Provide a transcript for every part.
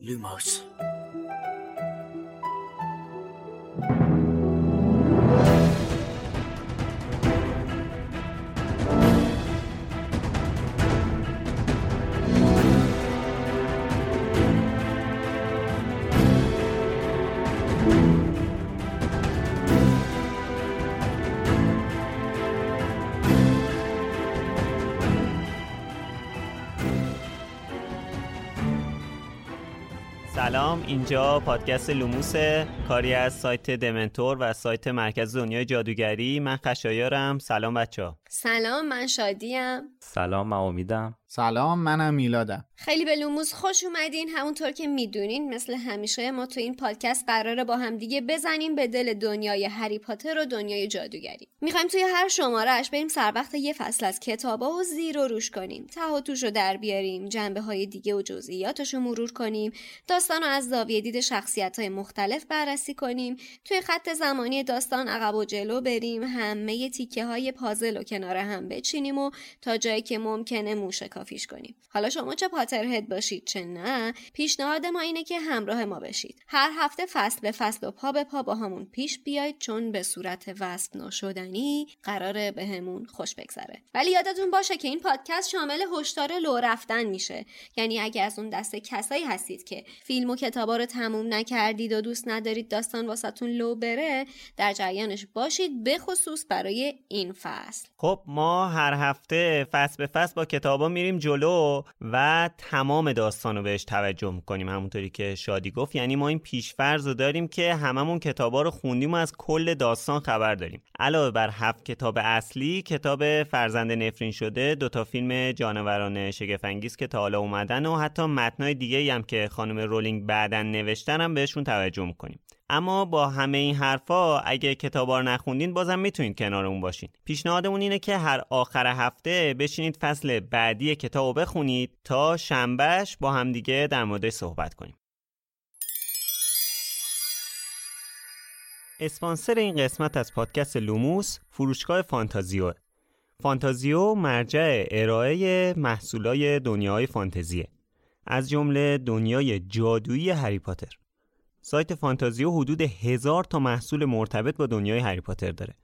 Lumos اینجا پادکست لوموس، کاری از سایت دمنتور و سایت مرکز دنیای جادوگری. من خشایارم. سلام بچه‌ها سلام من شادیم. سلام من امیدم. سلام منم میلادم. خیلی به لوموس خوش اومدین. همونطور که می‌دونین مثل همیشه ما تو این پادکست قراره با هم دیگه بزنیم به دل دنیای هری پاتر و دنیای جادوگری. می‌خوایم توی هر شمارهش بریم سر وقت یه فصل از کتابا و زیر و روش کنیم. ته توش رو در بیاریم جنبه های دیگه و جزئیاتش رو مرور کنیم. داستان رو از زاویه دید شخصیت های مختلف بررسی کنیم. توی خط زمانی داستان عقب و جلو بریم. همه تیکه های پازل و کنار هم بچینیم و تا جایی که ممکنه موشه کافیش کنیم. حالا شما چه پاترهد باشید چه نه پیشنهاد ما اینه که همراه ما بشید. هر هفته فصل به فصل و پا به پا با همون پیش بیاید چون به صورت وصل ناشدنی قراره بهمون خوش بگذره. ولی یادتون باشه که این پادکست شامل هشدار لو رفتن میشه. یعنی اگه از اون دسته کسایی هستید که فیلم و کتابا رو تموم نکردید و دوست ندارید داستان واسهتون لو بره در جریانش باشید به خصوص برای این فصل. خب ما هر هفته فصل به فصل با کتابا میریم جلو و تمام داستان رو بهش توجه می‌کنیم. همونطوری که شادی گفت. یعنی ما این پیشفرض رو داریم که هممون کتابا رو خوندیم و از کل داستان خبر داریم. علاوه بر هفت کتاب اصلی کتاب فرزند نفرین شده دوتا فیلم جانوران شگفنگیز که تا حالا اومدن و حتی متنای دیگه هم که خانم رولینگ بعدا نوشتن هم بهشون توجه می‌کنیم. اما با همه این حرفا اگه کتابا رو نخوندین بازم می‌تونید کنارمون باشین. پیشنهادمون اینه که هر آخر هفته بشینید فصل بعدی کتاب رو بخونید تا شنبهش با همدیگه در موردش صحبت کنیم. اسپانسر این قسمت از پادکست لوموس فروشگاه فانتازیو. فانتازیو مرجع ارائه محصولای دنیای فانتزیه. از جمله دنیای جادویی هری پاتر. سایت فانتازیو حدود هزار تا محصول مرتبط با دنیای هری پاتر داره.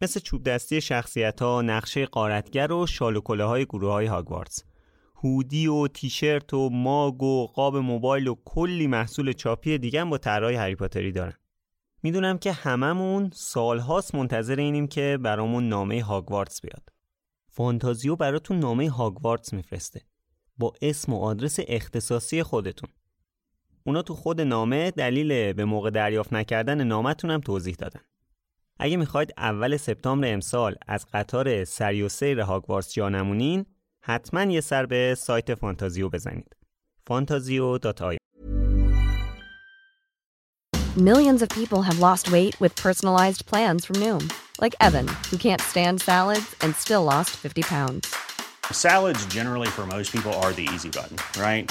مثل چوب دستی شخصیت ها، نقشه قارتگر و شال و کله های گروه های هاگوارتس هودی و تیشرت و ماگ و قاب موبایل و کلی محصول چاپی دیگه با طرحهای هری پاتری دارن. می‌دونم که هممون سالهاست منتظر اینیم که برامون نامه هاگوارتس بیاد. فانتازیو براتون نامه هاگوارتس میفرسته. با اسم و آدرس اختصاصی خودتون. اونا تو خود نامه دلیل به موقع دریافت نکردن نامتون هم توضیح دادن اگه می‌خواید اول سپتامبر امسال از قطار سری و سیر هاگوارتس جا نمونین حتما یه سر به سایت فانتازیو بزنید فانتازیو.ir Millions of people have lost weight with personalized plans from Noom, like Evan, who can't stand salads and still lost 50 pounds. Salads, generally, for most people, are the easy button, right?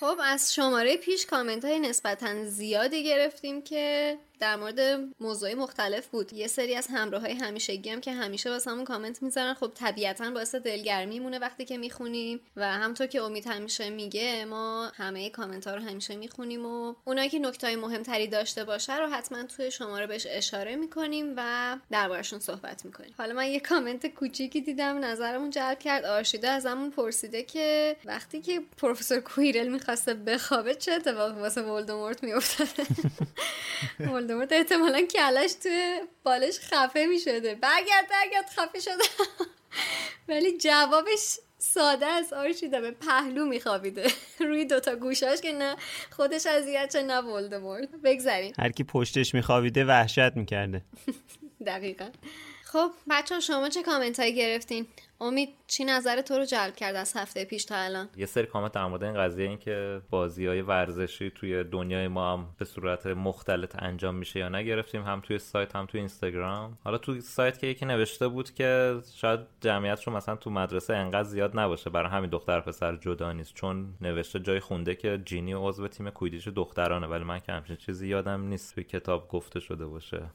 خب از شماره پیش کامنت های نسبتا زیادی گرفتیم که در مورد موضوعی مختلف بود. یه سری از همراه های همیشگی هم که همیشه واسمون کامنت می‌ذارن خب طبیعتا باعث دلگرمی مونه وقتی که می‌خونیم و همطور که امید همیشه میگه ما همه کامنت ها رو همیشه می‌خونیم و اونایی که نکته های مهمتری داشته باشه رو حتما توی شماره بهش اشاره می‌کنیم و دربارشون صحبت می‌کنیم. حالا من یه کامنت کوچیکی دیدم نظرمون جلب کرد. آرشیده ازمون پرسیده که وقتی که پروفسور کویرل می‌خواسته بخوابه چه اتفاقی واسه ولدمورت میافتاده؟ ولدمورت احتمالا کلش توی بالش خفه می‌شده برگرد برگرد خفه شده. ولی جوابش ساده است آرشیده به پهلو میخوابیده روی دوتا گوشاش که نه خودش اذیت چه نه ولدمورت بگذاریم. هر کی پشتش میخوابیده وحشت می‌کرده دقیقا. خب بچه شما چه کامنت هایی گرفتین؟ امید چی نظر تو رو جلب کرد از هفته پیش تا الان؟ یه سری کامنت در مورد این قضیه این که بازی های ورزشی توی دنیای ما هم به صورت مختلف انجام میشه یا نگرفتیم هم توی سایت هم توی اینستاگرام. حالا توی سایت که یکی نوشته بود که شاید جمعیتشون مثلا تو مدرسه انقدر زیاد نباشه برای همین دختر پسر جدا نیست چون نوشته جای خونده که جینی عضو تیم کویدیش دخترانه ولی من که همچین چیزی یادم نیست توی کتاب گفته شده باشه.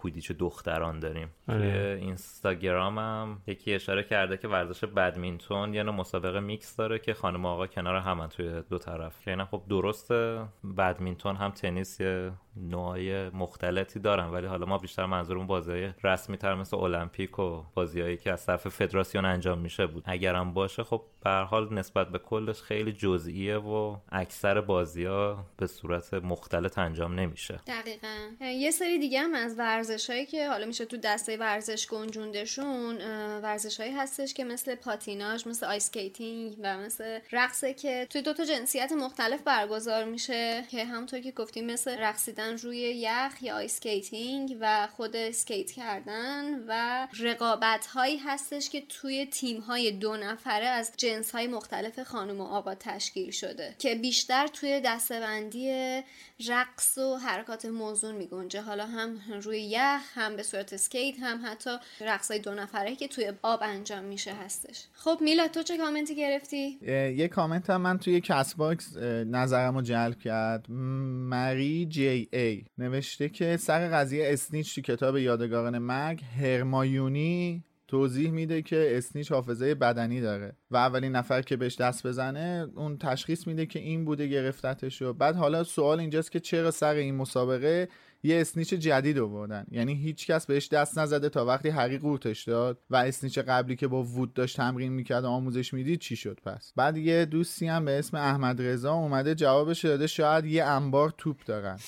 کویدیچ دختران داریم آره. توی اینستاگرام هم یکی اشاره کرده که ورزش بدمینتون یه نوع مسابقه میکس داره که خانم آقا کنار همن توی دو طرف که اینا خب درسته بدمینتون هم تنیس یه نوعای مختلفی دارن. ولی حالا ما بیشتر منظورمون بازی رسمی تر مثل المپیک و بازیهایی که از طرف فدراسیون انجام میشه بود. اگرم باشه خب به حال نسبت به کلش خیلی جزئیه و اکثر بازی ها به صورت مختلف انجام نمیشه. دقیقا. یه سری دیگه هم از ورزش هایی که حالا میشه تو دسته ورزش گنجوندشون ورزش هایی هستش که مثل پاتیناژ مثل ice skating و مثل رقصه که توی دو تا جنسیت مختلف برگزار میشه که همونطور که گفتیم مثل رقصیدن روی یخ یا ice skating و خود skate کردن و رقابت هایی هستش که توی تیم های دو نفره از جنس های مختلف خانم و آقا تشکیل شده که بیشتر توی دسته‌بندی رقص و حرکات موزون میگنجه. حالا هم روی یخ هم به صورت skate هم حتی رقص های دو نفره که توی آب انجام میشه هستش. خب میلاد تو چه کامنتی گرفتی؟ یه کامنت هم من توی کست‌باکس نظرم رو جلب کرد. مری جی ای نوشته که سر قضیه اسنیچ تو کتاب یادگاران مرگ هرمایونی توضیح میده که اسنیچ حافظه بدنی داره و اولین نفر که بهش دست بزنه اون تشخیص میده که این بوده گرفتتش بعد حالا سوال اینجاست که چرا سر این مسابقه یه اسنیچ جدید آوردن یعنی هیچکس بهش دست نزده تا وقتی هری قورتش داد و اسنیچ قبلی که با وود داشت تمرین می‌کرد و آموزش می‌دید چی شد پس؟ بعد یه دوستی هم به اسم احمد رضا اومده جوابش داده شاید یه انبار توپ دارن.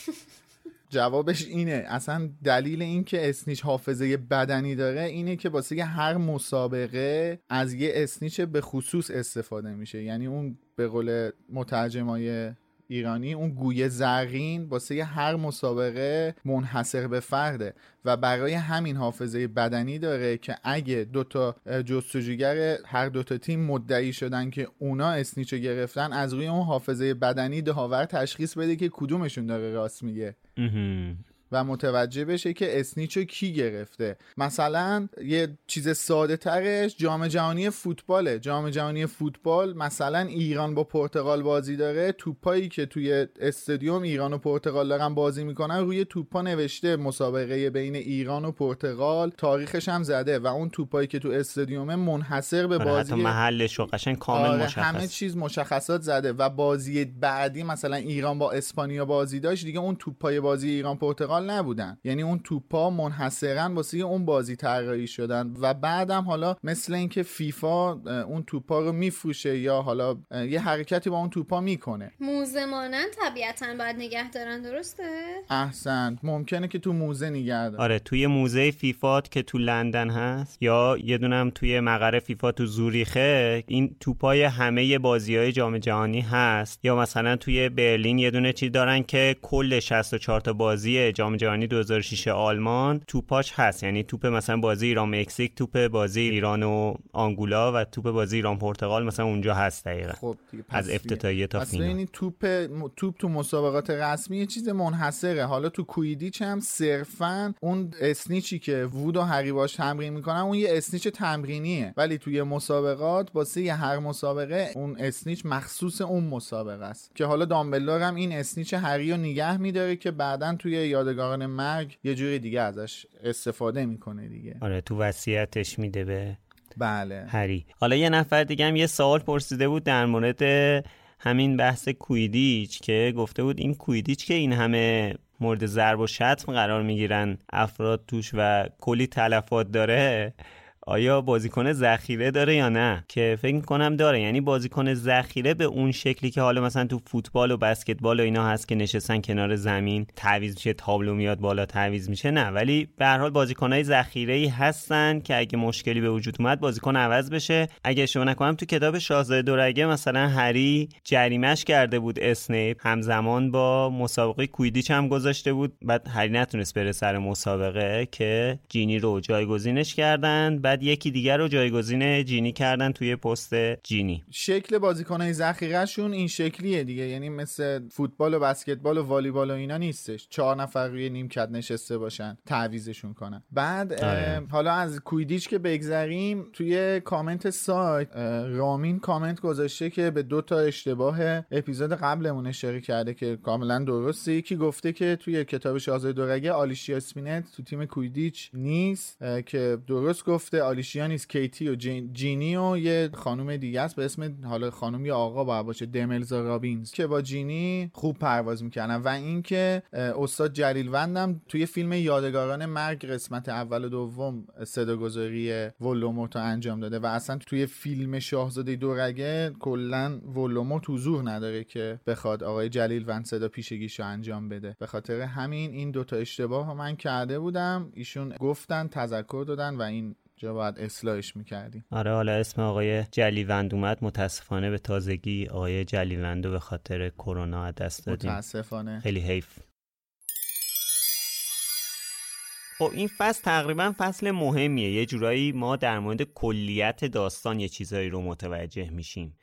جوابش اینه. اصلا دلیل این که اسنیچ حافظه بدنی داره اینه که واسه هر مسابقه از یه اسنیچ به خصوص استفاده میشه. یعنی اون به قول مترجمای ایرانی اون گویه زرین واسه هر مسابقه منحصر به فرده و برای همین حافظه بدنی داره که اگه دوتا جستجوگر هر دوتا تیم مدعی شدن که اونا اسنیچو گرفتن از روی اون حافظه بدنی دهاور تشخیص بده که کدومشون داره راست میگه. و متوجه بشه که اسنیچو کی گرفته. مثلا یه چیز ساده ترش جام جهانی فوتباله جام جهانی فوتبال مثلا ایران با پرتغال بازی داره. توپایی که توی استادیوم ایران و پرتغال دارن بازی می‌کنن روی توپا نوشته مسابقه بین ایران و پرتغال. تاریخش هم زده و اون توپایی که تو استادیوم منحصر به آره، بازی محلش و قشنگ کامل آره مشخص. همه چیز مشخصات زده و بازی بعدی مثلا ایران با اسپانیا بازی داشت. دیگه اون توپای بازی ایران پرتغال نبودن. یعنی اون توپا منحصرا واسه اون بازی طراحی شدن و بعدم حالا مثل اینکه فیفا اون توپا رو میفروشه یا حالا یه حرکتی با اون توپا می‌کنه. موزه مانند طبیعتا باید نگه دارن درسته؟ احسن. ممکنه که تو موزه نگه دارن. آره توی موزه فیفا که تو لندن هست یا یه دونم توی مقر فیفا تو زوریخه این توپای همه بازی های جام جهانی هست. یا مثلا توی برلین یه دونه چی دارن که کل 64 تا بازی جام جهانی 2006 آلمان توپاش هست. یعنی توپ مثلا بازی ایران مکزیک توپ بازی ایران و آنگولا و توپ بازی ایران پرتغال مثلا اونجا هست دقیقا. خب از افتتاحیه تا فینال. ببینید توپ توپ تو مسابقات رسمی یه چیز منحصره. حالا تو کویدیچ هم صرفا اون اسنیچی که وود و هری باش تمرین می‌کنن اون یه اسنیچ تمرینیه. ولی توی مسابقات واسه هر مسابقه اون اسنیچ مخصوص اون مسابقه است. که حالا دامبلدور هم این اسنیچ هری رو نگه میداره که بعدا توی یادگار یادگاران مرگ یه جوری دیگه ازش استفاده می‌کنه دیگه. آره تو وصیتش میده به بله. هری. حالا یه نفر دیگه هم یه سوال پرسیده بود در مورد همین بحث کویدیچ که گفته بود این کویدیچ که این همه مورد ضرب و شتم قرار می‌گیرن افراد توش و کلی تلفات داره. آیا بازیکن ذخیره داره یا نه؟ که فکر کنم داره. یعنی بازیکن ذخیره به اون شکلی که حالا مثلا تو فوتبال و بسکتبال و اینا هست که نشستن کنار زمین تعویض میشه تابلو میاد بالا تعویض میشه نه. ولی به هر حال بازیکنای ذخیره ای هستن که اگه مشکلی به وجود اومد بازیکن عوض بشه. اگه شما نکنم تو کتاب شاهزاده دورگه مثلا هری جریمش کرده بود اسنیپ. همزمان با مسابقه کویدیچ هم گذاشته بود. بعد هری نتونست بره سر مسابقه که جینی رو جایگزینش کردن. بعد یکی دیگر رو جایگزین جینی کردن توی پست جینی. شکل بازیکنهای ذخیرهشون این شکلیه دیگه. یعنی مثل فوتبال و بسکتبال و والیبال و اینا نیستش. چهار نفر روی نیمکت نشسته باشن تعویزشون کنن. بعد آره. حالا از کویدیچ که بگذریم توی کامنت سایت رامین کامنت گذاشته که به دو تا اشتباه اپیزود قبلمون اشاره کرده که کاملا درسته. یکی گفته که توی کتاب شاهزاده دورگه آلیشیا اسپینت تو تیم کویدیچ نیست که درست گفته. آلیشیا نیست کیتی و جینی و یه خانم دیگه است. به اسم حالا خانم یا آقا باید باشه دملزا رابینز که با جینی خوب پرواز می‌کنن و اینکه استاد جلیل وندم توی فیلم یادگاران مرگ قسمت اول و دوم صداگذاری ولدمورت انجام داده. و اصلا توی فیلم شاهزاده دورگه کلا ولدمورت حضور نداره که بخواد آقای جلیلوند صدا پیشگیشو انجام بده. به خاطر همین این دوتا اشتباه من کرده بودم. ایشون گفتن تذکر دادن و این جا باید اصلاحش می‌کردیم. آره حالا اسم آقای جلیوند اومد. متاسفانه به تازگی آقای جلیوندو به خاطر کرونا دست دادیم. متاسفانه. خیلی حیف. خب این فصل تقریبا فصل مهمیه. یه جورایی ما در مورد کلیت داستان یه چیزایی رو متوجه میشیم.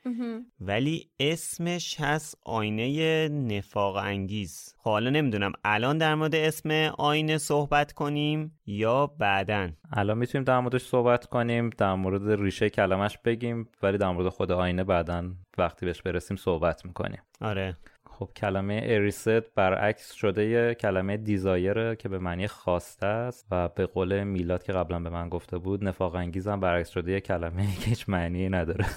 ولی اسمش هست آینه نفاق انگیز. خب حالا نمی‌دونم الان در مورد اسم آینه صحبت کنیم یا بعدن الان می‌تونیم در موردش صحبت کنیم در مورد ریشه کلمش بگیم ولی در مورد خود آینه بعدا وقتی بهش برسیم صحبت می‌کنیم. آره. خب کلمه اریست برعکس شده یه کلمه دیزایره که به معنی خواسته است و به قول میلاد که قبلا به من گفته بود نفاق انگیزم برعکس شده یه کلمه که هیچ معنی نداره.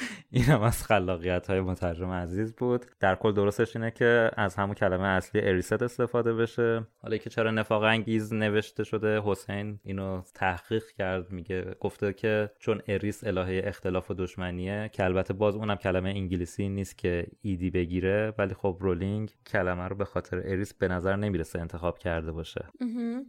این هم از خلاقیت های مترجم عزیز بود. در کل درستش اینه که از همون کلمه اصلی اریسد استفاده بشه. حالا که چرا نفاق انگیز نوشته شده حسین اینو تحقیق کرد میگه گفته که چون اریس الهه اختلاف و دشمنیه که البته باز اونم کلمه انگلیسی نیست که ای دی بگیره ولی خب رولینگ کلمه رو به خاطر اریس به نظر نمی‌رسه انتخاب کرده باشه.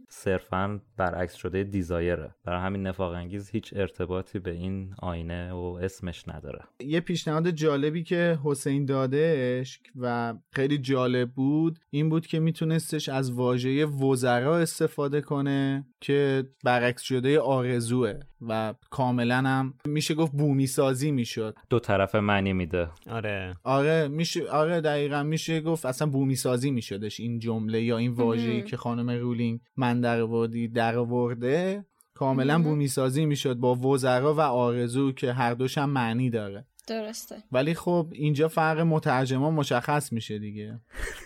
صرفا برعکس شده desire ه. برای همین نفاق انگیز هیچ ارتباطی به این آینه و اسمش نداره. یه پیشنهاد جالبی که حسین دادش و خیلی جالب بود این بود که میتونستش از واژه وزرا استفاده کنه که برعکس شده آرزوه و کاملا هم میشه گفت بومی سازی می‌شد. دو طرف معنی میده. آره. آره میشه آره دقیقا میشه گفت اصلا بومی سازی میشدش این جمله یا این واژه‌ای که خانم رولینگ من در وردی در ورده کاملا بومی سازی می‌شد با وزرا و آرزو که هر دوش هم معنی داره. درسته. ولی خب اینجا فرق مترجما مشخص میشه دیگه.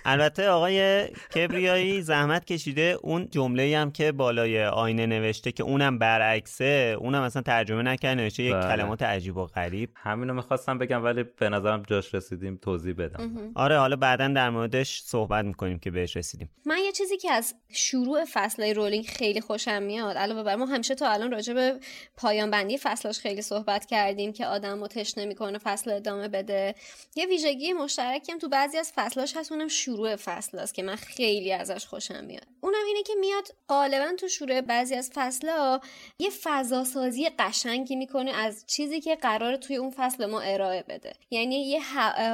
البته آقای کبریایی زحمت کشیده اون جمله هم که بالای آینه نوشته که اونم برعکسه اونم اصلا ترجمه نکرده نوشته یک بله. کلمات عجیب و غریب. همینو می‌خواستم بگم ولی به نظرم جاش رسیدیم توضیح بدم. آره حالا بعدا در موردش صحبت می‌کنیم که بهش رسیدیم. من یه چیزی که از شروع فصل رولینگ خیلی خوشم میاد علاوه بر ما همیشه تا الان راجع به پایان بندی فصلاش خیلی صحبت کردیم که آدم رو تشنه می‌کنه. فصل ادامه بده. یه ویژگی مشترکی هم تو بعضی از فصلاش هست اونم شروع فصل است که من خیلی ازش خوشم میاد. اونم اینه که میاد غالبا تو شروع بعضی از فصلها یه فضا سازی قشنگی می‌کنه از چیزی که قرار توی اون فصل ما ارائه بده. یعنی یه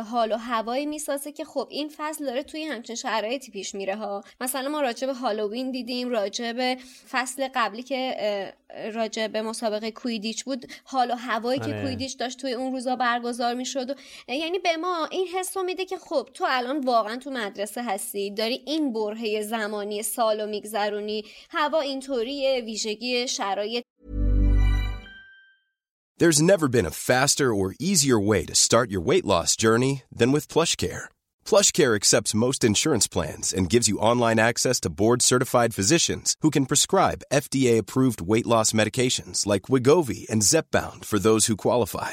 حال و هوایی می‌سازه که خب این فصل داره توی همچین شرایطی پیش میره ها. مثلا ما راجع به هالووین دیدیم راجع به فصل قبلی که راجع به مسابقه کویدیچ بود حال و هوایی که آره. کویدیچ داشت توی اون روزا برگزار می‌شد و یعنی به ما این حس رو میده که خب تو الان واقعا تو مدرسه هستی داری این برهه زمانی سالو میگذرونی هوا اینطوریه ویژگی شرایط There's never been a faster or easier way to start your weight loss journey than with PlushCare. PlushCare accepts most insurance plans and gives you online access to board-certified physicians who can prescribe FDA-approved weight loss medications like Wigovi and Zepbound for those who qualify.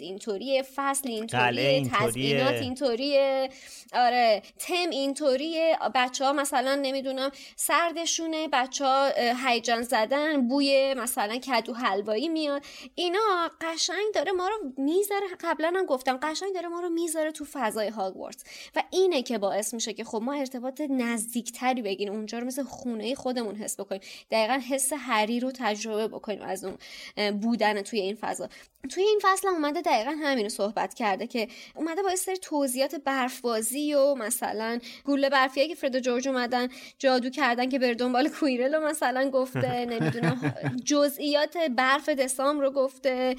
اینطوریه فصل اینطوریه. تزئینات اینطوریه آره تم اینطوریه بچه ها مثلا نمی‌دونم سردشونه بچه ها هیجان زدن بوی مثلا کدو حلوایی میاد. اینا قشنگ داره ما رو می‌ذاره. قبلا هم گفتم قشنگ داره ما رو می‌ذاره تو فضای هاگوارتس و اینه که باعث میشه که خب ما ارتباط نزدیکتری بگیریم. اونجا رو مثل خونه خودمون حس بکنیم. دقیقا حس هری رو تجربه بکنیم از اون بودن توی این فضا. توی این فصل هم اومده دقیقا همین رو صحبت کرده که اومده با یه سری توضیحات برفبازی و مثلا گوله برفیایی که فرد و جورج اومدن جادو کردن که بره دنبال کویرل رو مثلا گفته نمی‌دونم جزئیات برف دسامبر رو گفته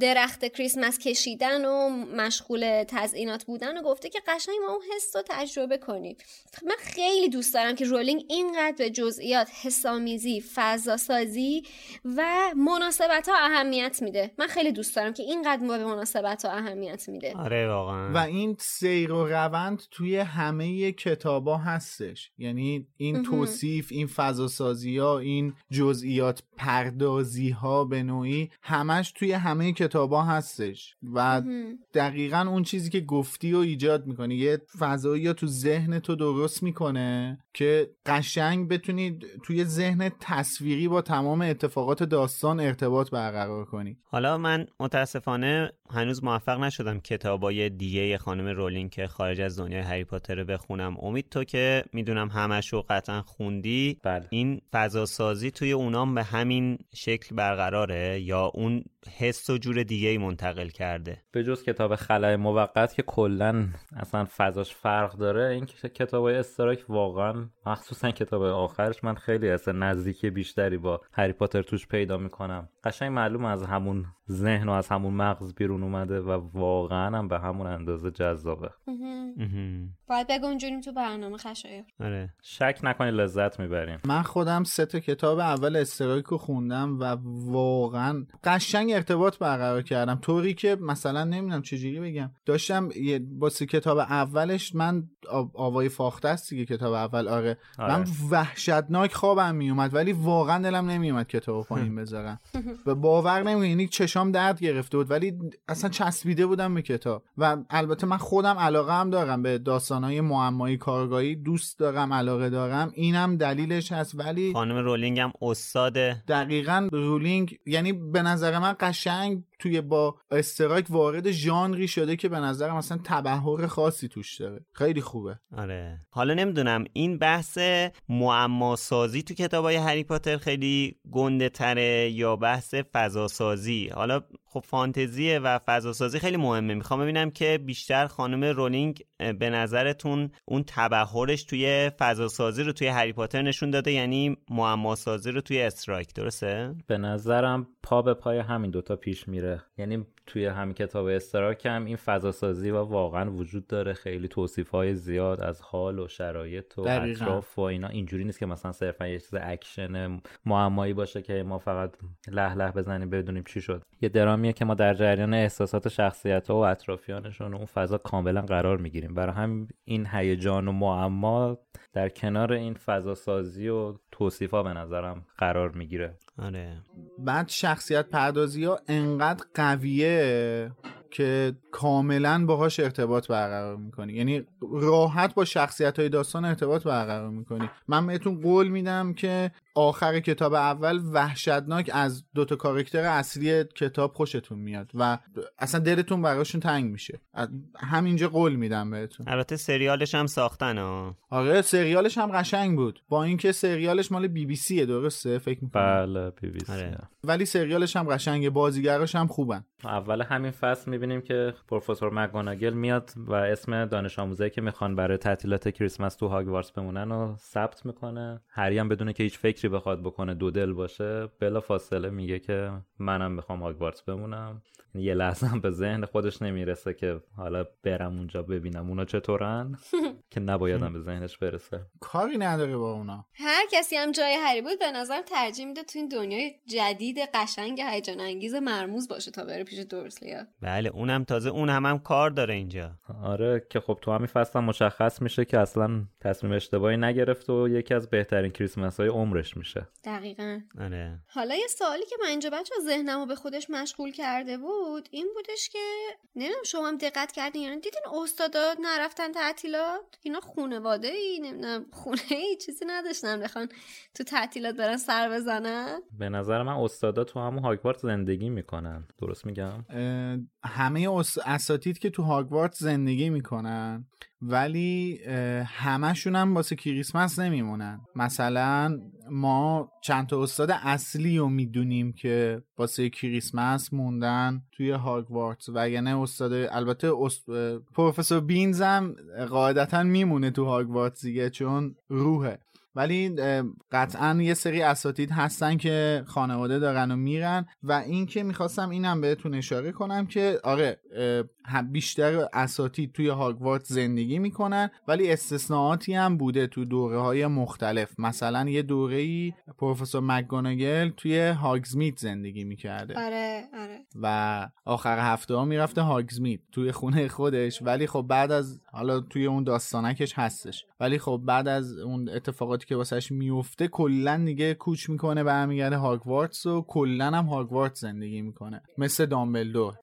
درخت کریسمس کشیدن و مشغول تزئینات بودن و گفته که قشنگ ما اون حس رو تجربه کنیم. من خیلی دوست دارم که رولینگ اینقدر به جزئیات حسامیزی فضا سازی و مناسبت ها اهمیت میده. من خیلی دوست دارم که اینقدر به مناسبت ها اهمیت میده. آره واقعا. و این سیر و روند توی همه کتابا هستش. یعنی این مهم. توصیف این فضاسازی ها این جزئیات پردازی ها به نوعی همش توی همه کتابا هستش. و. دقیقا اون چیزی که گفتی و ایجاد می‌کنه یه فضایی رو تو ذهن تو درست می‌کنه که قشنگ بتونی توی ذهن تصویری با تمام اتفاقات داستان ارتباط برقرار کنی. حالا من متاسفانه هنوز موفق نشدم کتابای دیگه خانم رولینگ که خارج از دنیای هری پاتر رو بخونم امید تو که می‌دونم همشو قطعا خوندی بله. این فضا سازی توی اونام به همین شکل برقراره یا اون حس و جور دیگه ای منتقل کرده. به جز کتاب خلای موقت که کلا اصلا فضاش فرق داره این کتاب های استراک واقعا مخصوصا کتاب آخرش من خیلی اصلا نزدیکی بیشتری با هری پاتر توش پیدا می‌کنم. قشنگ معلوم از همون ذهن و از همون مغز بیرون اومده و واقعا هم به همون اندازه جذابه. باید بگنجونیم تو برنامه خشایر آره. شک نکنید لذت می‌بریم. من خودم سه تا کتاب اول استرایک رو خوندم و واقعا قشنگ ارتباط برقرار کردم. طوری که مثلا نمی‌دونم چجوری بگم. داشتم یه واسه کتاب اولش من آوای فاخته است دیگه کتاب اول. آره. آره. من وحشتناک خوابم میومد ولی واقعا دلم نمیومد کتاب پایین بذارم. و باور نمی‌کنی یعنی چشام درد گرفته بود ولی اصلا چسبیده بودم به کتاب. و البته من خودم علاقه هم دارم به داستانهای معمایی کارآگاهی دوست دارم علاقه دارم. اینم دلیلش هست ولی خانم رولینگ هم استاد دقیقا رولینگ یعنی به نظر من قشنگ توی با استرایک وارد ژانری شده که به نظر مثلا تبحر خاصی توش داره. خیلی خوبه. آره. حالا نمی‌دونم این بحث معما سازی تو کتابای هری پاتر خیلی گنده تره یا بحث فضا سازی حالا خب فانتزیه و فضا سازی خیلی مهمه. می‌خوام ببینم که بیشتر خانم رولینگ به نظرتون اون تبحرش توی فضا سازی رو توی هری پاتر نشون داده؟ یعنی معما سازی رو توی استرایک درسته؟ به نظرم پا به پای همین دوتا پیش میره. یعنی توی همین کتاب استرایک هم این فضا سازی و واقعا وجود داره. خیلی توصیف های زیاد از حال و شرایط و دقیقاً. اطراف و اینا. اینجوری نیست که مثلا صرفا یه چیز اکشن معمایی باشه که ما فقط له له بزنیم بدونیم چی شد. یه درامیه که ما در جریان احساسات شخصیت ها و اطرافیانشون و اون فضا کاملا قرار می‌گیریم. برای همین هیجان و معما در کنار این فضا سازی و توصیف ها به نظرم قرار می‌گیره. آره. بعد شخصیت پردازی ها انقدر قویه. که کاملا باهاش ارتباط برقرار می‌کنی. یعنی راحت با شخصیت های داستان ارتباط برقرار می‌کنی. من بهتون قول میدم که آخر کتاب اول وحشتناک از دوتا کاراکتر اصلی کتاب خوشتون میاد و اصلا دلتون براشون تنگ میشه. همینجا قول میدم بهتون. البته سریالش هم ساختن ها آره سریالش هم قشنگ بود. با اینکه سریالش مال بی بی سیه درسته؟ فکر می‌کنم. بله بی بی سی آره. ولی سریالش هم قشنگه بازیگراش هم خوبن. اول همین فصل می‌بینیم که پروفسور مگوناگل میاد و اسم دانش آموزایی که می‌خوان برای تعطیلات کریسمس تو هاگوارتس بمونن و ثبت می‌کنه. هری هم بدونه که هیچ فکری بخواد بکنه دو دل باشه بلا فاصله میگه که منم می‌خوام هاگوارتس بمونم. یه لحظه هم به ذهن خودش نمی‌رسه که حالا برم اونجا ببینم اونا چطورن. که نبایدم به ذهنش برسه. کاری نداره با اونا. هر کسی هم جای هری بود به نظر ترجیح میده تو این دنیای جدید قشنگ هیجان انگیز مرموز باشه تا بره پیش دورسلیا. بله اونم تازه اون هم, هم کار داره اینجا. آره که خب تو همین فصل هم مشخص میشه که اصلا تصمیم اشتباهی نگرفت و یکی از بهترین کریسمس های عمرش میشه. دقیقا. آره. حالا یه سوالی که من اینجا بچه ذهنمو به خودش مشغول کرده بود این بودش که نمی‌دونم شما هم دقت کردین یعنی دیدین استادا نرفتن تعطیلات؟ اینا خونواده ای نمی‌دونم خونه ای چیزی نداشتن بخوان تو تعطیلات برن سر بزنن؟ به نظر من استادا تو همون هاگوارت زندگی می‌کنن. درست میگم؟ اه، همه اس- اساتید که تو هاگوارت زندگی می‌کنن ولی همشون هم واسه کریسمس نمیمونن. مثلا ما چند تا استاد اصلی رو می‌دونیم که واسه کریسمس موندن توی هاگوارتس. وگرنه استاد البته است... پروفسور بینز هم قاعدتا میمونه تو هاگوارتس دیگه چون روحه. ولی قطعا یه سری اساتید هستن که خانواده دارن و میرن و این که می‌خواستم اینم بهتون اشاره کنم که آره بیشتر اساتید توی هاگوارت زندگی می‌کنن ولی استثناءاتی هم بوده تو دوره های مختلف. مثلا یه دوره ای پروفسور مکگوناگل توی هاگزمیت زندگی می‌کرده. آره آره. و آخر هفته ها می‌رفته هاگزمیت توی خونه خودش. ولی خب بعد از حالا توی اون داستانکش هستش. ولی خب بعد از اون اتفاقاتی که واسش میفته کلا دیگه کوچ می‌کنه برمیگرده هاگوارتس و کلا هم هاگوارتس زندگی می‌کنه. مثل دامبلدور.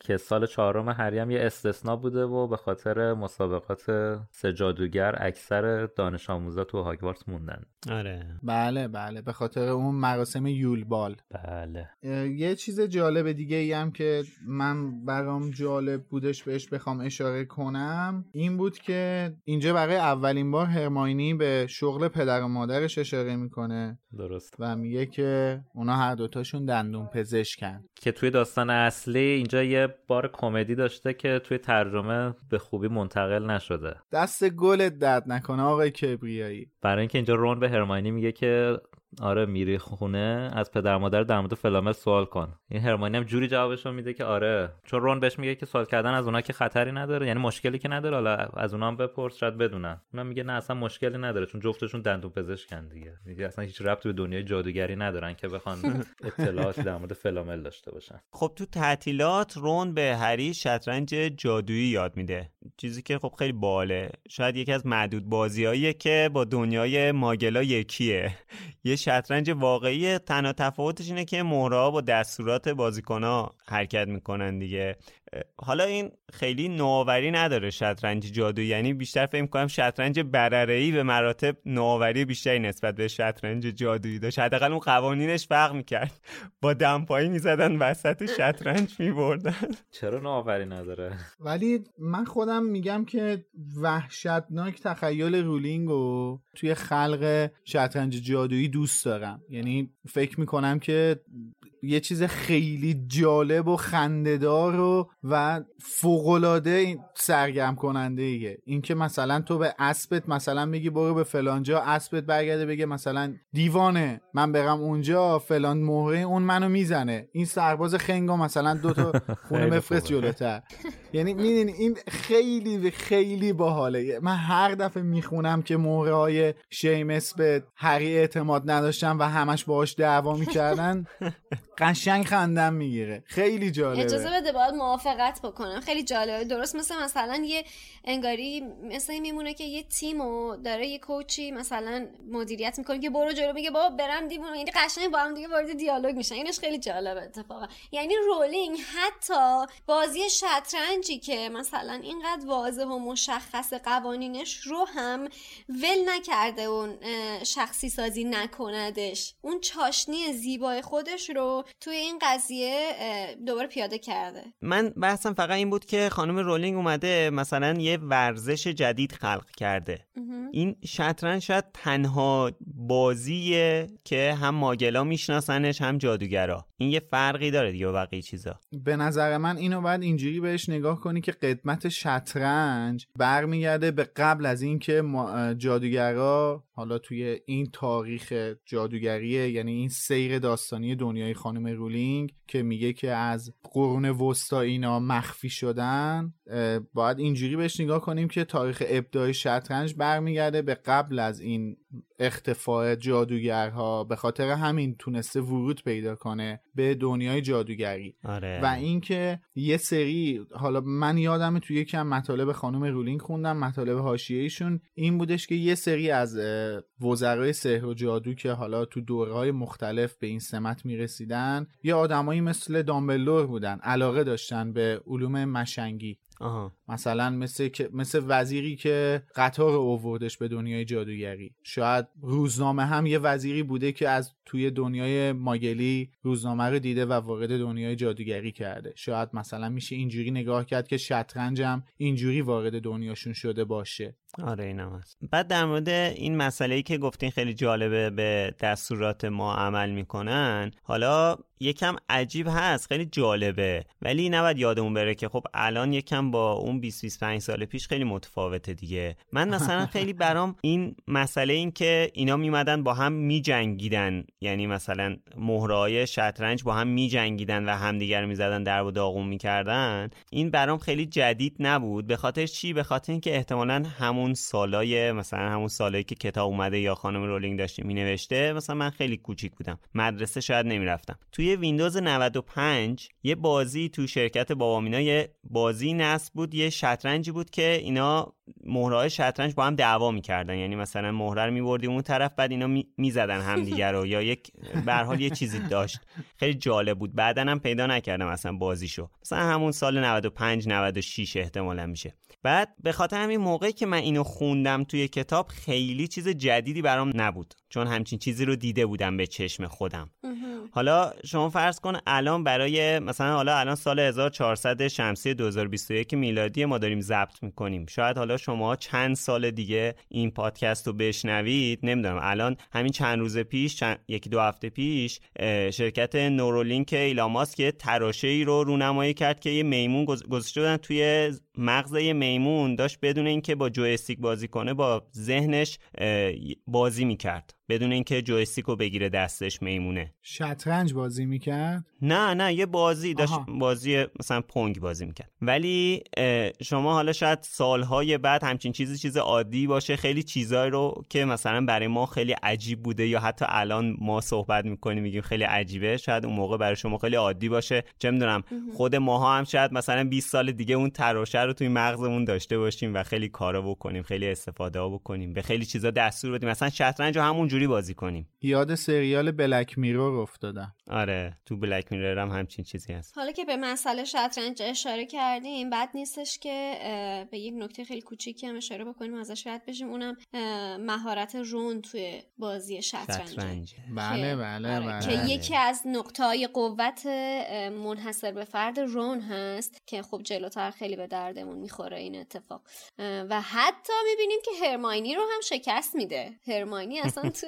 که سال چهارم هری هم یه استثنا بوده و به خاطر مسابقات سه جادوگر اکثر دانش آموزا تو هاگوارتس موندن. آره. بله بله. به خاطر اون مراسم یولبال بله. اه، یه چیز جالب دیگه ای هم که من برام جالب بودش بهش بخوام اشاره کنم این بود که اینجا برای اولین بار هرماینی به شغل پدر و مادرش اشاره می‌کنه درست. و میگه که اونا هر دوتاشون دندون پزشکن. که توی داستان اصلی اینجا یه بار کمدی داشته که توی ترجمه به خوبی منتقل نشده. دست گلت درد نکنه آقای کبریایی. برای اینکه اینجا رون به هرماینی میگه که آره میری خونه از پدر مادر در مورد فلامل سوال کن. این هرماینی هم جوری جوابشو میده که آره. چون رون بهش میگه که سوال کردن از اونا که خطری نداره یعنی مشکلی که نداره حالا از اونا هم بپرس شاید بدونن. اونا میگه نه اصلا مشکلی نداره چون جفتشون دندون پزشکن دیگه. میگه اصلا هیچ ربطی به دنیای جادوگری ندارن که بخوان اطلاعاتی در مورد فلامل داشته باشن. خب تو تعطیلات رون به هری شطرنج جادویی یاد میده. چیزی که خب خیلی باله. شاید یکی از معدود بازیاییه که با دنیای ماگلا یکیه. یه شطرنج واقعی تنها تفاوتش اینه که مهره‌ها با دستورات بازیکنها حرکت می‌کنن دیگه. حالا این خیلی نوآوری نداره شطرنج جادویی یعنی بیشتر فکر کنم شطرنج برره‌ای به مراتب نوآوری بیشتری نسبت به شطرنج جادویی داشت. حداقل اون قوانینش فرق می‌کرد. با دمپایی می‌زدن وسط شطرنج میبردن. چرا نوآوری نداره؟ ولی من خودم میگم که وحشتناک تخیل رولینگ رو توی خلق شطرنج جادویی دوست دارم. یعنی فکر می‌کنم که یه چیز خیلی جالب و خندهدار و و فوقالعاده سرگرم کننده ایه. اینکه مثلا تو به اسبت مثلا میگی برو به فلانجا اسبت برگرده بگه مثلا دیوانه من برم اونجا فلان مهره اون منو می‌زنه. این سرباز خنگا مثلا دو تا خونه خوبه. جلوتر. یعنی می‌دونی این خیلی خیلی باحاله. من هر دفعه می‌خونم که مهره های شیمس به هری اعتماد نداشتن و همش باهاش دعوا می‌کردن. قشنگ خندم می‌گیره. خیلی جالبه. اجازه بده باید موافقت بکنم. خیلی جالبه. درست مثل مثلا یه انگاری مثل میمونه که یه تیم و داره یه کوچی مثلا مدیریت می‌کنه که برو جلو میگه بابا برم دیوونه یعنی قشنگ با هم دیگه وارد دیالوگ میشن. اینش خیلی جالبه اتفاقا. یعنی رولینگ حتی بازی شطرنج شطرنجی که مثلا اینقدر واضح و مشخص قوانینش رو هم ول نکرده اون شخصی سازی نکندش. اون چاشنی زیبای خودش رو توی این قضیه دوباره پیاده کرده. من بحثم فقط این بود که خانم رولینگ اومده مثلا یه ورزش جدید خلق کرده. این شطرنج شاید تنها بازیه که هم ماگلا میشناسنش هم جادوگرا. این یه فرقی داره دیگه بقیه چیزا. به نظر من اینو باید اینجوری بهش نگاه کنی که قدمت شطرنج برمیگرده به قبل از اینکه جادوگرا حالا توی این تاریخ جادوگریه یعنی این سیر داستانی دنیای خانم رولینگ که میگه که از قرون وسطا اینا مخفی شدن باید اینجوری بهش نگاه کنیم که تاریخ ابداع شطرنج برمیگرده. به قبل از این اختفاع جادوگرها به خاطر همین تونسته ورود پیدا کنه به دنیای جادوگری آره. و اینکه یه سری حالا من یادم توی یکم مطالب خانم رولینگ خوندم مطالب حاشیه‌ایشون این بودش که یه سری از وزرای سحر و جادو که حالا تو دورهای مختلف به این سمت می‌رسیدن یه آدمایی مثل دامبلور بودن علاقه داشتن به علوم مشنگی آها. مثلا مثل مثل وزیری که قطار اووردش به دنیای جادوگری شاید روزنامه هم یه وزیری بوده که از توی دنیای ماگلی روزنامه رو دیده و وارد دنیای جادوگری کرده. شاید مثلا میشه اینجوری نگاه کرد که شطرنج هم اینجوری وارد دنیاشون شده باشه. آره اینم هست. بعد در مورد این مسئله ای که گفتین خیلی جالبه به دستورات ما عمل می‌کنن حالا یکم عجیب هست خیلی جالبه. ولی نباید یادمون بره که خب الان یکم با اون 20 25 سال پیش خیلی متفاوته دیگه. من مثلا خیلی برام این مسئله این که اینا میمدن با هم میجنگیدن یعنی مثلا مهرهای شطرنج با هم میجنگیدن و همدیگر می‌زدن در و داغون می‌کردن. این برام خیلی جدید نبود. به خاطر چی؟ به خاطر اینکه احتمالا همون سالای مثلا همون سالایی که کتاب اومده یا خانم رولینگ داشته مینوشته مثلا من خیلی کوچیک بودم. مدرسه شاید نمی‌رفتم. توی ویندوز 95 یه بازی تو شرکت بابامینا یه بازی نصب بود یه شطرنجی بود که اینا مهرهای شطرنج با هم دعوا می‌کردن. یعنی مثلا مهره رو میبردیم اون طرف بعد اینا می‌زدن همدیگه رو. یا یک به حال یه چیزی داشت. خیلی جالب بود. بعدا هم پیدا نکردم مثلا بازیشو. مثلا همون سال 95 96 احتمالا میشه. بعد به خاطر همین موقعی که من اینو خوندم توی کتاب خیلی چیز جدیدی برام نبود. چون همچین چیزی رو دیده بودم به چشم خودم. حالا شما فرض کن الان برای مثلا حالا الان سال 1400 شمسی 2021 میلادی ما داریم ضبط می‌کنیم. شاید حالا شما چند سال دیگه این پادکست رو بشنوید نمی‌دونم. الان همین چند روز پیش چند... یکی دو هفته پیش شرکت نورولینک ایلاماس که تراشه ای رو رونمایی کرد که یه میمون گذاشته توی مغز یه میمون داشت بدون اینکه با جویستیک بازی کنه با ذهنش بازی می‌کرد. بدون اینکه جویستیک رو بگیره دستش میمونه. شطرنج بازی می‌کرد؟ نه نه یه بازی داشت بازی مثلا پونگ بازی می‌کرد. ولی شما حالا شاید سالهای بعد همچین چیزی چیز عادی باشه خیلی چیزایی رو که مثلا برای ما خیلی عجیب بوده یا حتی الان ما صحبت می‌کنیم میگیم خیلی عجیبه شاید اون موقع برای شما خیلی عادی باشه. چه می‌دونم خود ماها هم شاید مثلا 20 سال دیگه اون تراشه رو توی مغزمون داشته باشیم و خیلی کارا بکنیم خیلی استفاده بکنیم به خیلی چیزا دستور بدیم. مثلا شطرنج همون جوری بازی کنیم. یاد سریال بلک میرور افتادم. آره تو بلک میرور هم همچین چیزی هست. حالا که به مسئله شطرنج اشاره کردیم بعد نیستش که به یک نکته خیلی کوچیکی هم اشاره بکنیم ازش رد بشیم. اونم مهارت رون توی بازی شطرنج. بله بله آره. بله. که یکی از نقطه قوت منحصر به فرد رون هست که خب جلوتر خیلی به دردمون می‌خوره این اتفاق. و حتی می‌بینیم که هرماینی رو هم شکست میده. هرماینی اصلا تو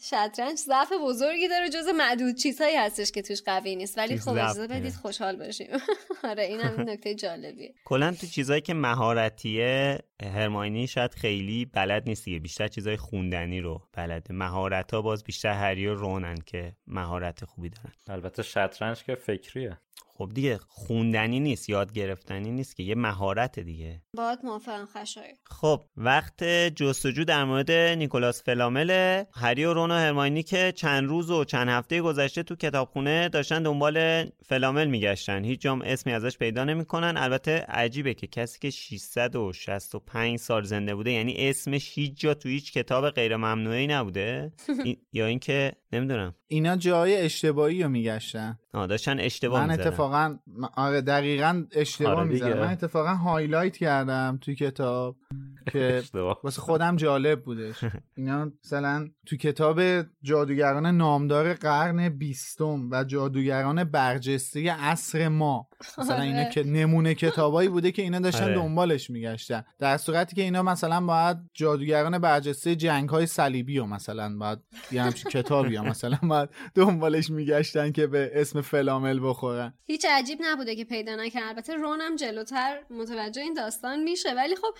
شطرنج ضعف بزرگی داره جز معدود چیزهایی هستش که توش قوی نیست. ولی خب اجازه بدید خوشحال باشیم. آره این هم نکته جالبیه. کلا تو چیزهایی که مهارتیه هرماینی شاید خیلی بلد نیست دیگه. بیشتر چیزای خوندنی رو بلده. مهارت ها باز بیشتر هری و رونن که مهارت خوبی دارن. البته شطرنج که فکریه. خب دیگه خوندنی نیست یاد گرفتنی نیست که یه مهارت دیگه. باید موافقم خشای خب وقت جستجو در مورد نیکولاس فلامل. هری و رون و هرماینی که چند روز و چند هفته گذشته تو کتابخونه داشتن دنبال فلامل میگشتن. هیچ جام اسمی ازش پیدا نمی‌کنن. البته عجیبه که کسی که 665 سال زنده بوده یعنی اسمش هیچ جا تو هیچ کتاب غیر ممنوعی نبوده. یا اینکه نمی‌دونم. اینا جای اشتباهی رو میگشتن داشتن اشتباه من. اتفاقا م- آره دقیقا اشتباه آره می‌زنم. من اتفاقا هایلایت کردم توی کتاب که واسه خودم جالب بودش اینا مثلا تو کتاب جادوگران نامدار قرن بیستم و جادوگران برجسته عصر ما مثلا اینا آره. که نمونه کتابایی بوده که اینا داشتن آره. دنبالش میگشتن. در صورتی که اینا مثلا باید جادوگران برجسته جنگ های صلیبی و مثلا باید یه همچین کتابی یا مثلا باید دنبالش میگشتن که به اسم فلامل بخورن. هیچ عجیب نبوده که پیدا نکرد. البته رونم جلوتر متوجه این داستان میشه. ولی خب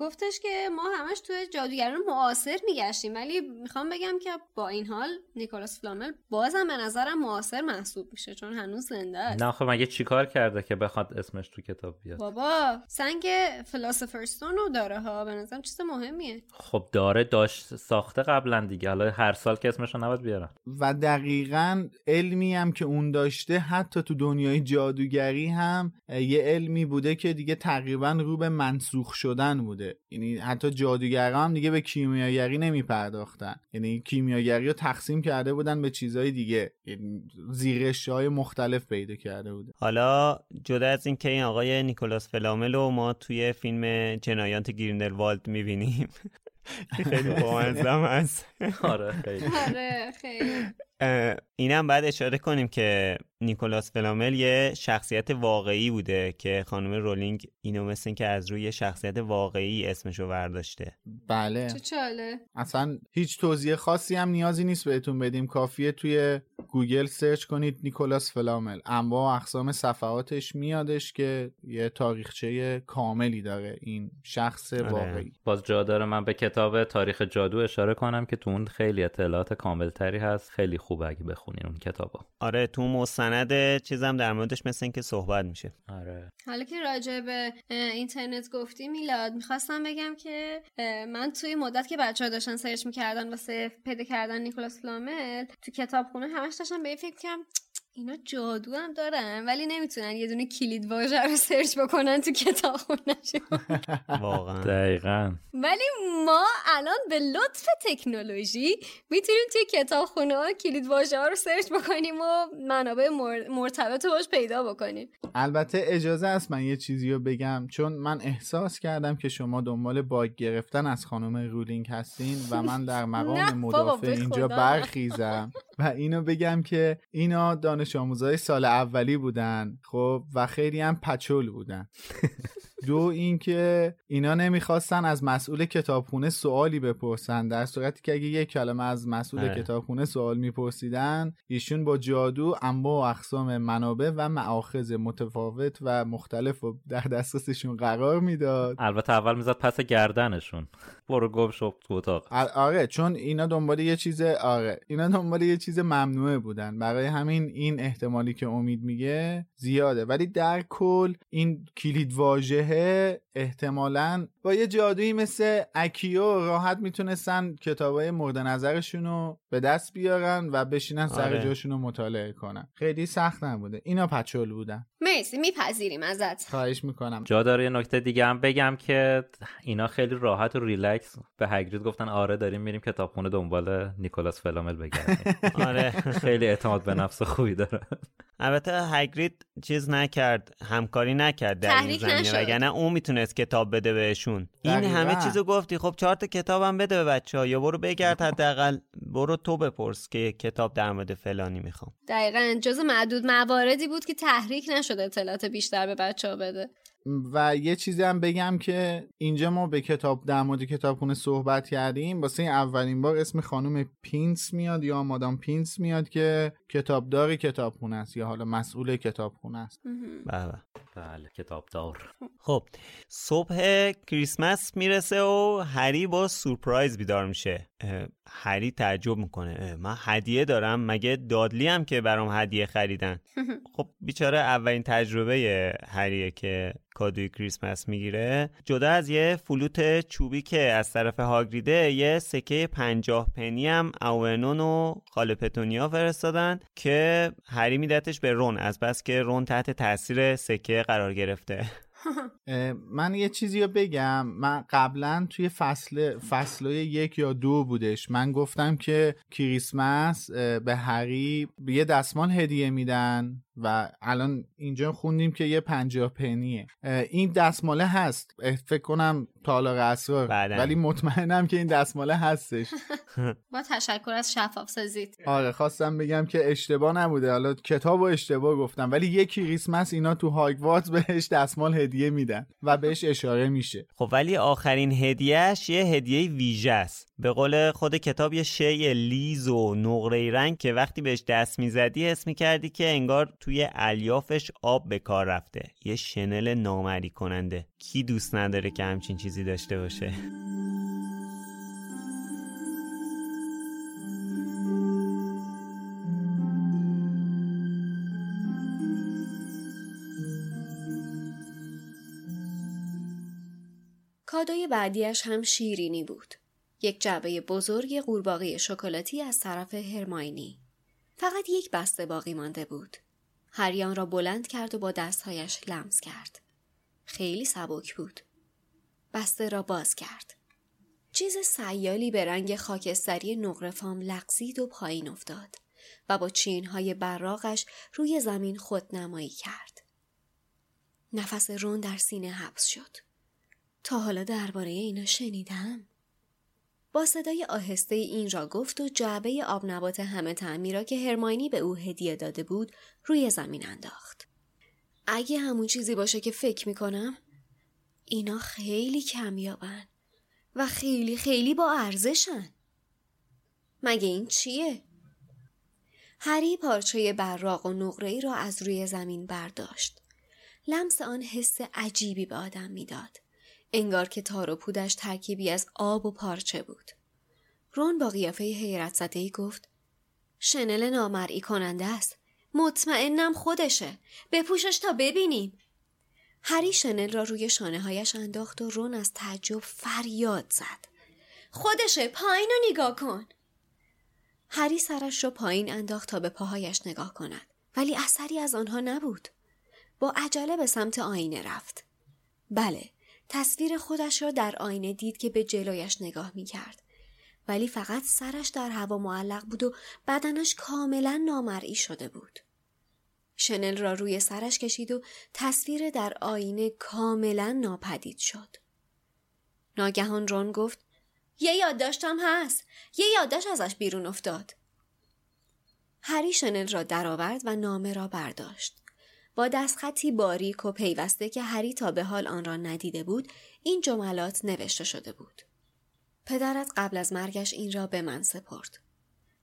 گفتش که ما همش توی جادوگران معاصر میگشتیم. ولی می‌خوام بگم که با این حال نیکولاس فلامل بازم به نظرم معاصر محسوب میشه چون هنوز زنده است. نه خب مگه چیکار کرده که بخواد اسمش تو کتاب بیاد؟ بابا سنگ فلاسفرستون رو داره ها به نظرم چیز مهمیه. خب داره داشت ساخته قبلا دیگه. حالا هر سال که اسمش رو نباید بیارن. و دقیقا علمی هم که اون داشته حتی تو دنیای جادوگری هم یه علمی بوده که دیگه تقریبا رو به منسوخ شدن بوده. یعنی حتی جادوگرا هم دیگه به کیمیاگری نمی پرداختن یعنی کیمیاگری رو تقسیم کرده بودن به چیزهای دیگه. یعنی زیرش های مختلف پیدا کرده بوده حالا جدا از اینکه این آقای نیکولاس فلامل رو ما توی فیلم جنایات گریندلوالد می‌بینیم. خیلی بامزدم هست. آره خیلی. آره خیلی. اینم بعد اشاره کنیم که نیکولاس فلامل یه شخصیت واقعی بوده که خانم رولینگ اینو مثل این که از روی شخصیت واقعی اسمشو برداشته بله. چه جالب. اصلا هیچ توضیح خاصی هم نیازی نیست بهتون بدیم. کافیه توی گوگل search کنید نیکولاس فلامل. انواع و اقسام صفحاتش میادش که یه تاریخچه کاملی داره این شخص آره. واقعی. باز جا داره من به کتاب تاریخ جادو اشاره کنم که تو اون خیلی اطلاعات کاملتری هست. خیلی خوبه اگه بخونین اون کتابو. آره تو مستند چیزم در موردش مثل این که صحبت میشه. آره. حالا که راجع به اینترنت گفتی میلاد می‌خواستم بگم که من توی مدت که بچه ها داشتن search می‌کردن واسه پیدا کردن نیکولاس فلامل تو کتابخونه همش داشتم به این فکر کنم اینا جادو هم دارن ولی نمی‌تونن یه دونه کلید واژه رو search بکنن تو کتابخونهشون واقعا. دقیقا. ولی ما الان به لطف تکنولوژی می‌تونیم توی کتابخونه ها کلید واژه ها رو سرچ بکنیم و منابع مر- مرتبط رو باش پیدا بکنیم. البته اجازه است من یه چیزی رو بگم چون من احساس کردم که شما دنبال باگ گرفتن از خانم رولینگ هستین و من در مقام مدافع اینجا. برخیزم. و اینو بگم که اینا دانش آموزای سال اولی بودن خب و خیلی هم پچول بودن. دو اینکه اینا نمی‌خواستن از مسئول کتابخونه سوالی بپرسن در صورتی که اگه یک کلمه از مسئول. کتابخونه سوال میپرسیدن ایشون با جادو انواع و اقسام منابع و معاخذ متفاوت و مختلف رو در دسترسشون قرار می‌داد. البته اول می‌زد پس گردنشون. برو گم شو تو اتاق. آره چون اینا دنبال یه چیز آره اینا دنبال یه چیز ممنوعه بودن. برای همین این احتمالی که امید میگه زیاده. ولی در کل این کلید واژه احتمالا با یه جادویی مثل Accio راحت می‌تونستن کتابای مورد نظرشون رو به دست بیارن و بشینن سر آره. جاشون رو مطالعه کنن. خیلی سخت نبوده. اینا پچول بودن. مرسی میپذیریم ازت. خواهش می‌کنم. جا داره یه نکته دیگه هم بگم که اینا خیلی راحت و ریلکس به هگرید گفتن آره داریم میریم کتابخونه دنبال نیکولاس فلامل بگردیم. آره. خیلی اعتماد به نفس خوبی داره. البته هگرید چیز نکرد همکاری نکرد در این تحریک زمینه. وگرنه اون می‌تونست کتاب بده بهشون. این دقیقاً. همه چیزو گفتی. خب چهار تا کتابم بده به بچه ها یا برو بگرد حداقل. برو تو بپرس که کتاب در مورد فلانی می‌خوام. دقیقا. جز معدود مواردی بود که تحریک نشده اطلاعات بیشتر به بچه ها بده. و یه چیزی هم بگم که اینجا ما به کتاب در مورد کتابخونه صحبت کردیم. واسه این اولین بار اسم خانم پینس میاد یا مادام پینس میاد که کتابدار کتابخونه است یا حالا مسئول کتابخونه است. بله. بله کتابدار. خب صبح کریسمس می‌رسه و هری با سورپرایز بیدار میشه. هری تعجب می‌کنه. من هدیه دارم مگه دادلی هم که برام هدیه خریدن؟ خب بیچاره اولین تجربه هریه که کادوی کریسمس می‌گیره. جدا از یه فلوت چوبی که از طرف هاگریده یه سکه پنجاه پنی هم اوونون و خاله پتونیا فرستادن که هری میدتش به رون. از بس که رون تحت تاثیر سکه قرار گرفته. من یه چیزی رو بگم. من قبلا توی فصل فصل یک یا دو بودش. من گفتم که کریسمس به هری یه دستمال هدیه میدن و الان اینجا خوندیم که یه پنجاه پنیه. این دستماله هست. فکر کنم تالاق اسرار ولی مطمئنم که این دستماله هستش. با تشکر از شفاف سازید. آره خواستم بگم که اشتباه نبوده. حالا کتاب و اشتباه گفتم. ولی یکی کریسمس اینا تو هاگوارتس بهش دستمال هدیه میدن و بهش اشاره میشه. خب ولی آخرین هدیهش یه هدیه ویژه است. به قول خود کتاب یه شی لیز و نقره رنگ که وقتی بهش دست می‌زدی حس می‌کردی که انگار توی الیافش آب به کار رفته. یه شنل نامری کننده. کی دوست نداره که همچین چیزی داشته باشه؟ کادوی بعدیش هم شیرینی بود. یک جعبه بزرگ قورباغه شکلاتی از طرف هرماینی. فقط یک بسته باقی مانده بود. هریان را بلند کرد و با دستهایش لمس کرد. خیلی سبک بود. بسته را باز کرد. چیز سیالی به رنگ خاکستری نقرفام لغزید و پایین افتاد و با چینهای براغش روی زمین خود نمایی کرد. نفس رون در سینه حبس شد. تا حالا درباره اینا شنیدم؟ با صدای آهسته این را گفت و جعبه آب نبات همه تعمی را که هرماینی به او هدیه داده بود روی زمین انداخت. اگه همون چیزی باشه که فکر می‌کنم اینا خیلی کمیابن و خیلی خیلی با ارزشن. مگه این چیه؟ هری پارچه براق و نقره ای را از روی زمین برداشت. لمس آن حس عجیبی به آدم می‌داد. انگار که تار و پودش ترکیبی از آب و پارچه بود. رون با قیافه حیرت زده ای گفت شنل نامرئی کننده است. مطمئنم خودشه. بپوشش تا ببینیم. هری شنل را روی شانه هایش انداخت و رون از تعجب فریاد زد. خودشه پایین رو نگاه کن. هری سرش را پایین انداخت تا به پاهایش نگاه کند. ولی اثری از آنها نبود. با عجله به سمت آینه رفت. بله تصویر خودش را در آینه دید که به جلویش نگاه می کرد. ولی فقط سرش در هوا معلق بود و بدنش کاملا نامرئی شده بود. شنل را روی سرش کشید و تصویر در آینه کاملا ناپدید شد. ناگهان رون گفت یه یادداشتم هست. یه یادداشت ازش بیرون افتاد. هری شنل را درآورد و نامه را برداشت. با دستخطی باریک و پیوسته که هری تا به حال آن را ندیده بود این جملات نوشته شده بود. پدرت قبل از مرگش این را به من سپرد.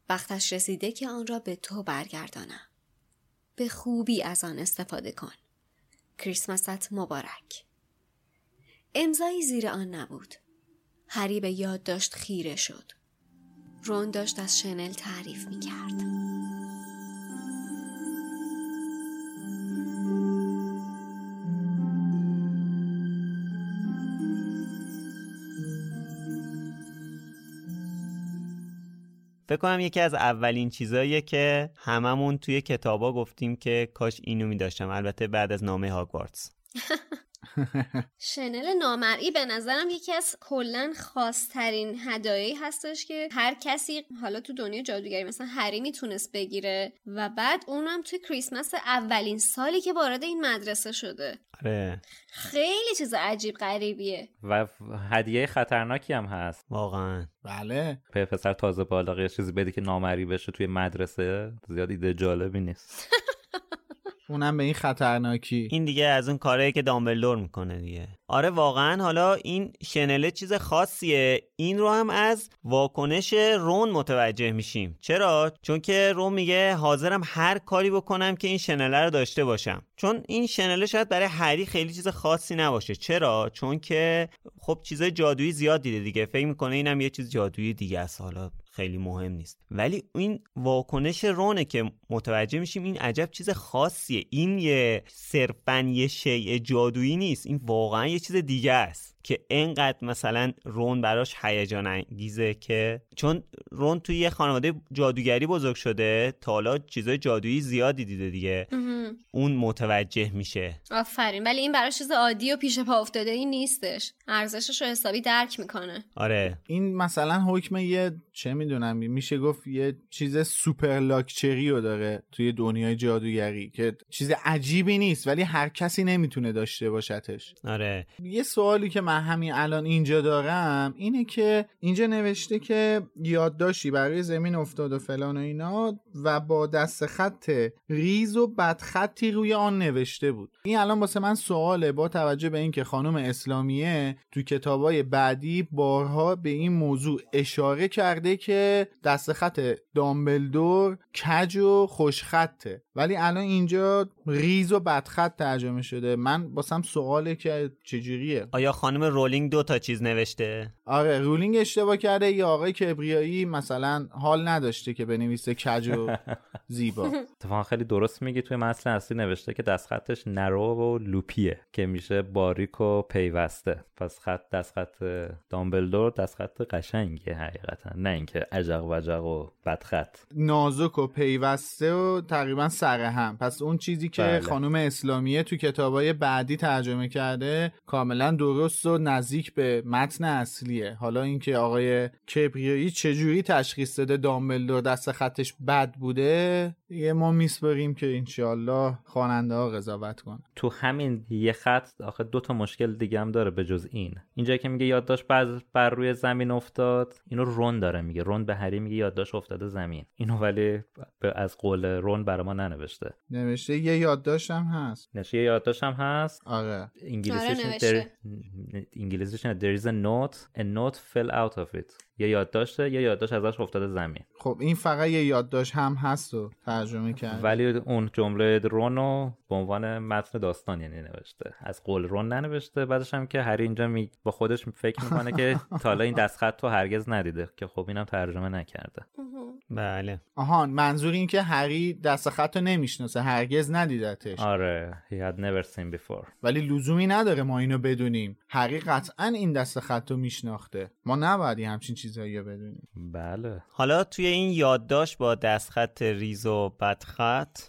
وقتش رسیده که آن را به تو برگردانم. به خوبی از آن استفاده کن. کریسمست مبارک. امضایی زیر آن نبود. هری به یاد داشت خیره شد. رون داشت از شنل تعریف می کرد. فکر کنم یکی از اولین چیزاییه که هممون توی کتابا گفتیم که کاش اینو می داشتم البته بعد از نامه هاگوارتس. شنل نامرئی به نظرم یکی از کلا خاصترین هدایایی هستش که هر کسی حالا تو دنیا جادوگری مثلا هری می‌تونست بگیره و بعد اونم توی کریسمس اولین سالی که وارد این مدرسه شده. آره. خیلی چیز عجیب غریبیه. و هدیه خطرناکی هم هست. واقعا. بله. پسر تازه بالاقی چیزی بدی که نامری بشه توی مدرسه زیاد ایده جالبی نیست. اونم به این خطرناکی. این دیگه از اون کاره که دامبلدور می‌کنه دیگه. آره واقعا حالا این شنله چیز خاصیه. این رو هم از واکنش رون متوجه میشیم. چرا؟ چون که رون میگه حاضرم هر کاری بکنم که این شنله رو داشته باشم. چون این شنله شاید برای هری خیلی چیز خاصی نباشه. چرا؟ چون که خب چیزای جادویی زیاد دیده دیگه. فکر می‌کنه اینم یه چیز جادویی دیگه است حالا. خیلی مهم نیست. ولی این واکنش رونه که متوجه میشیم این عجب چیز خاصیه. این یه صرفا یه شیء جادویی نیست. این واقعا یه چیز دیگه است. که اینقدر مثلا رون براش هیجان انگیزه که چون رون توی یه خانواده جادوگری بزرگ شده تا حالا چیزای جادویی زیادی دیده دیگه. اون متوجه میشه. آفرین. ولی این براش چیز عادی و پیش پا افتاده ای نیستش. ارزشش رو حسابی درک می‌کنه. آره. این مثلا حکم یه چه می‌دونم میشه گفت یه چیز سوپر لاکچری رو داره توی دنیای جادوگری که چیز عجیبی نیست ولی هر کسی نمی‌تونه داشته باشتش. آره. یه سوالی که من همین الان اینجا دارم اینه که اینجا نوشته که یادداشتی برای زمین افتاد و فلان و اینا و با دست خط ریز و بدخطی روی آن نوشته بود. این الان واسه من سواله با توجه به اینکه خانم اسلامیه تو کتابای بعدی بارها به این موضوع اشاره کرده که دست خط دامبلدور کج و خوشخطه. ولی الان اینجا ریز و بدخط ترجمه شده. من واسم سواله که چجوریه. آیا خانم رولینگ دو تا چیز نوشته. آره رولینگ اشتباه کرده. یا آقای کبریایی مثلا حال نداشته که بنویسه کج و زیبا. اتفاقا خیلی درست میگی. توی متن اصلی نوشته که دست خطش نرو و لوپیه که میشه باریک و پیوسته. پس خط دست خط دامبلدور دست خط قشنگیه حقیقتا. نه اینکه عجق وجق و بدخط نازک و پیوسته و تقریبا سر هم. پس اون چیزی که بله. خانم اسلامیه تو کتابای بعدی ترجمه کرده کاملا درست و نزدیک به متن اصلیه. حالا اینکه آقای کبریایی چجوری تشخیص داده دامبلدور دست خطش بد بوده یه ما میسپریم که انشالله خواننده ها قضاوت کن تو همین یه خط آخه دو تا مشکل دیگه هم داره به جز این. اینجایی که میگه یادداشت بر, بر روی زمین افتاد اینو رون داره میگه. رون به هری میگه یادداشت افتاده زمین. اینو ولی ب- از قول رون برای ما ننوشته. نوشته یه یادداشت هم هست. نشه یه یادداشت هم هست. آره. انگلیسیش آره، در... نوشته. انگلیسیش there is a note. A note fell out of it. یه یادداشته یه یادداشت ازش افتاده زمین. خب این فقط یه یادداشت هم هست و ترجمه کرد. ولی اون جمله رونو به عنوان متن داستان یعنی نوشته. از قول رون ننوشته بعدش هم که هری اینجا می... با خودش فکر می‌کنه که تا حالا این دستخط رو هرگز ندیده. که خب اینم ترجمه نکرده. بله. آهان منظور این که هری دست خط رو نمی‌شناسه هرگز ندیدتش. آره he had never seen before. ولی لزومی نداره ما اینو بدونیم. هری قطعا این دست خط رو میشناخته. ما نباید همچین چیزایی رو بدونیم. بله. حالا توی این یادداشت با دستخط ریز و بدخط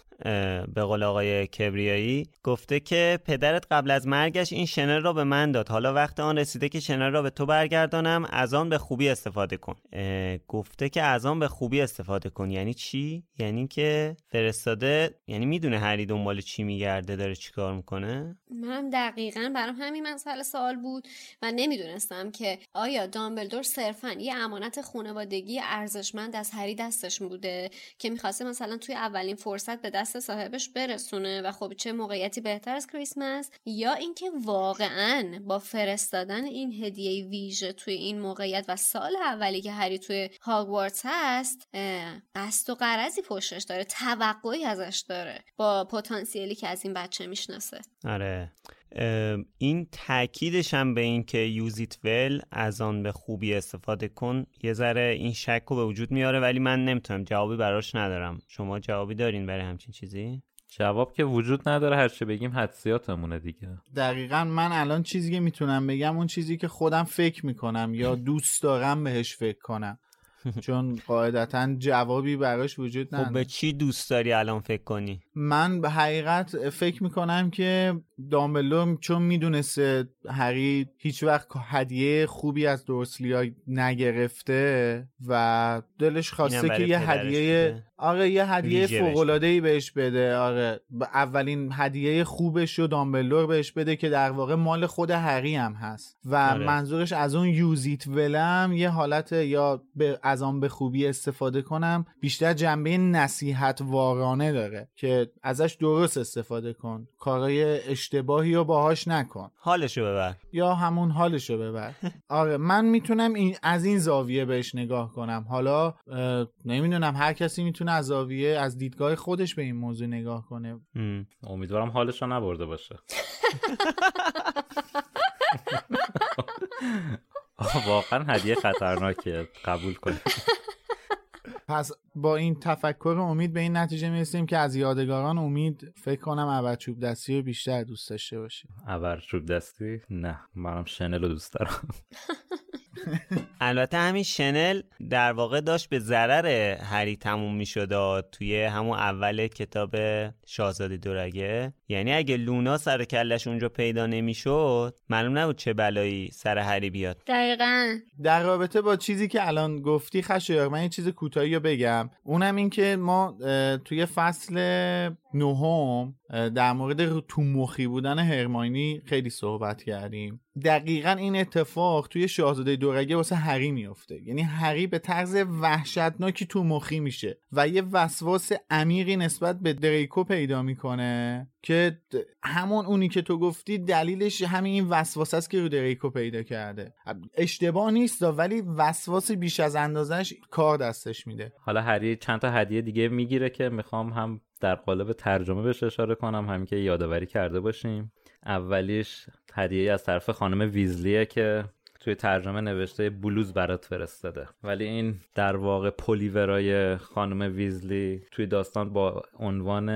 به قول آقای کبریایی گفته که پدرت قبل از مرگش این شنل را به من داد. حالا وقت آن رسیده که شنل را به تو برگردانم از آن به خوبی استفاده کن. گفته که از آن به خوبی استفاده کن. یعنی چی؟ یعنی که فرستاده یعنی می‌دونه هری دنبال چی میگرده داره چیکار می‌کنه؟ من دقیقا برام همین مسئله سوال بود و نمی‌دونستم که آیا دامبلدور صرفا یه امانت خانوادگی ارزشمند از هری دستش بوده که می‌خواسته مثلا توی اولین فرصت به دست صاحبش برسونه و خب چه موقعیتی بهتر از کریسمس؟ یا اینکه واقعا با فرستادن این هدیه ویژه توی این موقعیت و سال اولی که هری توی هاگوارتس هست قصد و قرضی پشتش داره توقعی ازش داره با پتانسیلی که از این بچه می‌شناسه. آره. این تاکیدش هم به این که یوزیت ول از آن به خوبی استفاده کن. یه ذره این شک رو به وجود میاره ولی من نمی‌تونم. جوابی براش ندارم. شما جوابی دارین برای همچین چیزی؟ جواب که وجود نداره. هر چی بگیم حدسیاتمونه دیگه. دقیقا من الان چیزی که می‌تونم بگم اون چیزی که خودم فکر می‌کنم یا دوست دارم بهش فکر کنم. چون قاعدتا جوابی براش وجود خب نداره به چی دوست داری الان فکر کنی من به حقیقت فکر می‌کنم که دامبلور چون می‌دونسته هری هیچ وقت هدیه خوبی از دورسلیا نگرفته و دلش خواسته که یه هدیه. آره یه هدیه فوق ای بهش بده. آره ب- اولین هدیه خوبش رو دامبلور بهش بده که در واقع مال خود هری هم هست. و آره. منظورش از اون یوزیت ولم یه حالت یا به از آن به خوبی استفاده کنم. بیشتر جنبه نصیحت وارانه داره که ازش درست استفاده کن. کارای اشتباهی رو باهاش نکن. حالشو ببر. یا همون حالشو ببر. آره من می‌تونم این از این زاویه بهش نگاه کنم. حالا اه، نمی‌دونم هر کسی می‌تونه از زاویه از دیدگاه خودش به این موضوع نگاه کنه. م. امیدوارم حالش رو نبرده باشه. واقعا هدیه خطرناکه. قبول کنید. پس با این تفکر امید به این نتیجه می‌رسیم که از یادگاران امید فکر کنم ابر چوب دستی رو بیشتر دوست داشته باشیم. ابر چوب دستی نه منم شنل رو دوست دارم. البته همین شنل در واقع داشت به ضرر هری تموم می شد توی همون اول کتاب شاهزاده دورگه. یعنی اگه لونا سر کلش اونجا پیدا نمی‌شد معلوم نبود چه بلایی سر هری بیاد. دقیقا. در رابطه با چیزی که الان گفتی خشایار من یه چیز کوتاهی رو بگم. اونم این که ما توی فصل نهم در مورد تو مخی بودن هرماینی خیلی صحبت کردیم. دقیقا این اتفاق توی شاهزاده دورگه واسه هری میفته یعنی هری به طرز وحشتناکی تو مخی میشه و یه وسواس عمیقی نسبت به دریکو پیدا می‌کنه که همون اونی که تو گفتی دلیلش همین این وسواس است که رو دریکو پیدا کرده. اشتباه نیست ولی وسواس بیش از اندازش کار دستش میده. حالا هری چند تا هدیه دیگه می‌گیره که می‌خوام هم در قالب ترجمه بهش اشاره کنم همین که یادآوری کرده باشیم. اولیش هدیه از طرف خانم ویزلیه که توی ترجمه نوشته بلوز برات فرستاده. ولی این در واقع پلیورای خانم ویزلی توی داستان با عنوان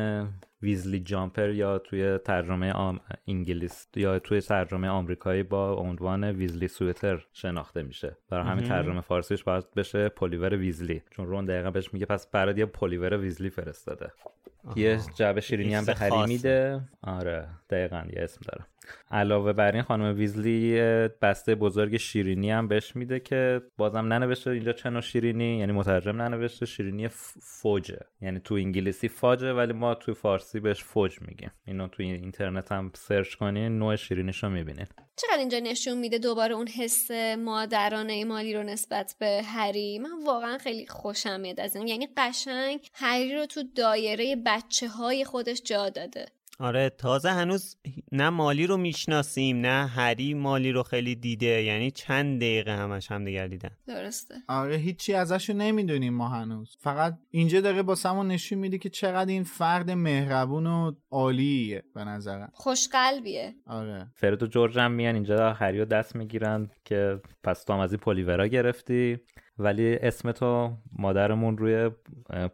Weasley jumper یا توی ترجمه آم انگلیس یا توی ترجمه آمریکایی با عنوان Weasley sweater شناخته میشه. برای همین ترجمه فارسیش باید بشه پلیور ویزلی. چون رون دقیقا بهش میگه پس برات یه پلیور ویزلی فرستاده. یه جعبه شیرینی هم به هری میده. آره دقیقا یه اسم داره. علاوه بر این خانم ویزلی بسته بزرگ شیرینی هم بهش میده که بازم ننوشته اینجا چه شیرینی یعنی مترجم ننوشته شیرینی فوجه. یعنی تو انگلیسی فاجه ولی ما تو فارسی بهش فوج میگیم. اینو تو اینترنت هم سرچ کنین نوع شیرینیش رو می‌بینین. چقدر اینجا نشون میده دوباره اون حس مادرانه مالی رو نسبت به هری؟ من واقعا خیلی خوشم میاد از این. یعنی قشنگ هری رو تو دایره بچه های خودش جا داده. آره تازه هنوز نه مالی رو می‌شناسیم نه هری مالی رو خیلی دیده یعنی چند دقیقه همش هم دیگر دیدن. درسته. آره هیچی ازش رو نمی‌دونیم ما هنوز. فقط اینجا داره با سمون نشون میده که چقدر این فرد مهربون و عالیه به نظرم. خوشقلبیه. آره. فرد و جورج هم میان اینجا هری رو دست می‌گیرن که پس تو هم از این پلیورا گرفتی. ولی اسم تو مادرمون روی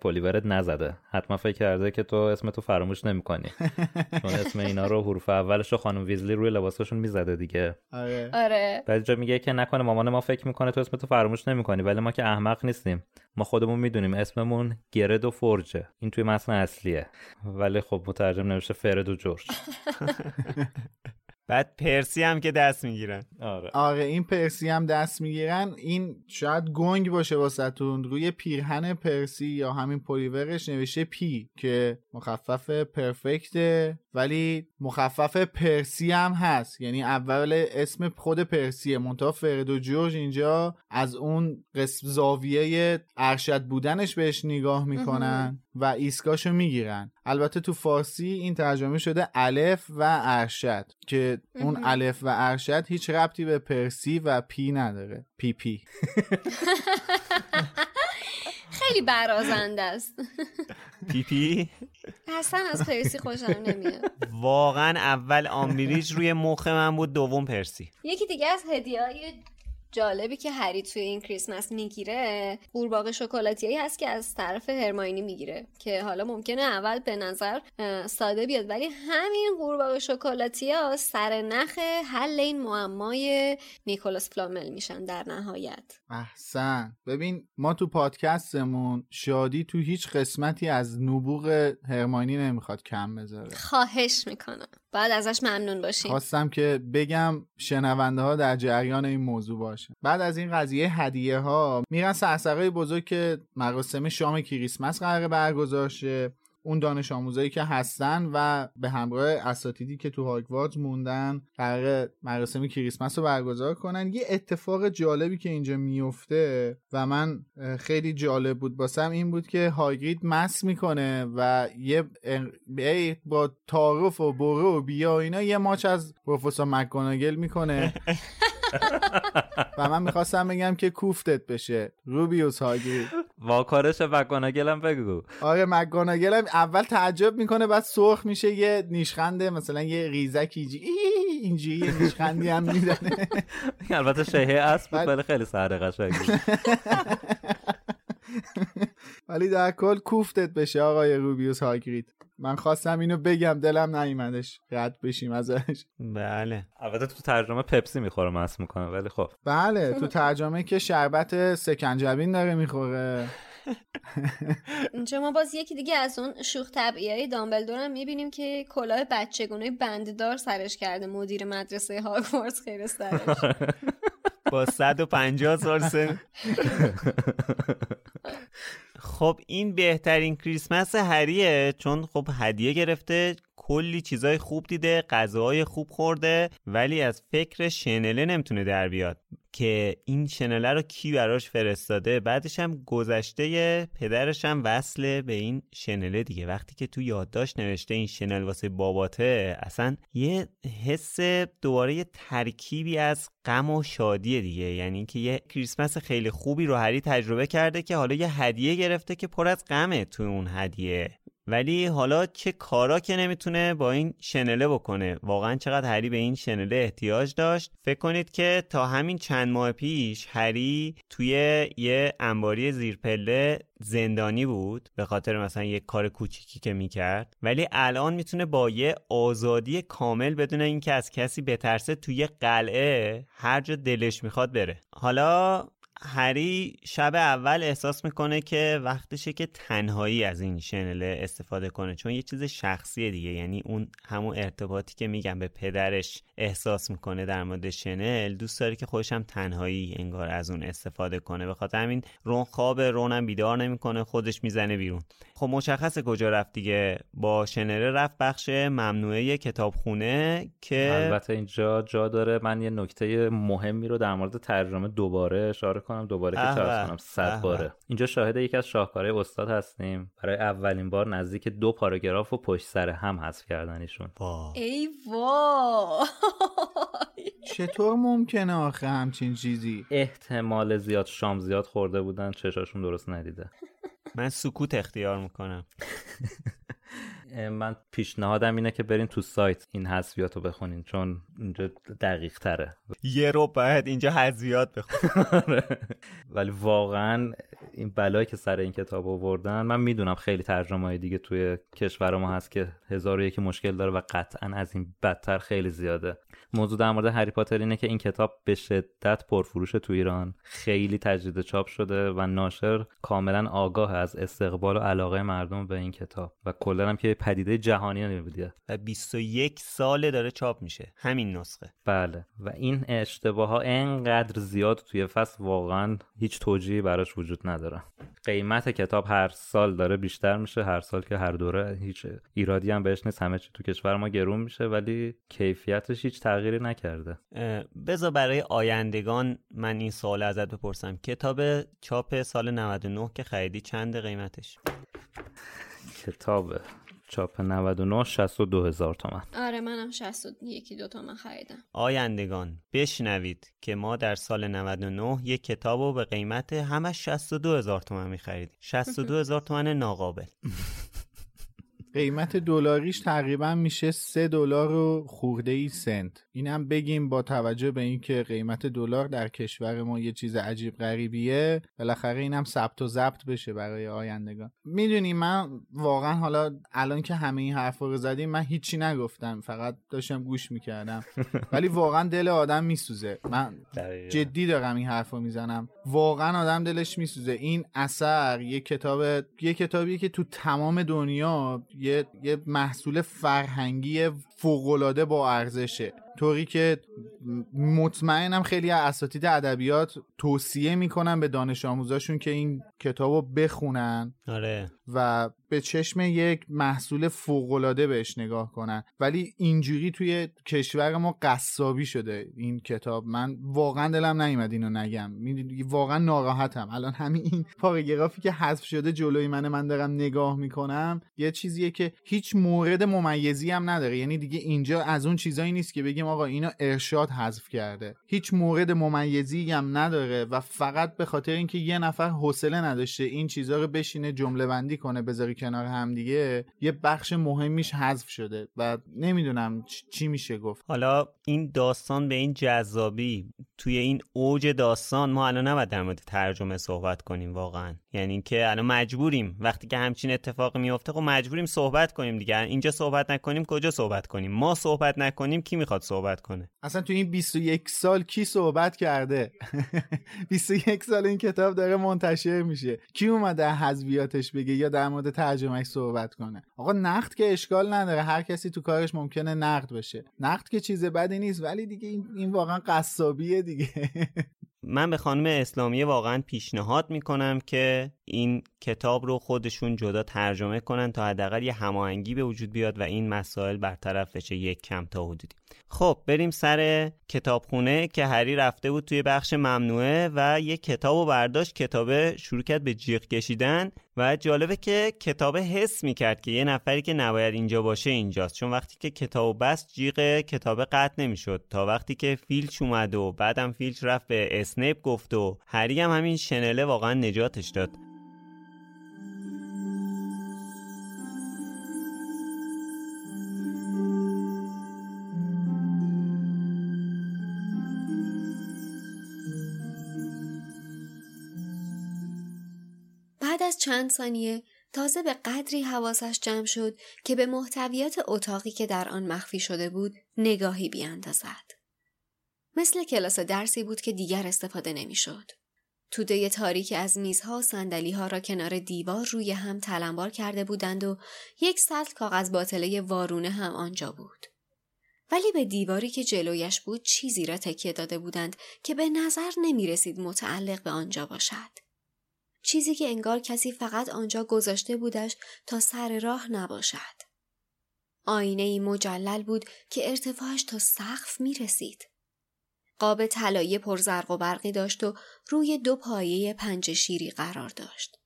پلیورت نزده. حتما فکر کرده که تو اسم تو فراموش نمی‌کنی. چون اسم اینا رو حروف اولش رو خانم ویزلی روی لباسشون می‌زده دیگه. آره. آره. بعد جا میگه که نکنه مامان ما فکر می‌کنه تو اسم تو فراموش نمی‌کنی ولی ما که احمق نیستیم. ما خودمون می‌دونیم اسممون گرد و فرجه. این توی متن اصلیه. ولی خب مترجم نوشته فرد و جورج بعد پرسی هم که دست می‌گیرن. آره. آره این پرسی هم دست می‌گیرن. این شاید گنگ باشه واسهتون. روی پیرهن پرسی یا همین پلیورش نوشته P که مخفف prefect ه. ولی مخفف پرسی هم هست. یعنی اول اسم خود پرسیه. منتها فرد و جورج اینجا از اون قسم زاویه ارشد بودنش بهش نگاه می‌کنن و ایسکاشو می‌گیرن. البته تو فارسی این ترجمه شده الف و ارشد که اون الف و ارشد هیچ ربطی به پرسی و پی نداره. پی پی. خیلی برازنده است. پی پی اصلا از پرسی خوشم نمیاد. واقعا اول آمبریج روی مخ من بود دوم پرسی. یکی دیگه از هدیه جالبی که هری توی این کریسمس می‌گیره قورباغه شکلاتیایی هست که از طرف هرماینی می‌گیره که حالا ممکنه اول به نظر ساده بیاد ولی همین قورباغه شکلاتی ها سر نخ حل این معمای نیکولاس فلامل میشن در نهایت. احسن. ببین ما تو پادکستمون شادی تو هیچ قسمتی از نبوغ هرماینی نمی‌خواد کم بذاره. خواهش می‌کنم. بعد ازش ممنون باشیم. خواستم که بگم شنونده ها در جریان این موضوع باشه. بعد از این قضیه هدیه ها میرن سرسرهای بزرگ که مراسم شام کریسمس قرار برگزار شه. اون دانش آموزایی که هستن و به همراه اساتیدی که تو هاگوارتز موندن قرار مراسم کریسمس رو برگزار کنن. یه اتفاق جالبی که اینجا میفته و من خیلی جالب بود باسم این بود که هاگرید مس می‌کنه و یه با تعارف و برو و بیا اینا یه ماچ از پروفسور مکگوناگل می‌کنه. و من می‌خواستم بگم که کوفتت بشه روبیوس هاگرید واکارش هم بگو. آره مکگوناگل هم اول تعجب می‌کنه بعد سرخ میشه یه نیشخنده مثلا یه ریزک اینجوری یه نیشخندی هم میدنه البته شهه اسب ولی خیلی سهره قشنگ ولی در کل کوفتت بشه آقای روبیوس هاگرید. من خواستم اینو بگم دلم نیومدش. رد بشیم ازش. بله. البته تو ترجمه پپسی می‌خوره مس می‌کنه ولی خب. بله تو ترجمه که شربت سکنجبین داره می‌خوره. اینجا ما باز یکی دیگه از اون شوخ طبعی های دامبلدور هم می‌بینیم که کلاه بچگونه بنددار سرش کرده مدیر مدرسه هاگوارتس خیر سرش. با 150 سال سن. خب این بهترین کریسمس هریه چون خب هدیه گرفته کلی چیزای خوب دیده غذاهای خوب خورده ولی از فکر شنله نمی‌تونه در بیاد که این شنله رو کی براش فرستاده. بعدش هم گذشته پدرش هم وصله به این شنله دیگه. وقتی که تو یادداشت نوشته این شنل واسه باباته اصلا یه حس دوباره ترکیبی از غم و شادی دیگه. یعنی اینکه یه کریسمس خیلی خوبی رو هری تجربه کرده که حالا یه هدیه گرفته که پر از غمه تو اون هدیه. ولی حالا چه کارا که نمی‌تونه با این شنله بکنه؟ واقعا چقدر هری به این شنله احتیاج داشت؟ فکر کنید که تا همین چند ماه پیش هری توی یه انباری زیرپله زندانی بود به خاطر مثلا یه کار کوچیکی که می‌کرد. ولی الان می‌تونه با یه آزادی کامل بدون اینکه از کسی بترسه توی قلعه هر جا دلش می‌خواد بره. حالا هری شب اول احساس می‌کنه که وقتشه که تنهایی از این شنله استفاده کنه چون یه چیز شخصیه دیگه یعنی اون همون ارتباطی که میگم به پدرش احساس می‌کنه در مورد شنل دوست داره که خودش هم تنهایی انگار از اون استفاده کنه. به خاطر همین رون خواب رونم بیدار نمی‌کنه خودش می‌زنه بیرون. خب مشخصه کجا رفت دیگه. با شنله رفت بخش ممنوعه کتابخونه که البته اینجا جا داره. من یه نکته مهمی رو در مورد ترجمه دوباره اشاره کنم دوباره که چرا کنم. صد باره. اینجا شاهد یکی از شاهکارهای استاد هستیم. برای اولین بار نزدیک دو پاراگراف و پشت سر هم حذف کردنشون ای وا چطور ممکنه آخه همچین چیزی؟ احتمال زیاد شام زیاد خورده بودن چشاشون درست ندیده. من سکوت اختیار می‌کنم. من پیشنهادم اینه که برین تو سایت این حذفیات رو بخونین چون اینجا دقیق تره. یه رو باید اینجا حذفیات بخونین ولی واقعا این بلایی که سر این کتاب آوردن من می‌دونم خیلی ترجمه های دیگه توی کشور ما هست که هزار و یکی مشکل داره و قطعا از این بدتر خیلی زیاده. موضوع در مورد هری پاتر اینه که این کتاب به شدت پرفروش تو ایران. خیلی تجدید چاپ شده و ناشر کاملا آگاه از استقبال و علاقه مردم به این کتاب. و کلا هم که پدیده جهانی نمیبودیه و 21 ساله داره چاپ میشه. همین نسخه. بله. و این اشتباه ها انقدر زیاد توی فصل واقعا هیچ توجیهی براش وجود نداره. قیمت کتاب هر سال داره بیشتر میشه. هر سال که هر دوره هیچ ایرادی هم بهش نیست. همه چی تو کشور ما گرون میشه ولی کیفیتش هیچ تغییری نکرده. بذار برای آیندگان من این سوال ازت بپرسم. کتاب چاپ سال 99 که خریدی چند قیمتش؟ کتاب چاپ 99 62 هزار تومن. آره منم 61 دو تومن خریدم. آیندگان بشنوید که ما در سال 99 یک کتاب رو به قیمت همش 62 هزار تومن میخریدیم 62 هزار تومن ناقابل. قیمت دلاریش تقریبا میشه سه دلار و خورده ای سنت. اینم بگیم با توجه به اینکه قیمت دلار در کشور ما یه چیز عجیب غریبیه بالاخره اینم ثبت و ضبط بشه برای آیندگان. می‌دونی من واقعا حالا الان که همه این حرفا رو زدیم من هیچی نگفتم فقط داشتم گوش می‌کردم. ولی واقعا دل آدم میسوزه. من جدی دارم این حرفو می‌زنم. واقعا آدم دلش میسوزه. این اثر یه کتاب یه کتابی که تو تمام دنیا یه, یه محصول فرهنگی فوقالعاده با ارزشه. طوری که مطمئنم خیلی از اساتید ادبیات توصیه می‌کنن به دانش آموزاشون که این کتابو بخونن آره. و به چشم یک محصول فوقالعاده بهش نگاه کنن. ولی اینجوری توی کشور ما قصابی شده این کتاب. من واقعا دلم نیومد اینو نگم. واقعا ناراحتم. الان همین این پاراگرافی که حذف شده جلوی من من دارم نگاه می‌کنم یه چیزیه که هیچ مورد ممیزی هم نداره. یعنی دیگه اینجا از اون چیزایی نیست که بگیم آقا اینا ارشاد حذف کرده. هیچ مورد ممیزی هم نداره و فقط به خاطر اینکه یه نفر حوصله نداشته این چیزا رو بشینه جمله بندی کنه بذاری کنار هم دیگه یه بخش مهمیش حذف شده و نمی‌دونم چی میشه گفت. حالا این داستان به این جذابی توی این اوج داستان ما الان نباید در مورد ترجمه صحبت کنیم واقعا. یعنی اینکه الان مجبوریم وقتی که همچین اتفاقی میفته خب مجبوریم صحبت کنیم دیگه. اینجا صحبت نکنیم کجا صحبت کنیم؟ ما صحبت نکنیم کی می‌خواد صحبت کنه؟ اصلا تو این 21 سال کی صحبت کرده؟ 21 سال این کتاب داره منتشر میشه. کی اومده حذویاتش بگه یا در مورد ترجمهش صحبت کنه؟ آقا نقد که اشکال نداره. هر کسی تو کارش ممکنه نقد بشه نقد که چیز بدی نیست ولی دیگه این, این واقعا قصابیه دیگه. من به خانم اسلامی واقعا پیشنهاد می‌کنم که این کتاب رو خودشون جدا ترجمه کنن تا حداقل یه هماهنگی به وجود بیاد و این مسائل برطرف بشه یک کم تا حدودی. خب بریم سر کتابخونه که هری رفته بود توی بخش ممنوعه و یه کتاب و برداشت. کتابه شروع کرد به جیغ کشیدن و جالبه که کتابه حس می‌کرد که یه نفری که نباید اینجا باشه اینجاست. چون وقتی که کتاب بست جیغ کتابه قطع نمی‌شد. تا وقتی که فیلچ اومد و بعدم فیلچ رفت به اسنیپ گفت و هری هم همین شنله واقعا نجاتش داد. چند ثانیه تازه به قدری حواسش جمع شد که به محتویات اتاقی که در آن مخفی شده بود نگاهی بیاندازد. مثل کلاس درسی بود که دیگر استفاده نمی‌شد. توده تاریک از میزها و ها را کنار دیوار روی هم تلمبار کرده بودند و یک سطل کاغذ باطله وارونه هم آنجا بود. ولی به دیواری که جلویش بود چیزی را تکیه داده بودند که به نظر نمی رسید متعلق به آنجا باشد. چیزی که انگار کسی فقط آنجا گذاشته بودش تا سر راه نباشد. آینه ای مجلل بود که ارتفاعش تا سقف می رسید. قاب طلایی پرزرق و برقی داشت و روی دو پایه پنج شیری قرار داشت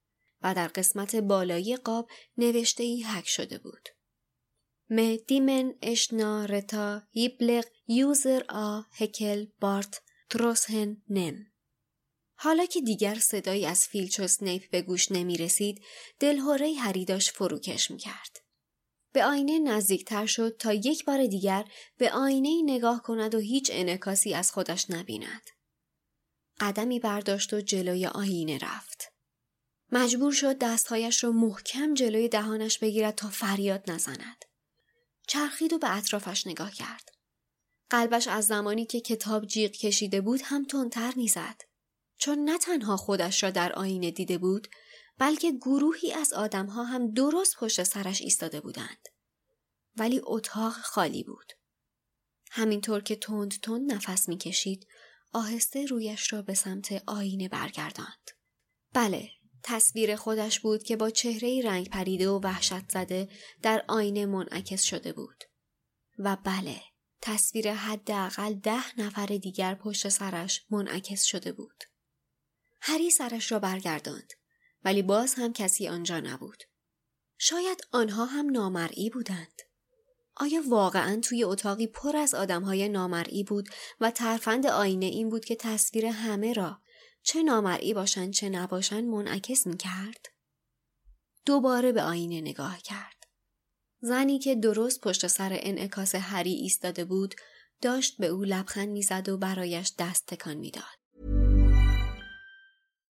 و در قسمت بالایی قاب نوشته ای حک شده بود. م دیمن اشنا رتا یبلغ یوزر آ هکل بارت تروسهن نم حالا که دیگر صدایی از فیلچ و سنیپ به گوش نمی رسید، دلهوره هری داشت فروکش می کرد. به آینه نزدیکتر شد تا یک بار دیگر به آینه نگاه کند و هیچ انکاسی از خودش نبیند. قدمی برداشت و جلوی آینه رفت. مجبور شد دستهایش را محکم جلوی دهانش بگیرد تا فریاد نزند. چرخید و به اطرافش نگاه کرد. قلبش از زمانی که کتاب جیغ کشیده بود هم تندتر می‌زد. چون نه تنها خودش را در آینه دیده بود بلکه گروهی از آدمها هم درست پشت سرش ایستاده بودند. ولی اتاق خالی بود. همینطور که تند تند نفس می‌کشید آهسته رویش را به سمت آینه برگرداند. بله، تصویر خودش بود که با چهره رنگ پریده و وحشت زده در آینه منعکس شده بود. و بله، تصویر حداقل ده نفر دیگر پشت سرش منعکس شده بود. هری سرش را برگرداند ولی باز هم کسی آنجا نبود. شاید آنها هم نامرئی بودند. آیا واقعا توی اتاقی پر از آدمهای نامرئی بود و ترفند آینه این بود که تصویر همه را چه نامرئی باشند چه نباشند منعکس می کرد؟ دوباره به آینه نگاه کرد. زنی که درست پشت سر انعکاس هری ایستاده بود داشت به او لبخند می‌زد و برایش دست تکان می‌داد.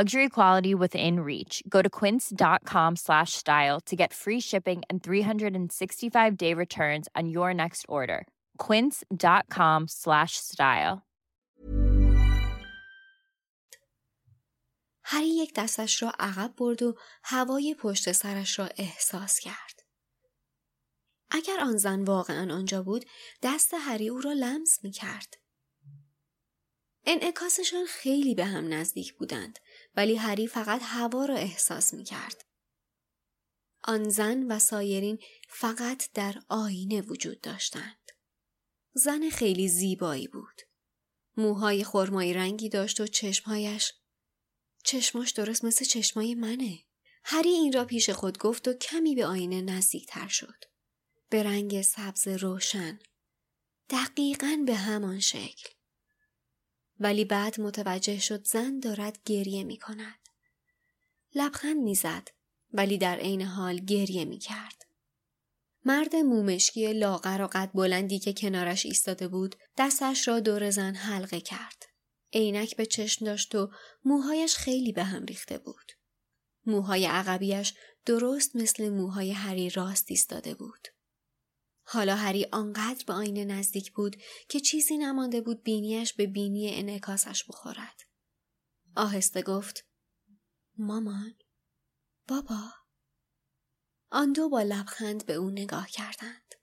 Luxury quality within reach. Go to quince.com slash style to get free shipping and 365-day returns on your next order. quince.com slash style. هری یک دستش را عقب برد و هوای پشت سرش را احساس کرد. اگر آن زن واقعا آنجا بود دست هری او را لمس می کرد. انعکاسشان خیلی به هم نزدیک بودند ولی هری فقط هوا را احساس می کرد. آن زن و سایرین فقط در آینه وجود داشتند. زن خیلی زیبایی بود. موهای خرمایی رنگی داشت و چشمهایش چشماش درست مثل چشمای منه. هری این را پیش خود گفت و کمی به آینه نزدیک تر شد. به رنگ سبز روشن. دقیقا به همان شکل. ولی بعد متوجه شد زن دارد گریه می کند. لبخند می زد ولی در عین حال گریه می کرد. مرد مومشکی لاغر و قد بلندی که کنارش ایستاده بود دستش را دور زن حلقه کرد. عینک به چشم داشت و موهایش خیلی به هم ریخته بود. موهای عقبیش درست مثل موهای هری راست ایستاده بود. حالا هری آنقدر به آینه نزدیک بود که چیزی نمانده بود بینیش به بینی انعکاسش بخورد. آهسته گفت مامان بابا آن دو با لبخند به او نگاه کردند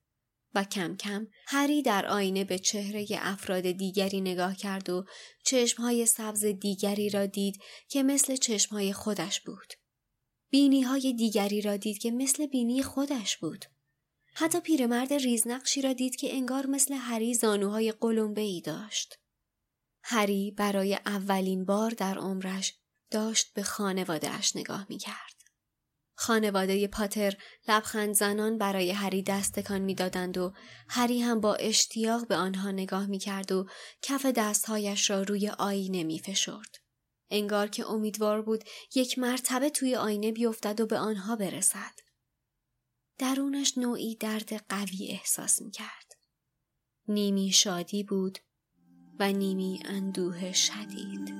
و کم کم هری در آینه به چهره افراد دیگری نگاه کرد و چشمهای سبز دیگری را دید که مثل چشمهای خودش بود. بینی های دیگری را دید که مثل بینی خودش بود. حتی پیرمرد ریزنقشی را دید که انگار مثل هری زانوهای قلمبه ای داشت. هری برای اولین بار در عمرش داشت به خانوادهش نگاه می کرد. خانواده پاتر لبخند زنان برای هری دست تکان می‌دادند و هری هم با اشتیاق به آنها نگاه می کرد و کف دستهایش را روی آینه می فشرد. انگار که امیدوار بود یک مرتبه توی آینه بیفتد و به آنها برسد. درونش نوعی درد قوی احساس می کرد. نیمی شادی بود و نیمی اندوه شدید.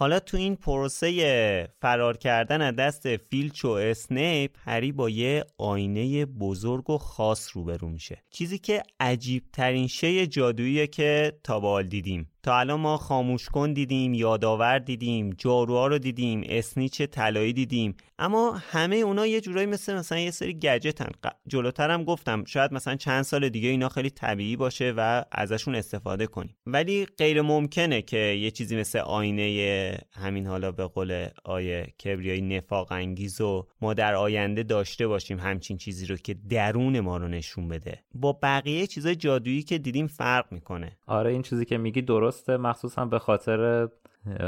حالا تو این پروسه فرار کردن از دست فیلچ و اسنیپ هری با یه آینه بزرگ و خاص روبرو میشه. چیزی که عجیب ترین شی جادوییه که تا بال دیدیم. تا الان ما خاموش کن دیدیم یادآور دیدیم جاروها رو دیدیم اسنیچ طلایی دیدیم. اما همه اونا یه جورایی مثل مثلا یه سری گجتن. جلوتر هم گفتم شاید مثلا چند سال دیگه اینا خیلی طبیعی باشه و ازشون استفاده کنیم. ولی غیر ممکنه که یه چیزی مثل آینه همین حالا به قول آیه کبریایی نفاق انگیز و ما در آینده داشته باشیم همچین چیزی رو که درون ما رو نشون بده. با بقیه چیزای جادویی که دیدیم فرق می‌کنه. آره این چیزی که میگی درسته مخصوصا به خاطر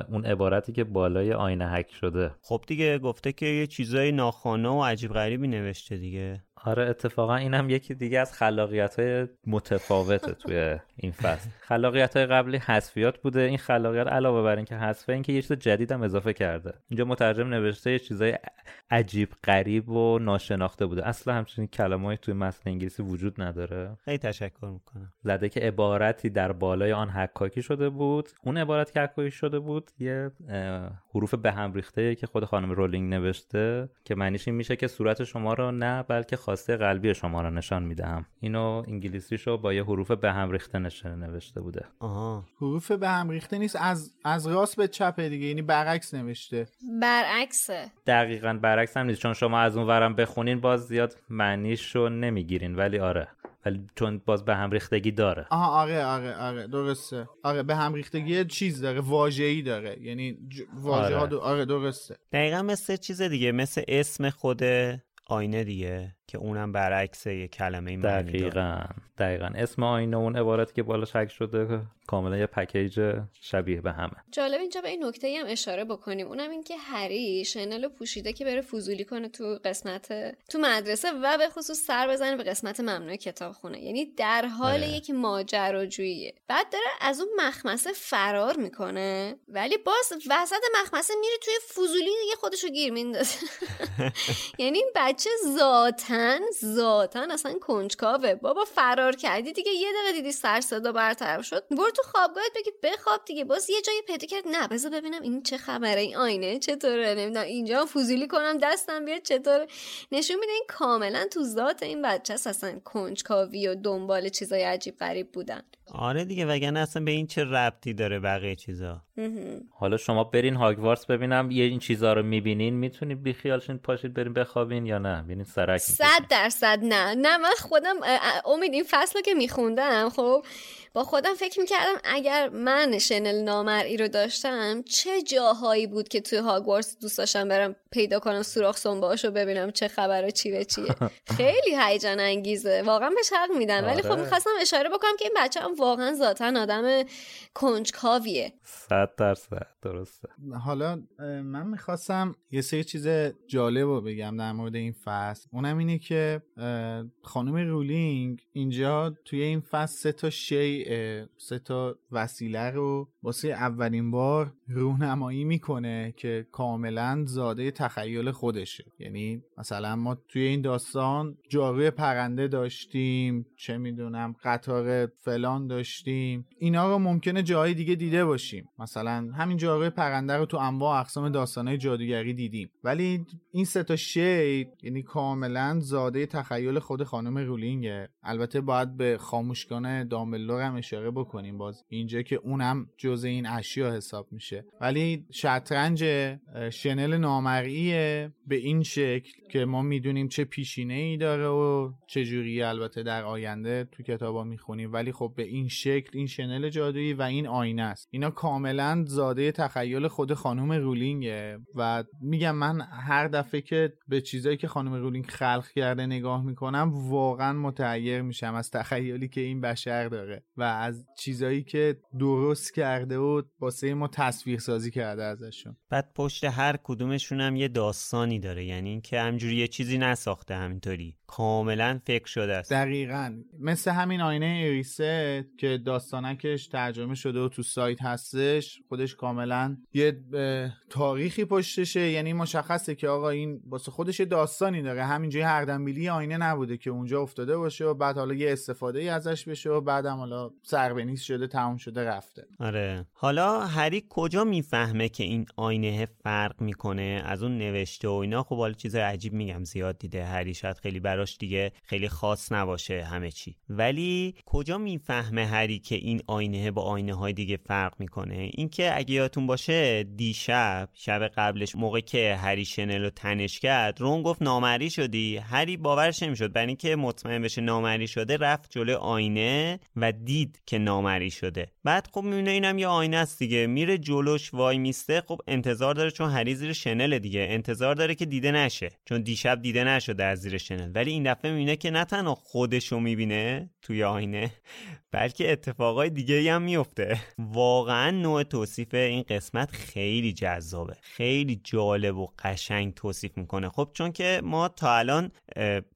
اون عبارتی که بالای آینه حک شده. خب دیگه گفته که یه چیزای ناخانه و عجیب غریبی نوشته دیگه. آره اتفاقا اینم یکی دیگه از خلاقیت های متفاوته توی این فصل. خلاقیت های قبلی حذفیات بوده. این خلاقیت علاوه بر اینکه حذفه اینکه یه چیز جدید هم اضافه کرده. اینجا مترجم نوشته یه چیزای عجیب غریب و ناشناخته بوده. اصلا همچین کلمه‌ای توی متن انگلیسی وجود نداره. خیلی تشکر می‌کنم. زده که عبارتی در بالای آن حکاکی شده بود. اون عبارت که حکاکی شده بود یه حروف به هم ریخته که خود خانم رولینگ نوشته که معنیش این میشه که صورت شما رو نه بلکه خواسته قلبی شما رو نشان می‌دهم. اینو انگلیسیشو با یه حروف به هم ریخته نوشته بوده. آها. حروف به هم ریخته نیست از از راست به چپ دیگه یعنی برعکس نوشته. برعکسه. دقیقا برعکس هم نیست چون شما از اون ورم بخونین باز زیاد معنیشو نمی‌گیرین ولی آره. ولی چون باز به هم ریختگی داره. آها آره آره آره درسته. آره به هم ریختگی چیز داره واژه‌ای داره. یعنی ج... واژه آره. آره درسته. دقیقا مثل چیز دیگه مثل اسم خود آینه دیگه. که اونم برعکس یه کلمه دقیقا دقیقا. اسم آینه اون عبارتی که بالا شک شده کاملا یه پکیج شبیه به همه. جالب اینجا به این نکته هم اشاره بکنیم. اونم این که هری شنل پوشیده که بره فضولی کنه تو قسمت تو مدرسه و به خصوص سر بزنه به قسمت ممنوع کتاب خونه یعنی در حال آره. یک ماجراجوییه بعد داره از اون مخمسه فرار می‌کنه ولی باز وسط مخمسه میره توی فضولی دیگه خودشو گیر میندازه. یعنی این بچه ذاتن ذاتن اصلا کنجکاوه. بابا فرار کردی دیگه. یه دقیقه دیدی سر صدا برطرف شد. برو تو خوابگاهت بگی بخواب دیگه. باز یه جایی پیدا کرد. نه بذار ببینم این چه خبره این آینه چطوره. نمی‌دونم اینجا فضولی کنم دستم بیاد چطور نشون میده این کاملا تو ذات این بچه اصلا کنجکاوی و دنبال چیزای عجیب غریب بودن. آره دیگه وگرنه اصلا به این چه ربطی داره بقیه چیزا؟ حالا شما برین هاگوارتس ببینم یه این چیزا رو می‌بینین می‌تونید بیخیالشین پاشید برین بخوابین یا نه؟ ببینین سرک صد درصد نه. نه من خودم امید این فصل رو که میخوندم خب با خودم فکر می‌کردم اگر من شنل نامرئی رو داشتم چه جاهایی بود که توی هاگوارتس دوست داشتم برم پیدا کنم سوراخ سنباش رو ببینم چه خبر چی به چیه. خیلی هیجان انگیزه. واقعا بهش حق میدن. ولی خب آره. می‌خواستم اشاره بکنم که این بچه هم واقعا ذاتا آدم کنجکاویه. صد درصد. درسته. حالا من می‌خواستم یه سری چیز جالب رو بگم در مورد این فصل. اونم اینه که خانم رولینگ اینجا توی این فصل سه تا شی سه تا وسیله رو واسه اولین بار رونمایی می‌کنه که کاملا زاده تخیل خودشه. یعنی مثلا ما توی این داستان جاروی پرنده داشتیم چه می‌دونم قطار فلان داشتیم. اینا رو ممکنه جای دیگه دیده باشیم. مثلا همین جاروی پرنده رو تو انواع اقسام داستانهای جادوگری دیدیم. ولی این سه تا شی یعنی کاملا زاده تخیل خود خانم رولینگه. البته باید به خاموشگان دامبلور هم اشاره بکنیم باز. اینجا که اونم جزء این اشیا حساب میشه. ولی شطرنج شنل نامرئیه. به این شکل که ما می‌دونیم چه پیشینه ای داره و چه جوری البته در آینده تو کتابا می‌خونیم. ولی خب به این شکل این شنل جادویی و این آینه است. اینا کاملا زاده تخیل خود خانم رولینگه و میگم من هر دفعه که به چیزایی که خانم رولینگ خلق کرده نگاه می‌کنم واقعا متعیر میشم از تخیلی که این بشر داره و از چیزایی که درست کرده و واسه ما تصویر سازی کرده ازشون. بعد پشت هر کدومشون هم یه داستانی داره. یعنی اینکه همجوری یه چیزی نساخته همینطوری. کاملا فکر شده است. دقیقا. مثل همین آینه اریسه که داستانکش ترجمه شده و تو سایت هستش خودش کاملا یه تاریخی پشتشه. یعنی مشخصه که آقا این واسه خودش داستانی داره. همینجوری هر دنبیلی آینه نبوده که اونجا افتاده باشه و بعد حالا یه استفاده ای ازش بشه و بعدم حالا سربنیز شده تموم شده رفته. آره. حالا هری کجا می‌فهمه که این آینه فرق می‌کنه؟ از اون نوشته و اینا خب حالا چیز عجیب میگم زیاد دیده هری شاید خیلی براش دیگه خیلی خاص نباشه همه چی. ولی کجا می‌فهمه هری که این آینه با آینه های دیگه فرق می‌کنه؟ اینکه اگه یادتون باشه دیشب شب قبلش موقع که هری شنل رو تنش کرد رون گفت نامری شدی. هری باورش نمی‌شد. برای اینکه مطمئن بشه نامری شده رفت جلوی آینه و دید که نامری شده. بعد خب می‌بینه اینم یه آینه است دیگه. میره جلوش وای میسته. خب انتظار داره چون هری زیر شنل دیگه. انتظار داره که دیده نشه. چون دیشب دیده نشده از زیر شنل. ولی این دفعه می‌بینه که نه تنها خودشو می‌بینه توی آینه. بلکه اتفاقای دیگه هم میفته واقعا نوع توصیف این قسمت خیلی جذابه. خیلی جالب و قشنگ توصیف می‌کنه. خب چون که ما تا الان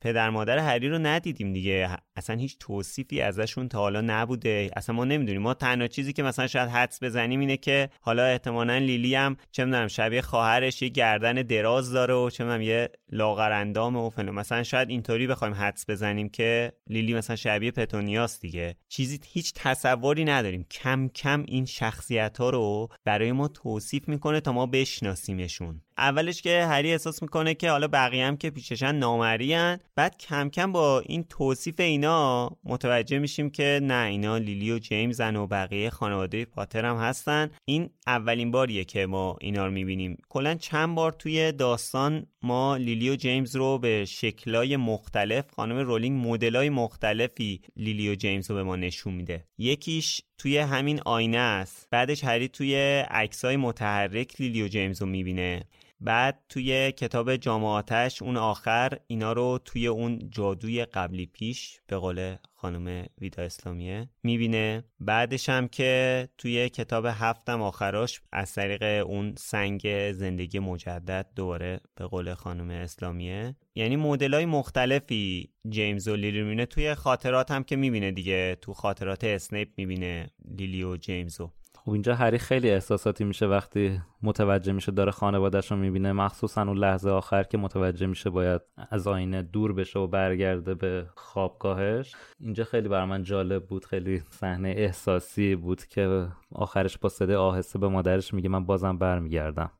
پدر مادر هری رو ندیدیم دیگه. اصلا هیچ توصیفی ازشون تا حالا نبوده. اصلا ما نمی‌دونیم. ما تنها چیزی که مثلا شاید حدس بزنیم اینه که حالا احتمالا لیلی هم چه می‌دونم شبیه خواهرش یه گردن دراز داره و چه می‌دونم یه لاغر اندام و فلان. مثلا شاید اینطوری بخوایم حدس بزنیم که لیلی مثلا شبیه پتونیاس دیگه. چیزی هیچ تصوری نداریم. کم کم این شخصیت ها رو برای ما توصیف می‌کنه تا ما بشناسیمشون. اولش که هری احساس می‌کنه که حالا بقیه هم که پیششن نامریان بعد کم کم با این توصیف اینا متوجه میشیم که نه اینا لیلی و جیمزن و بقیه خانواده پاتر هم هستن. این اولین باریه که ما اینا رو می‌بینیم. کلا چند بار توی داستان ما لیلی و جیمز رو به شکلای مختلف خانم رولینگ مدلای مختلفی لیلی و جیمز رو به ما نشون میده. یکیش توی همین آینه است. بعدش هری توی عکسای متحرک لیلی و جیمز رو می‌بینه. بعد توی کتاب جامعاتش اون آخر اینا رو توی اون جادوی قبلی پیش به قول خانم ویدا اسلامیه می‌بینه. بعدش هم که توی کتاب هفتم آخراش از طریق اون سنگ زندگی مجدد دوباره به قول خانم اسلامیه. یعنی مدل های مختلفی جیمز و لیلی می‌بینه. توی خاطرات هم که می‌بینه دیگه. تو خاطرات اسنیپ می‌بینه لیلی و جیمزو و اینجا هری خیلی احساساتی میشه وقتی متوجه میشه داره خانوادهش رو می‌بینه مخصوصا اون لحظه آخر که متوجه میشه باید از آینه دور بشه و برگرده به خوابگاهش. اینجا خیلی بر من جالب بود خیلی صحنه احساسی بود که آخرش با صدای آهسته به مادرش میگه من بازم برمیگردم.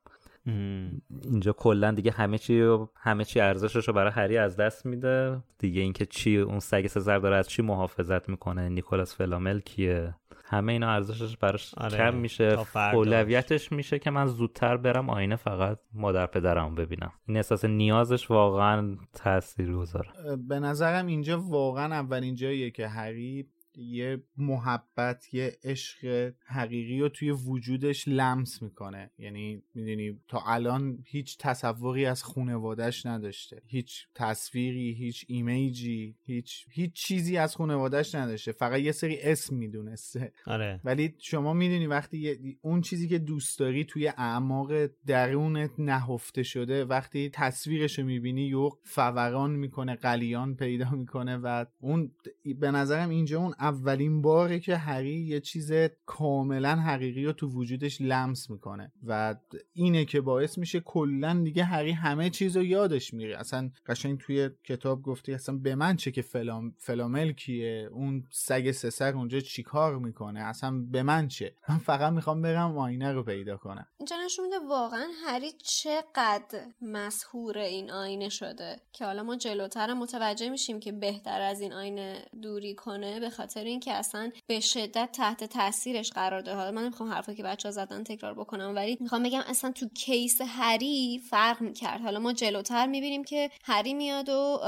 اینجا کلا دیگه همه چی همه چی ارزشش رو برای هری از دست میده. دیگه اینکه چی اون سگ سزر داره از چی محافظت می‌کنه نیکولاس فلامل کیه؟ همه اینا ارزشش براش آره. کم میشه اولویتش میشه که من زودتر برم آینه فقط مادر پدرم ببینم. این احساس نیازش واقعا تاثیر گذاره. به نظرم اینجا واقعا اولین جاییه که هری یه محبت یه عشق حقیقی رو توی وجودش لمس می‌کنه. یعنی می‌دونی تا الان هیچ تصوری از خونوادش نداشته. هیچ تصویری هیچ ایمیجی هیچ هیچ چیزی از خونوادش نداشته. فقط یه سری اسم می‌دونسته. آره. ولی شما می‌دونی وقتی اون چیزی که دوست داری توی اعماق درونت نهفته شده وقتی تصویرش رو می‌بینی یو فوران می‌کنه قلیان پیدا می‌کنه و اون به نظرم اینجا اون اولین باره که هری یه چیز کاملا حقیقی رو تو وجودش لمس می‌کنه و اینه که باعث میشه کلا دیگه هری همه چیز رو یادش میره. اصلا قشنگ توی کتاب گفتی اصلا به من چه که فلام فلامل کیه اون سگ سسر اونجا چیکار می‌کنه اصلا به من چه؟ من فقط می‌خوام برم آینه رو پیدا کنم. اینجا نشون میده واقعا هری چقدر مسهور این آینه شده که حالا ما جلوتر متوجه میشیم که بهتر از این آینه دوری کنه به خاطر خاطر اینکه اصلا به شدت تحت تاثیرش قرار داره. حالا من نمی‌خوام حرفی که بچه ها زدن تکرار بکنم ولی می‌خوام بگم اصلا تو کیس هری فرق می‌کرد. حالا ما جلوتر می‌بینیم که هری میاد و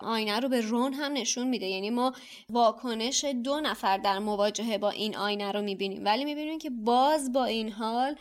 آینه رو به رون هم نشون میده. یعنی ما واکنش دو نفر در مواجهه با این آینه رو می‌بینیم. ولی می‌بینیم که باز با این حال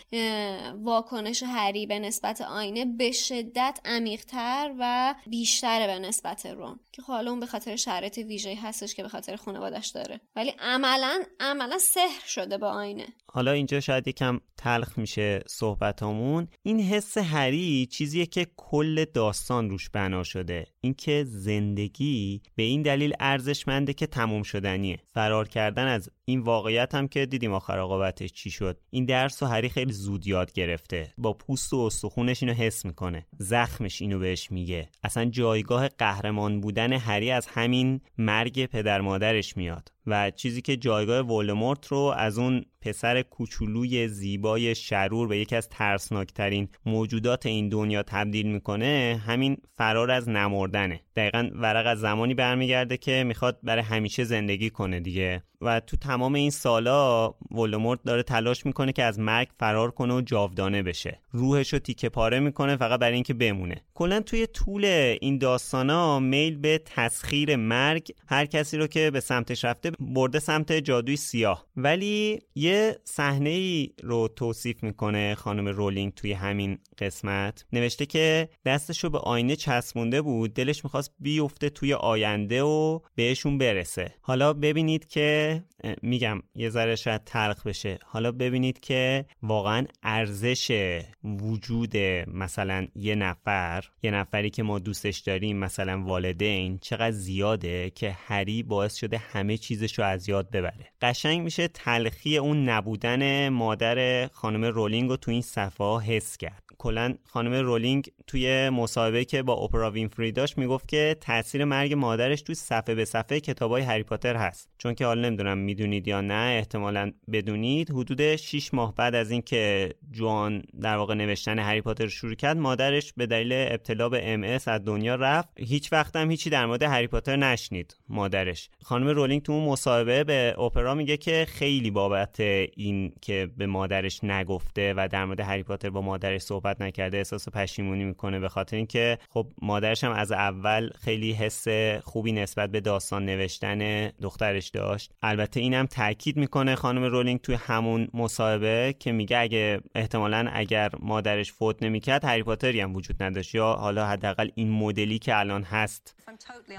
واکنش هری به نسبت آینه به شدت عمیقتر و بیشتره به نسبت رون. که حالا اون به خاطر شرایط ویژه‌ای هستش که به خاطر خانوادش داره. ولی عملا عملا سحر شده با آینه. حالا اینجا شاید یکم تلخ میشه صحبتامون. این حس هری چیزیه که کل داستان روش بنا شده. اینکه زندگی به این دلیل ارزشمنده که تموم شدنیه. فرار کردن از این واقعیت هم که دیدیم آخر عاقبتش چی شد. این درس و هری خیلی زود یاد گرفته. با پوست و استخونش اینو حس می‌کنه. زخمش اینو بهش میگه. اصلا جایگاه قهرمان بودن هری از همین مرگ پدر مادرش میاد. و چیزی که جایگاه ولدمورت رو از اون پسر کوچولوی زیبای شرور به یکی از ترسناکترین موجودات این دنیا تبدیل می‌کنه همین فرار از نمردنه. دقیقا ورق از زمانی برمیگرده که می‌خواد برای همیشه زندگی کنه دیگه. و تو تمام این سالا ولدمورت داره تلاش می‌کنه که از مرگ فرار کنه و جاودانه بشه. روحش رو تیکه پاره می‌کنه فقط برای اینکه بمونه. کلا توی طول این داستانا میل به تسخیر مرگ هر کسی رو که به سمتش رفته برده سمت جادوی سیاه. ولی یه صحنه ای رو توصیف می‌کنه خانم رولینگ توی همین قسمت. نوشته که دستش رو به آینه چسبونده بود دلش می‌خواست بیفته توی آینده و بهشون برسه. حالا ببینید که میگم یه ذره شاید تلخ بشه. حالا ببینید که واقعا ارزش وجود مثلا یه نفر یه نفری که ما دوستش داریم مثلا والدین چقدر زیاده که هری باعث شده همه چیزش رو از یاد ببره. قشنگ میشه تلخی اون نبودن مادر خانم رولینگ رو تو این صفحه حس کرد. کلا خانم رولینگ توی مصاحبه که با اپرا وینفری داشت می‌گفت که تاثیر مرگ مادرش توی صفحه به صفحه کتابای هری پاتر هست. چون که حالا نمی‌دونم می‌دونید یا نه احتمالا بدونید حدود 6 ماه بعد از اینکه جوان در واقع نوشتن هری پاتر شروع کرد مادرش به دلیل ابتلا به ام از دنیا رفت. هیچ وقت هم هیچی در مورد هری پاتر نشنید مادرش. خانم رولینگ تو اون مصاحبه به اپرا میگه که خیلی بابت این که به مادرش نگفته و در مورد هری پاتر با مادرش صحبت صحبت نکرده احساس پشیمونی می‌کنه به خاطر اینکه خب مادرش هم از اول خیلی حس خوبی نسبت به داستان نوشتن دخترش داشت البته اینم تاکید می‌کنه خانم رولینگ توی همون مصاحبه که میگه اگه احتمالا اگر مادرش فوت نمی‌کرد هری پاتری هم وجود نداشت یا حالا حداقل این مدلی که الان هست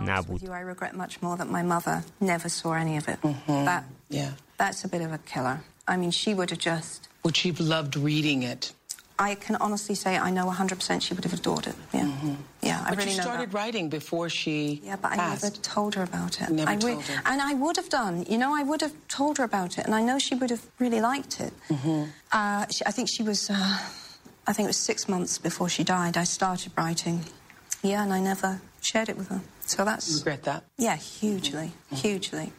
نبود That's a bit of a killer. I mean, she would have just. Would she have loved reading it? I can honestly say I know 100% she would have adored it. Yeah. Mm-hmm. Yeah, I but really you started writing before she Yeah, but passed. I never told her about it. Never I told her. And I would have done. You know, I would have told her about it, and I know she would have really liked it. Mm-hmm. Uh, she, I think she was, uh, I think it was six months before she died, I started writing. Yeah, and I never shared it with her. So that's... You regret that? Yeah, hugely, mm-hmm. hugely.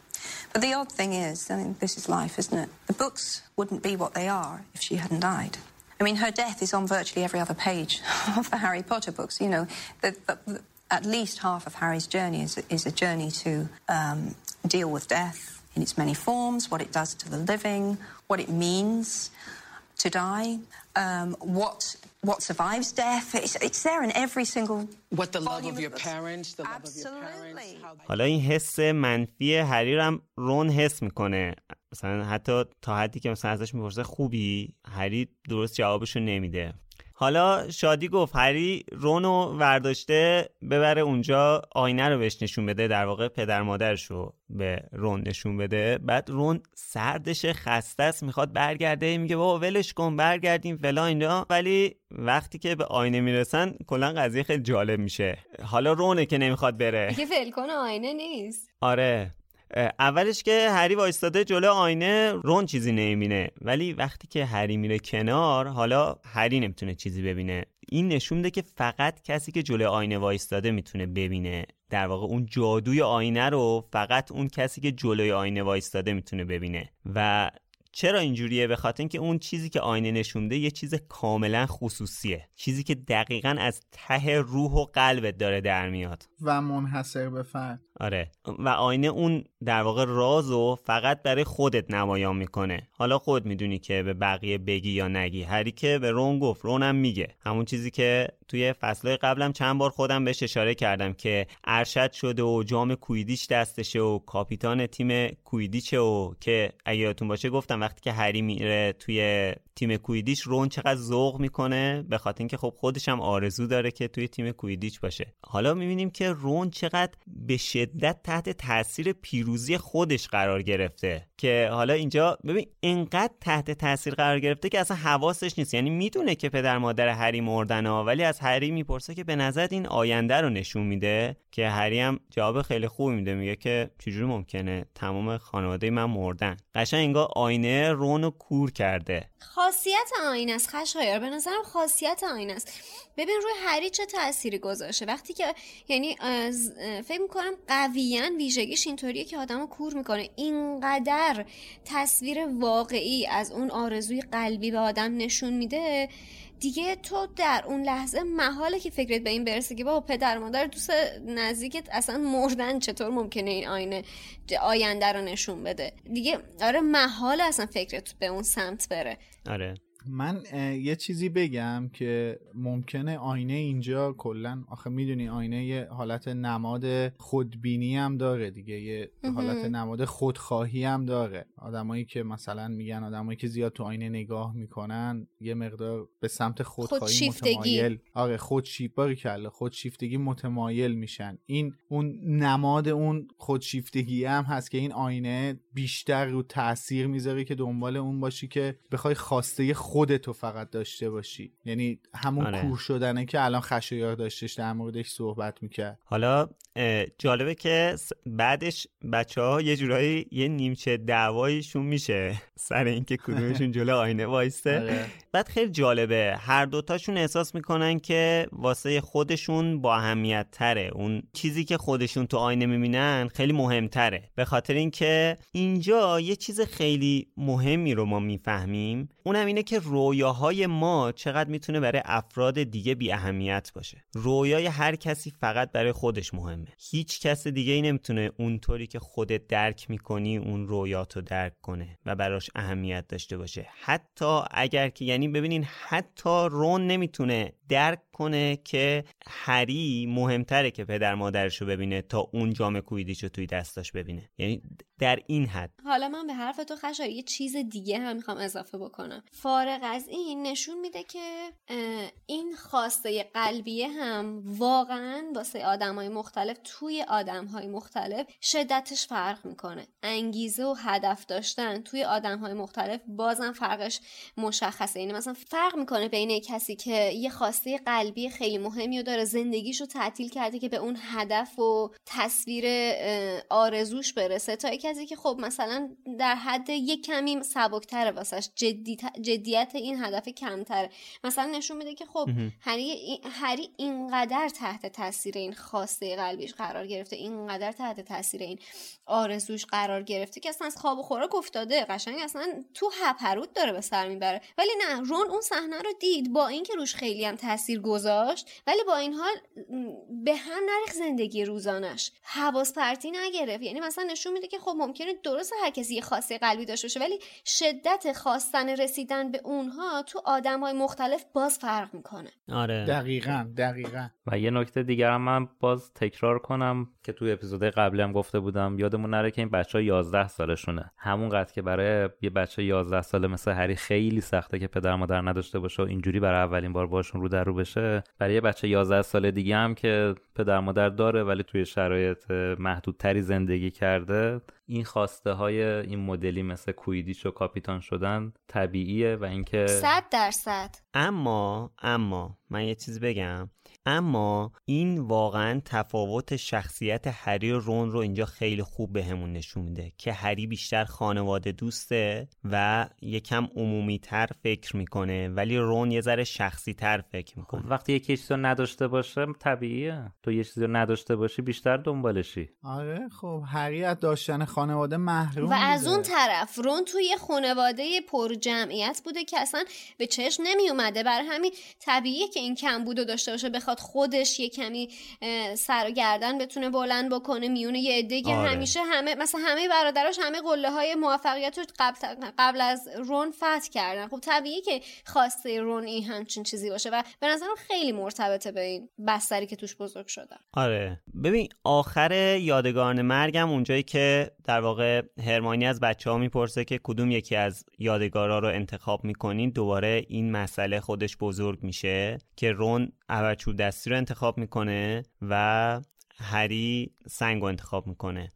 But the odd thing is, I mean, this is life, isn't it? The books wouldn't be what they are if she hadn't died. I mean, her death is on virtually every other page of the Harry Potter books. You know, the, the, the, at least half of Harry's journey is, is a journey to um, deal with death in its many forms, what it does to the living, what it means to die, um, what what survives death. It's, it's there in every single What the love of your parents, the love of your parents. حالا این حس منفی هری هم رون حس میکنه مثلا حتی تا حدی که مثلا ازش می‌پرسه خوبی؟ هری درست جوابشو نمیده. حالا شادی گفت هری رونو ورداشته ببره اونجا آینه رو بهش نشون بده در واقع پدر مادرش رو به رون نشون بده. بعد رون سردش خسته است می‌خواد برگرده میگه بابا ولش کن برگردیم فلا اینا. ولی وقتی که به آینه می‌رسن کلا قضیه خیلی جالب میشه. حالا رونه که نمی‌خواد بره. دیگه ول آینه نیست. آره. اولش که هری وایستاده جلو آینه رون چیزی نمی‌بینه. ولی وقتی که هری میره کنار حالا هری نمی‌تونه چیزی ببینه. این نشون میده که فقط کسی که جلو آینه وایستاده می‌تونه ببینه. در واقع اون جادوی آینه رو فقط اون کسی که جلوی آینه وایستاده می‌تونه ببینه. و چرا اینجوریه؟ به خاطر اینکه اون چیزی که آینه نشونده یه چیز کاملا خصوصیه. چیزی که دقیقا از ته روح و قلبت داره در میاد. و منحصر به فرد آره. و آینه اون در واقع راز و فقط برای خودت نمایان می‌کنه. حالا خود می‌دونی که به بقیه بگی یا نگی. هری که به رون گفت رونم میگه. همون چیزی که توی فصلهای قبلم چند بار خودم بهش اشاره کردم که ارشد شده و جام کویدیش دستشه و کاپیتان تیم کویدیچه و که اگه یادتون باشه گفتم وقتی که هری میره توی تیم کویدیش رون چقدر ذوق می‌کنه به خاطر اینکه خب خودش هم آرزو داره که توی تیم کویدیچ باشه. حالا می‌بینیم که رون چقدر به شدت تحت تاثیر پیروزی خودش قرار گرفته. که حالا اینجا ببین اینقدر تحت تاثیر قرار گرفته که اصلا حواسش نیست. یعنی می‌دونه که پدر مادر هری مردن ها ولی از هری می‌پرسه که به نظر این آینده رو نشون میده. که هری هم جواب خیلی خوبی میده. میگه که چجوری ممکنه تمام خانواده من مردن؟ قشنگ انگار آینه رون رو کور کرده. خاصیت آینه است خشایار. به نظرم خاصیت آینه است. ببین روی هری چه تأثیری گذاشته. وقتی که یعنی فکر می‌کنم قویا ویژگیش اینطوریه که آدمو کور می‌کنه. اینقدر تصویر واقعی از اون آرزوی قلبی به آدم نشون میده دیگه تو در اون لحظه محاله که فکرت به این برسه که با پدر مادر دوست نزدیکت اصلا مردن چطور ممکنه این آینه آینده رو نشون بده؟ دیگه آره محال اصلا فکرت به اون سمت بره. آره. من یه چیزی بگم که ممکنه آینه اینجا کلا آخه می‌دونی آینه یه حالت نماد خودبینی هم داره دیگه یه حالت نماد خودخواهی هم داره. آدمایی که مثلا میگن آدمایی که زیاد تو آینه نگاه می‌کنن یه مقدار به سمت خودخواهی متمایل. آره خودشیفتگی کله خودشیفتگی متمایل میشن. این اون نماد اون خودشیفتگی هم هست که این آینه بیشتر رو تاثیر می‌ذاره که دنبال اون باشی که بخوای خواسته خودتو فقط داشته باشی. یعنی همون آره. کور شدنه که الان خشایار داشتش در موردش صحبت می‌کرد. حالا جالبه که بعدش بچه ها یه جورایی یه نیمچه دعوایشون میشه. سر اینکه کدومشون جلو آینه وایسته. آره. بعد خیلی جالبه. هر دوتاشون احساس می‌کنن که واسه خودشون با اهمیت تره اون چیزی که خودشون تو آینه می‌بینن خیلی مهمتره. به خاطر اینکه اینجا یه چیز خیلی مهمی رو ما می‌فهمیم. اونم اینه که رویاهای ما چقدر می‌تونه برای افراد دیگه بی اهمیت باشه. رویای هر کسی فقط برای خودش مهمه. هیچ کس دیگه ای نمی‌تونه اونطوری که خودت درک می‌کنی اون رویاتو درک کنه و براش اهمیت داشته باشه. حتی اگر که یعنی ببینین حتی رون نمی‌تونه درک کنه که هری مهمتره که پدر مادرشو ببینه تا اون جام کویدیشو توی دستاش ببینه. یعنی در این حد. حالا من به حرف تو خشا یه چیز دیگه هم می‌خوام اضافه بکنم. فارغ از این نشون میده که این خواسته قلبیه هم واقعا واسه آدمای مختلف توی آدمهای مختلف شدتش فرق می‌کنه. انگیزه و هدف داشتن توی آدمهای مختلف بازم فرقش مشخصه. یعنی مثلا فرق می‌کنه بین کسی که یه خواسته قلبی خیلی مهمی و داره زندگیشو تعطیل کرده که به اون هدف و تصویر آرزوش برسه تا کسی که خب مثلا در حد یک کمی سبکتره واسش جدی جدیت این هدف کمتره. مثلا نشون میده که خب هری هری اینقدر تحت تاثیر این خواسته قلبیش قرار گرفته اینقدر تحت تاثیر این آرزوش قرار گرفته که اصلا از خواب و خوراک افتاده. قشنگ اصلا تو هپرود داره به سر می‌بره. ولی نه رون اون صحنه رو دید با اینکه روش خیلی هم تاثیر گذاشت ولی با این حال به هم نریخ زندگی روزانش. حواس پرتی نگرفت. یعنی مثلا نشون میده که خب ممکنه درست هر کسی یه خاصی قلبی داشته باشه ولی شدت خواستن رسیدن به اونها تو آدم های مختلف باز فرق می‌کنه. آره. دقیقا دقیقا. و یه نکته دیگر هم من باز تکرار کنم که تو اپیزود قبلی هم گفته بودم یادمون نره که این بچه ها 11 سالشونه. همون قد که برای یه بچه 11 ساله مثل هری خیلی سخته که پدر مادر نداشته باشه و اینجوری برای اولین بار باشون رو در رو بشه. برای یه بچه 11 ساله دیگه هم که پدر مادر داره ولی توی شرایط محدودتری زندگی کرده این خواسته های این مدلی مثل کویدیش و کاپیتان شدن طبیعیه و اینکه صد درصد. اما اما من یه چیز بگم. اما این واقعا تفاوت شخصیت هری و رون رو اینجا خیلی خوب بهمون به نشون میده که هری بیشتر خانواده دوسته و یکم عمومی تر فکر می‌کنه ولی رون یه ذره شخصی تر فکر می‌کنه. خب وقتی یه چیزی رو نداشته باشه طبیعیه. تو یه چیزی رو نداشته باشی بیشتر دنبالشی. آره خب هری از داشتن خانواده محروم و از اون طرف رون توی خانواده پر جمعیت بوده که اصلا به چشم نمی اومده. برای همین طبیعیه که این کم بودو داشته باشه بخواد خودش یه کمی سر و گردن بتونه بلند بکنه میون یه عده که آره. همیشه همه مثلا همه برادراش همه قله های موفقیت رو قبل, قبل از رون فتح کردن. خب طبیعیه که خواسته رون این همچین چیزی باشه و به نظرم خیلی مرتبطه به این بستری که توش بزرگ شدن آره. ببین آخر یادگاران مرگم اونجایی که در واقع هرمانی از بچه ها می‌پرسه که کدوم یکی از یادگارا رو انتخاب می‌کنین دوباره این مسئله خودش بزرگ میشه که رون اول دستی رو انتخاب می‌کنه و هری سنگ رو انتخاب می‌کنه.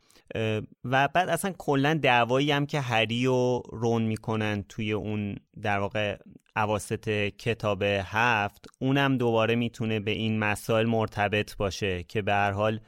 و بعد اصلا کلا دعوایی هم که هری و رون می‌کنن توی اون در واقع عواست کتاب هفت اونم دوباره می‌تونه به این مسائل مرتبط باشه که به هر حال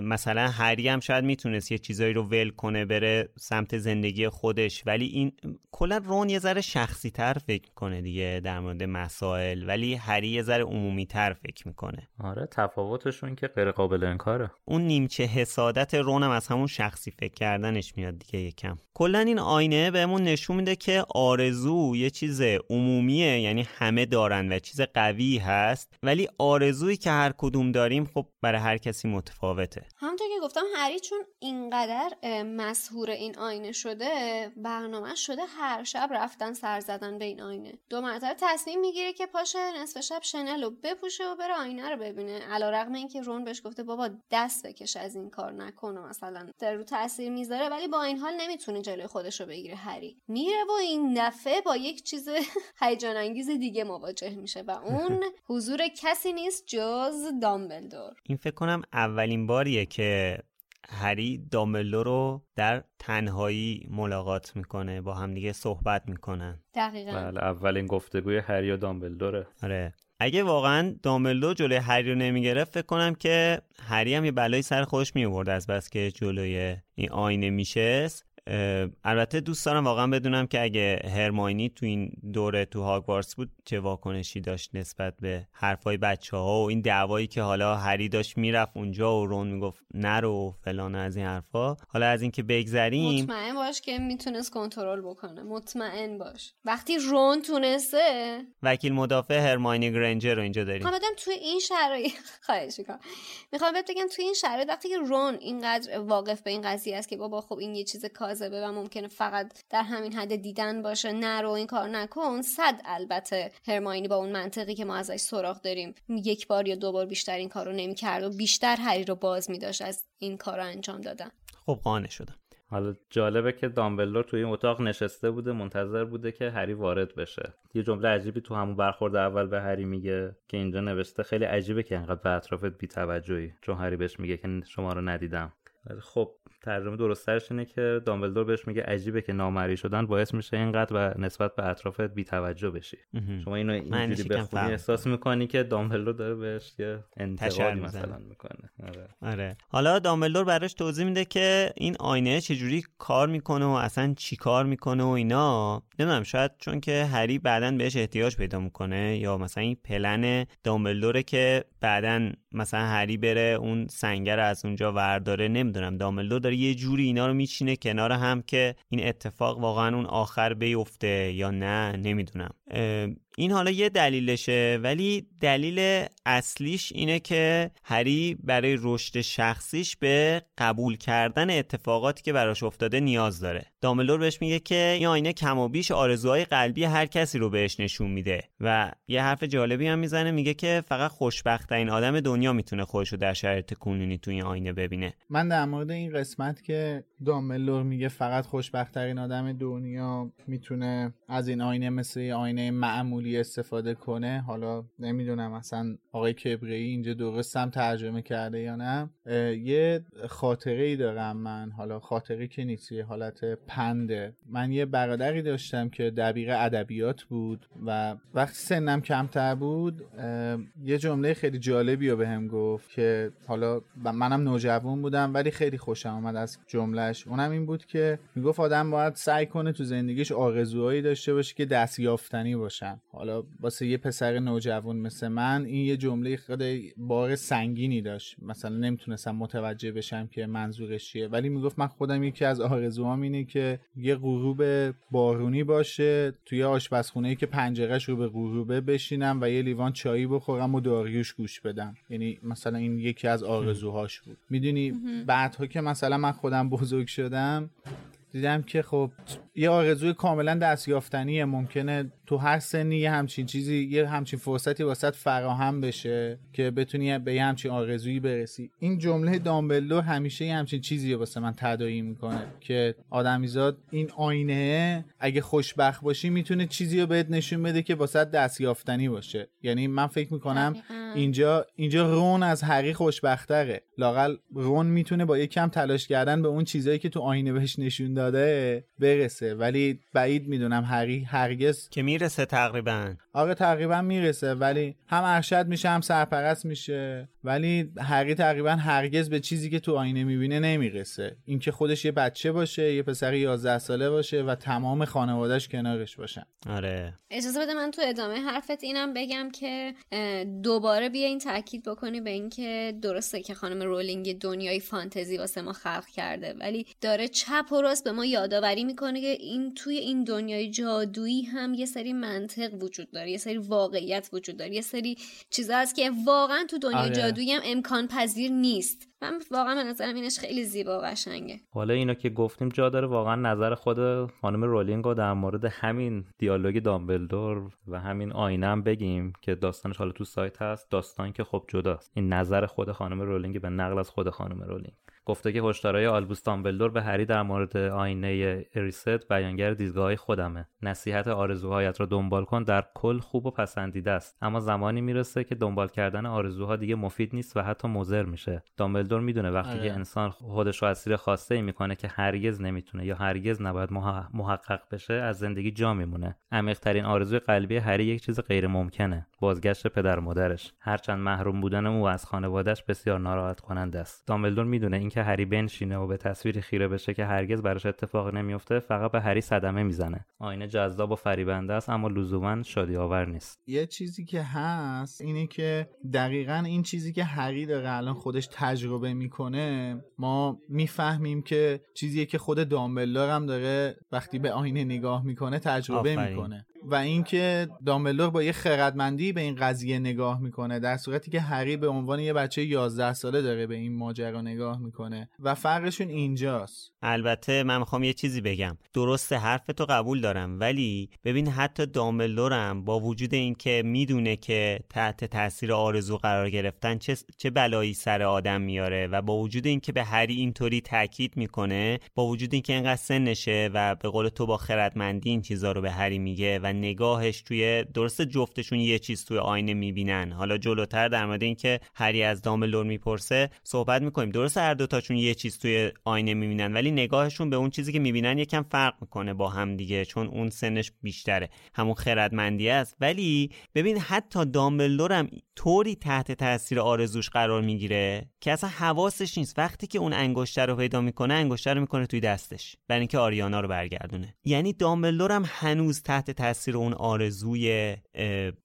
مثلا هری هم شاید می‌تونست یه چیزایی رو ول کنه بره سمت زندگی خودش. ولی این کلا رون یه ذره شخصی تر فکر کنه دیگه در مورد مسائل. ولی هری یه ذره عمومی تر فکر می‌کنه. آره تفاوتشون که غیر قابل انکاره. اون نیمچه حسادت رون هم از همون شخصی فکر کردنش میاد دیگه یکم. کلا این آینه بهمون نشون میده که آرزو یه چیز عمومیه یعنی همه دارن و چیز قوی هست. ولی آرزویی که هر کدوم داریم خب برای هر کسی متفاوته. همونطور که گفتم هری چون اینقدر مسهور این آینه شده برنامه شده هر شب رفتن سر زدن به این آینه. دو مرتبه تصمیم می‌گیره که پاشه نصف شب شنل رو بپوشه و بره آینه رو ببینه. علیرغم اینکه رون بهش گفته بابا دست بکش از این کار نکنه مثلا در رو تاثیر می‌ذاره. ولی با این حال نمی‌تونه جلوی خودش رو بگیره هری. میره و این دفعه با یک چیز هیجان انگیز دیگه مواجه میشه و اون حضور کسی نیست جز دامبلدور. این فکر کنم اولین باریه که هری دامبلدور رو در تنهایی ملاقات می‌کنه با همدیگه صحبت می‌کنن. دقیقا. بله اولین گفتگوی هری و دامبلدوره آره. اگه واقعا دامبلدور جلوی هری رو نمی‌گرفت فکر کنم که هری هم یه بلایی سر خودش میورد از بس که جلوی این آینه میشست. البته دوست دارم واقعا بدونم که اگه هرماینی تو این دوره تو هاگوارتس بود چه واکنشی داشت نسبت به حرفای بچه ها و این دعوایی که حالا هری داشت می‌رفت اونجا و رون می‌گفت نرو و فلان از این حرفا. حالا از اینکه بگذریم مطمئن باش که می‌تونست کنترل بکنه. مطمئن باش. وقتی رون تونسته وکیل مدافع هرماینی گرنجر رو اینجا داریم. می‌خوام تو این شرایط خواهش می‌کنم. می‌خوام بگم تو این شرایط وقتی که رون اینقدر واقف به این قضیه است که بابا خب این یه چیز کاذبه و ممکنه فقط در همین حد دیدن باشه. نرو این کار نکن. صد البته هرماینی با اون منطقی که ما ازش سراغ داریم. یک بار یا دو بار بیشتر این کارو نمی‌کرد و بیشتر هری رو باز میداشت از این کار رو انجام دادن. خب قانع شدم حالا جالبه که دامبلدور توی این اتاق نشسته بوده منتظر بوده که هری وارد بشه. یه جمله عجیبی تو همون برخورد اول به هری میگه که اینجا نوشته خیلی عجیبه که انقدر به اطرافت بی‌توجهی چون هری بهش میگه که شما رو ندیدم. خب ترجمه درستش اینه که دامبلدور بهش میگه عجیبه که نامری شدن باعث میشه اینقدر و نسبت به اطرافت بی توجه بشی شما اینو اینجوری بخونی احساس می‌کنی که دامبلدور داره بهش یه انتقادی مثلا می‌کنه. آره. آره. حالا دامبلدور براش توضیح میده که این آینه چجوری کار می‌کنه و اصلا چی کار می‌کنه و اینا. نمی‌دونم شاید چون که هری بعدا بهش احتیاج پیدا می‌کنه یا مثلا این پلن دامبلدوره که بعدا مثلا هری بره اون سنگر از اونجا ورداره نمی‌دونم. دامبلدور داره یه جوری اینا رو میچینه کنار هم که این اتفاق واقعا اون آخر بیفته یا نه نمی‌دونم. این حالا یه دلیلشه ولی دلیل اصلیش اینه که هری برای رشد شخصیش به قبول کردن اتفاقاتی که براش افتاده نیاز داره. داملور بهش میگه که این آینه کم و بیش آرزوهای قلبی هر کسی رو بهش نشون میده و یه حرف جالبی هم می‌زنه میگه که فقط خوشبخت این آدم دنیا می‌تونه خودش رو در شرایط کنونی توی این آینه ببینه. من در مورد این قسمت که داملور میگه فقط خوشبخت آدم دنیا می‌تونه از این آینه مثل آینه معمولی استفاده کنه حالا نمی‌دونم اصلا آقای کبری اینجا درست هم ترجمه کرده یا نه یه خاطره ای دارم من حالا خاطره که نیست یه حالت پنده. من یه برادری داشتم که دبیر ادبیات بود و وقتی سنم کمتر بود یه جمله خیلی جالبی رو بهم گفت که حالا منم نوجوان بودم ولی خیلی خوشم آمد از جملهش اونم این بود که می‌گفت آدم باید سعی کنه تو زندگیش آرزوهایی داشته باشه که دستیافتنی باشن. حالا واسه یه پسر نوجوان مثل من این یه جمله خیلی بار سنگینی داشت. مثلا نمی‌تونستم متوجه بشم که منظورش چیه. ولی می‌گفت من خودم یکی از آرزوهام اینه که یه غروب بارونی باشه توی آشپزخونه ای که پنجرهش رو به غروبه بشینم و یه لیوان چایی بخورم و داریوش گوش بدم. یعنی مثلا این یکی از آرزوهاش بود. می‌دونی بعدها که مثلا من خودم بزرگ شدم دیدم که خب یه آرزوی کاملا دستیافتنیه ممکنه تو هر سنی یه همچین چیزی یه همچین فرصتی واسط فراهم بشه که بتونی به یه همچین آرزویی برسی. این جمله دامبلدور همیشه یه همچین چیزی واسه من تداعی می‌کنه که آدمیزاد این آینه اگه خوشبخت باشی می‌تونه چیزی رو بهت نشون بده که واسه دستیافتنی باشه. یعنی من فکر می‌کنم اینجا اینجا رون از هری خوشبختره. لاقل رون می‌تونه با یه کم تلاش کردن به اون چیزایی که تو آینه بهش نشون داده برسه. ولی بعید می‌دونم هری هرگز که می‌رسه تقریبا. آره تقریبا می‌رسه. ولی هم ارشد میشه هم سرپرست میشه. ولی هری تقریبا هرگز به چیزی که تو آینه می‌بینه نمی‌رسه. اینکه خودش یه بچه باشه یه پسر 11 ساله باشه و تمام خانوادهش کنارش باشن. آره. اجازه بده من تو ادامه حرفت اینم بگم که دوباره بیا این تاکید بکنی به اینکه درسته که خانم رولینگ دنیای فانتزی واسه ما خلق کرده ولی داره چپ و راست به ما یادآوری می‌کنه که این توی این دنیای جادویی هم یه سری منطق وجود داره یه سری واقعیت وجود داره یه سری چیزا هست که واقعا تو دنیای آره. جادویی هم امکان پذیر نیست. من واقعا به نظرم اینش خیلی زیبا و قشنگه. حالا اینو که گفتیم جا داره واقعا نظر خود خانم رولینگ رو در مورد همین دیالوگ دامبلدور و همین آینه هم بگیم که داستانش حالا تو سایت هست. داستان که خب جداست. این نظر خود خانم رولینگ به نقل از خود خانم رولینگ. گفته که هشدارهای آلبوس دامبلدور به هری در مورد آینه اریسد بیانگر دیدگاه خودمه. نصیحت آرزوهایت را دنبال کن. در کل خوب و پسندیده است. اما زمانی می‌رسه که دنبال کردن آرزوها دیگه مفید نیست و حتی مضر میشه. می‌دونه وقتی آره. که انسان خودش رو اسیر خواسته ای می‌کنه که هرگز نمی‌تونه یا هرگز نباید محقق بشه از زندگی جا میمونه. عمیقترین آرزوی قلبی هری یک چیز غیر ممکنه بازگشت پدر مادرش. هرچند محروم بودن او از خانوادهش بسیار ناراحت کننده است. دامبلدور می‌دونه اینکه هری بنشینه و به تصویری خیره بشه که هرگز براش اتفاق نمیفته فقط به هری صدمه می‌زنه. آینه جذاب و فریبنده است اما لزوما شادی آور نیست. یه چیزی که هست اینه که دقیقا این چیزی که هری داره الان خودش تجربه می‌کنه ما می‌فهمیم که چیزیه که خود دامبلدور هم داره وقتی به آینه نگاه می‌کنه تجربه آفرین. می‌کنه و اینکه دامبلدور با یه خردمندی به این قضیه نگاه می‌کنه در صورتی که هری به عنوان یه بچه 11 ساله داره به این ماجرا نگاه می‌کنه و فرقشون اینجاست. البته من می‌خوام یه چیزی بگم. درسته حرف تو قبول دارم ولی ببین حتی دامبلدورم با وجود اینکه می‌دونه که تحت تاثیر آرزو قرار گرفتن چه, چه بلایی سر آدم میاره و با وجود اینکه به هری اینطوری تاکید می‌کنه با وجود اینکه اینقدر سنشه و به قول تو با خردمندی این چیزا رو به هری میگه و نگاهش توی درست جفتشون یه چیز توی آینه می‌بینن. حالا جلوتر در مورد اینکه هری از دامبلدور می‌پرسه صحبت می‌کنیم. درست هر دوتاشون یه چیز توی آینه می‌بینن ولی نگاهشون به اون چیزی که می‌بینن یکم فرق می‌کنه با هم دیگه چون اون سنش بیشتره. همون خردمندی است. ولی ببین حتی دامبلدور هم طوری تحت تاثیر آرزوش قرار می‌گیره که اصلا حواسش نیست. وقتی که اون انگشتر رو پیدا می‌کنه انگشتر رو می‌کنه توی دستش. برای اینکه آریانا رو برگردونه. یعنی دامبلدور هم هنوز تحت اون آرزوی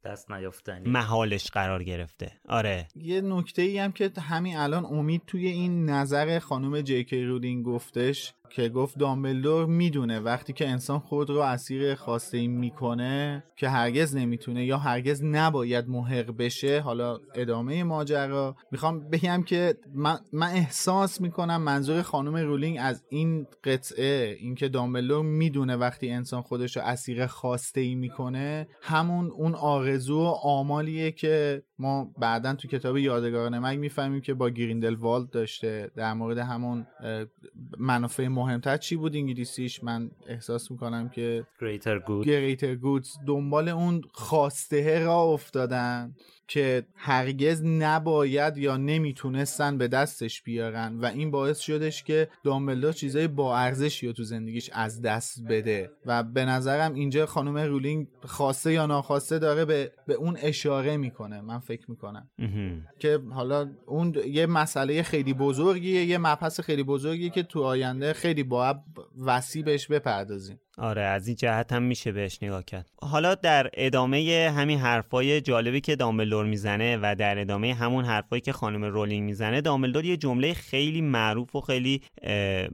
دست نیافتنی. محالش قرار گرفته. آره. یه نکته ای هم که همین الان امید توی این نظر خانم جیکی رولینگ گفتش که گفت دامبلدور می‌دونه وقتی که انسان خود رو اسیر خواسته ای می‌کنه که هرگز نمی‌تونه یا هرگز نباید محق بشه حالا ادامه ماجرا. می‌خوام بگم که من, من احساس می‌کنم منظور خانم رولینگ از این قطعه اینکه دامبلدور می‌دونه وقتی انسان خودش رو اسیر خواسته ای می‌کنه همون اون آرزو و آمالیه که ما بعدا تو کتاب یادگاران مرگ می‌فهمیم که با گریندلوالد داشته در مورد همون منافع مهمتر چی بود انگلیسیش؟ من احساس می‌کنم که greater good. Greater goods دنبال اون خواسته را افتادن. که هرگز نباید یا نمی‌تونستن به دستش بیارن و این باعث شدش که دامبلدور چیزای با ارزشی رو تو زندگیش از دست بده. و به نظرم اینجا خانم رولینگ خواسته یا ناخواسته داره به, به اون اشاره می‌کنه. من فکر می‌کنم. که حالا اون یه مسئله خیلی بزرگیه یه مبحث خیلی بزرگیه که تو آینده خیلی باید وسیع بهش بپردازیم. آره از این جهت هم میشه بهش نگاه کرد. حالا در ادامه همین حرفای جالبی که دامبلدور می‌زنه و در ادامه همون حرفایی که خانم رولینگ می‌زنه دامبلدور یه جمله خیلی معروف و خیلی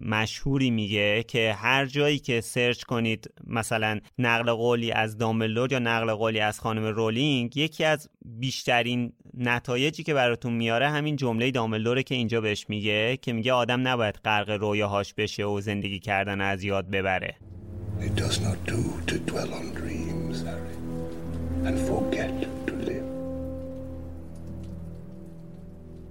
مشهوری میگه که هر جایی که سرچ کنید مثلا نقل قولی از دامبلدور یا نقل قولی از خانم رولینگ یکی از بیشترین نتایجی که براتون میاره همین جمله دامبلدوره که اینجا بهش میگه که میگه آدم نباید غرق رویاهاش بشه و زندگی کردن از یاد ببره. It does not do to dwell on dreams, Harry, and forget to live.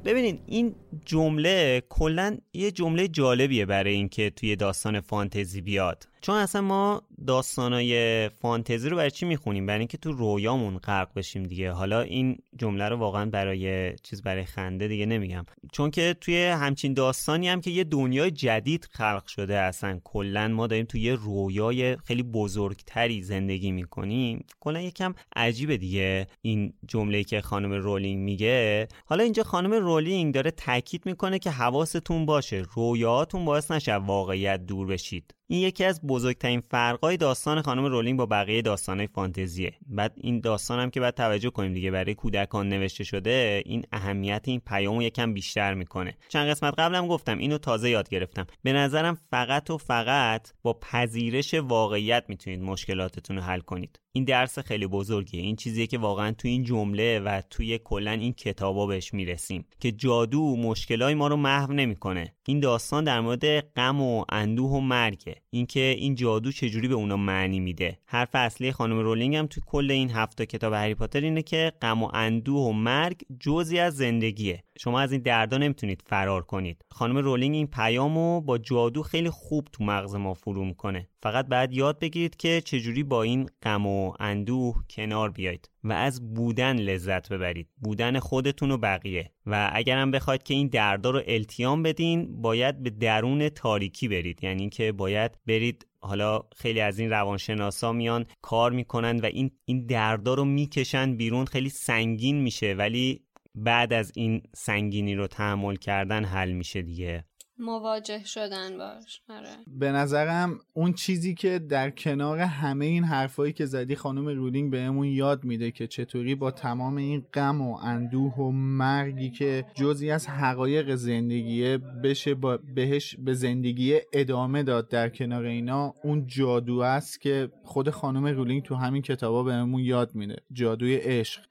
ببینید این جمله کلا یه جمله جالبیه برای اینکه توی داستان فانتزی بیاد چون اصلا ما داستانای فانتزی رو برای چی می‌خونیم؟ برای اینکه تو رویامون غرق بشیم دیگه. حالا این جمله رو واقعا برای چیز برای خنده دیگه نمیگم. چون که توی همچین داستانی هم که یه دنیای جدید خلق شده اصلا. کلا ما داریم توی یه رویای خیلی بزرگتری زندگی می‌کنیم. کلا یکم عجیبه دیگه این جمله که خانم رولینگ میگه. حالا اینجا خانم رولینگ داره تاکید می‌کنه که حواستون باشه. رویاتون باعث نشه واقعیت دور بشید. این یکی از بزرگترین فرقای داستان خانم رولینگ با بقیه داستانهای فانتزیه. بعد این داستان هم که باید توجه کنیم دیگه برای کودکان نوشته شده این اهمیت این پیامو یکم بیشتر می‌کنه. چند قسمت قبلم گفتم اینو تازه یاد گرفتم. به نظرم فقط و فقط با پذیرش واقعیت می‌تونید مشکلاتتون رو حل کنید. این درس خیلی بزرگیه. این چیزیه که واقعا تو این جمله و توی کلا این کتابا بهش می‌رسیم که جادو مشکلای ما رو محو نمی‌کنه. این داستان در مورد غم و اندوه و مرگه. اینکه این جادو چجوری به اونا معنی میده؟ حرف اصلی خانم رولینگ هم تو کل این هفته کتاب هری پاتر اینه که غم و اندوه و مرگ جزی از زندگیه. شما از این دردا نمی‌تونید فرار کنید. خانم رولینگ این پیامو با جادو خیلی خوب تو مغز ما فرو می‌کنه. فقط بعد یاد بگیرید که چجوری با این غم و اندوه کنار بیاید و از بودن لذت ببرید. بودن خودتون و بقیه. و اگرم بخواید که این دردا رو التیام بدین باید به درون تاریکی برید. یعنی که باید برید حالا خیلی از این روانشناسا میان کار می‌کنن و این این دردا رو می‌کشن بیرون. خیلی سنگین میشه. ولی بعد از این سنگینی رو تحمل کردن حل میشه دیگه. مواجه شدن باش. آره. به نظرم اون چیزی که در کنار همه این حرفایی که زدی خانم رولینگ بهمون یاد میده که چطوری با تمام این غم و اندوه و مرگی که جزی از حقایق زندگیه بشه با بهش به زندگی ادامه داد در کنار اینا اون جادو است که خود خانم رولینگ تو همین کتابا بهمون یاد میده. جادوی عشق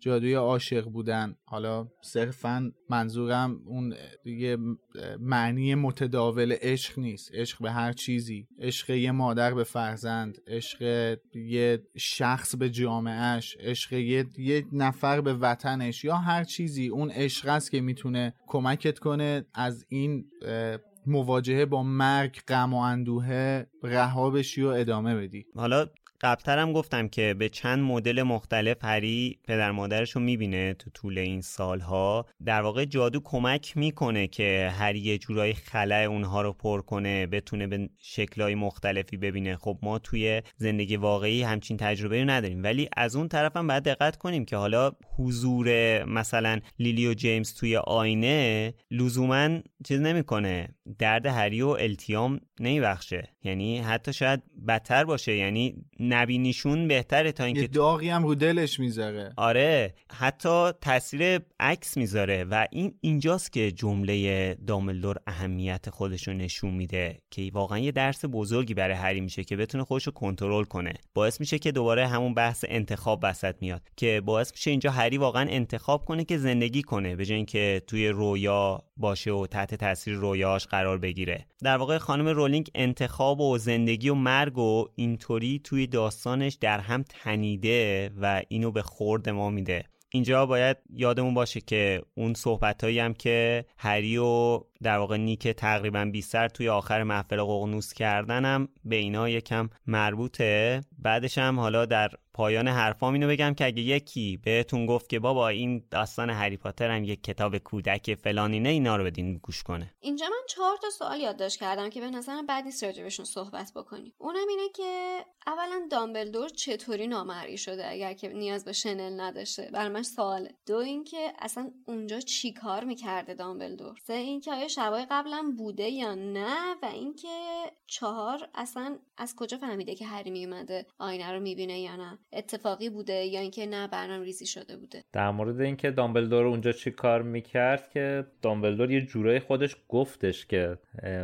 جادوی عاشق بودن. حالا صرفا منظورم اون دیگه معنی متداول عشق نیست. عشق به هر چیزی. عشق یه مادر به فرزند. عشق یه شخص به جامعهش عشق یه, یه نفر به وطنش. یا هر چیزی. اون عشق است که می‌تونه کمکت کنه از این مواجهه با مرگ غم و اندوه رها بشی و ادامه بدی. حالا قبلترم گفتم که به چند مدل مختلف هری پدر مادرش رو می‌بینه تو طول این سالها. در واقع جادو کمک می‌کنه که هری یه جورایی خلع اونها رو پر کنه بتونه به شکلهای مختلفی ببینه. خب ما توی زندگی واقعی همچین تجربه رو نداریم. ولی از اون طرف هم باید دقت کنیم که حالا حضور مثلا لیلی و جیمز توی آینه لزوما چیز نمی‌کنه. درد هری و التیام نمیبخشه. یعنی حتی شاید بدتر باشه. یعنی نبینیشون بهتره تا اینکه داغی هم رو دلش می‌ذاره. آره حتی تاثیر عکس می‌ذاره و این اینجاست که جمله داملدور اهمیت خودش رو نشون میده که واقعا یه درس بزرگی برای هری میشه که بتونه خودش رو کنترل کنه. باعث میشه که دوباره همون بحث انتخاب وسط میاد که باعث میشه اینجا هری واقعا انتخاب کنه که زندگی کنه به اینکه توی رویا باشه و تحت تاثیر رویاش قرار بگیره. در واقع خانم رولینگ انتخاب و زندگی و مرگ و اینطوری توی داستانش در هم تنیده و اینو به خورد ما میده. اینجا باید یادمون باشه که اون صحبتهایی هم که هری و در واقع نیک تقریبا بیستر توی آخر محفل ققنوس کردنم به اینا یکم مربوطه. بعدش هم حالا در پایان حرفام اینو بگم که اگه یکی بهتون گفت که بابا این داستان هری پاتر هم یک کتاب کودک فلانی نه اینا رو بدین گوش کنه. اینجا من چهار تا سوال یادداشت کردم که به نظرم بعد نیست راجبشون صحبت بکنیم. اونم اینه که اولا دامبلدور چطوری نامرئی شده اگر که نیاز به شنل نداشته؟ برای من سواله. دو اینکه اصلا اونجا چیکار می‌کرده دامبلدور؟ سه اینکه آیا شبای قبلا بوده یا نه و اینکه چهار اصلا از کجا فهمیده که هری میومده آینه رو می‌بینه یا نه؟ اتفاقی بوده یا اینکه نه برنامه ریزی شده بوده؟ در مورد اینکه دامبلدور اونجا چی کار می‌کرد که دامبلدور یه جورایی خودش گفتش که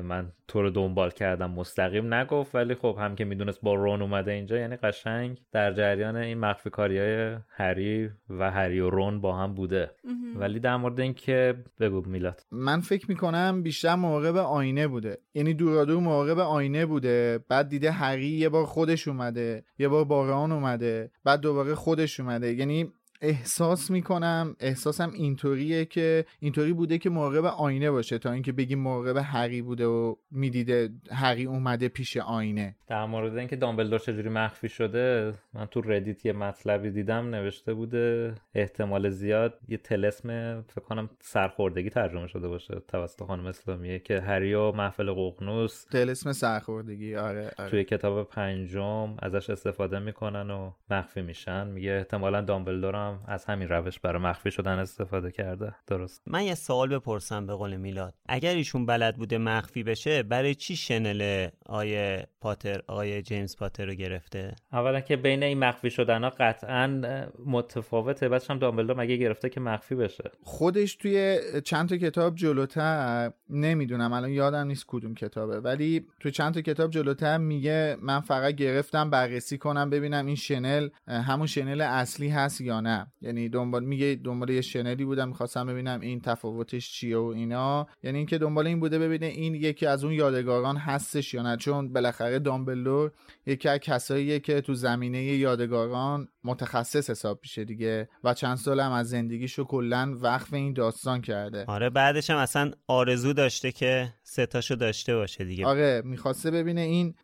من تو رو دنبال کردم مستقیم نگفت ولی خب هم که می‌دونست با رون اومده اینجا یعنی قشنگ در جریان این مخفی کاری های هری و هری و رون با هم بوده. ولی در مورد اینکه بگو میلاد. من فکر می‌کنم بیشتر مراقب آینه بوده. یعنی دورادور مراقب آینه بوده. بعد دیده هری یه بار خودش اومده یه بار باران اومده بعد دوباره خودش اومده. یعنی احساس می‌کنم احساسم اینطوریه که اینطوری بوده که مراقب آینه باشه تا اینکه بگیم مراقب هری بوده و می‌دیده هری اومده پیش آینه در مورد اینکه دامبلدور چجوری مخفی شده من تو ردیت یه مطلبی دیدم نوشته بوده احتمال زیاد یه تلسم فکر کنم سرخوردگی ترجمه شده باشه توسط خانم اسلامیه که هری و محفل ققنوس تلسم سرخوردگی آره, آره. توی کتاب پنجم ازش استفاده می‌کنن و مخفی میشن میگه احتمالا دامبلدور هم از همین روش برای مخفی شدن استفاده کرده. درست. من یه سوال بپرسم به قول میلاد. اگر ایشون بلد بوده مخفی بشه برای چی شنل آیه پاتر آیه جیمز پاتر رو گرفته؟ اولا که بین این مخفی شدن ها قطعا متفاوته. بعدش هم دامبلدور مگه گرفته که مخفی بشه؟ خودش توی چند تا کتاب جلوتر نمی‌دونم الان یادم نیست کدوم کتابه. ولی توی چند تا کتاب جلوتر میگه من فقط گرفتم بررسی کنم ببینم این شنل همون شنل اصلی هست یا نه. نه. یعنی دنبال میگه دنبال یه شنلی بودم می‌خواستم ببینم این تفاوتش چیه و اینا. یعنی اینکه دنبال این بوده ببینه این یکی از اون یادگاران هستش یا نه. چون بالاخره دامبلدور یکی از کساییه که تو زمینه یادگاران متخصص حساب میشه دیگه و چند سال هم از زندگیشو کلا وقف این داستان کرده. آره بعدش هم اصلا آرزو داشته که ستاشو داشته باشه دیگه. آره می‌خواسته ببینه این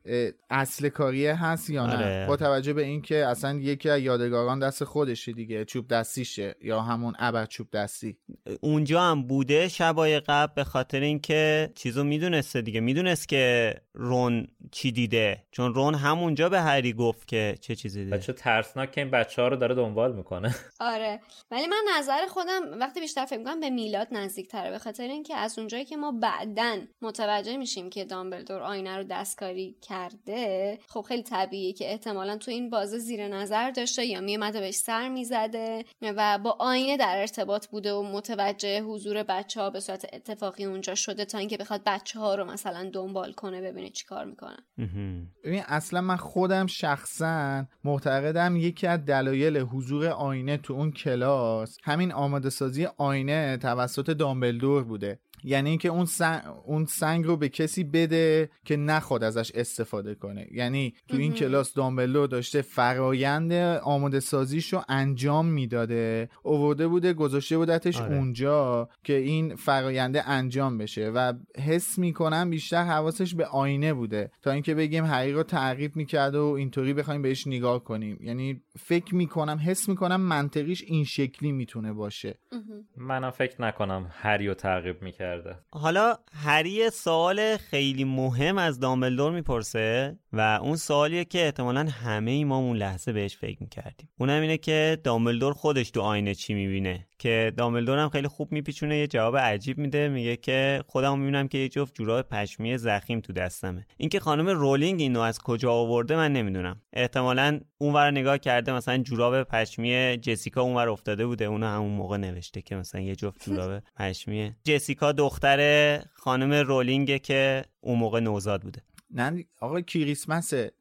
اصل کاریه هست یا نه. آره. با توجه به اینکه اصلا یکی از یادگاران دست خودشه دیگه چوب دستیشه یا همون ابر چوب دستی. اونجا هم بوده شبای قبل به خاطر اینکه چیزو می‌دونسته دیگه. می‌دونست که رون چی دیده. چون رون همونجا به هری گفت که چه چیزی دیده. بچه ترسناک که این بچه ها رو داره دنبال می‌کنه. آره. ولی من نظر خودم وقتی بیشتر فکر می‌کنم به میلاد نزدیک تره به خاطر اینکه از اونجایی که ما بعدا متوجه میشیم که دامبلدور آینه رو دستکاری کرده. خب خیلی طبیعیه که احتمالا تو این بازه زیر نظر داشته یا میومده بهش سر می‌زده و با آینه در ارتباط بوده و متوجه حضور بچه ها به صورت اتفاقی اونجا شده تا اینکه بخواد بچه ها رو مثلا دنبال کنه ببینه چیکار می‌کنن. ببین اصلا من خودم شخصا معتقدم یکی از دلایل حضور آینه تو اون کلاس همین آماده سازی آینه توسط دامبلدور بوده. یعنی اینکه اون سنگ, اون سنگ رو به کسی بده که نخواد ازش استفاده کنه. یعنی تو این کلاس دامبلو داشته فرایند آماده سازیشو انجام می‌داده. اوورده بوده گذاشته بودتش آره. اونجا که این فراینده انجام بشه. و حس می‌کنم بیشتر حواسش به آینه بوده. تا اینکه بگیم هری رو تعقیب می‌کرد و اینطوری بخوایم بهش نگاه کنیم. یعنی فکر می‌کنم حس می‌کنم منطقیش این شکلی می‌تونه باشه. منم فکر نکنم هری رو تعقیب می‌کرده. حالا هری سوال خیلی مهم از دامبلدور می‌پرسه. و اون سوالیه که احتمالا همه ای ما اون لحظه بهش فکر می‌کردیم. اونم اینه که دامبلدور خودش تو آینه چی می‌بینه؟ که دامبلدور هم خیلی خوب میپیچونه یه جواب عجیب میده میگه که خودم می‌بینم که یه جفت جوراب پشمی زخیم تو دستمه. اینکه خانم رولینگ اینو از کجا آورده من نمی‌دونم. احتمالا اونور نگاه کرده مثلا جوراب پشمی جسیکا اونور افتاده بوده. اونو همون موقع نوشته که مثلا یه جفت جوراب پشمی. جسیکا دختر خانم رولینگه که اون موقع نوزاد بوده. نه آقا کریسمسه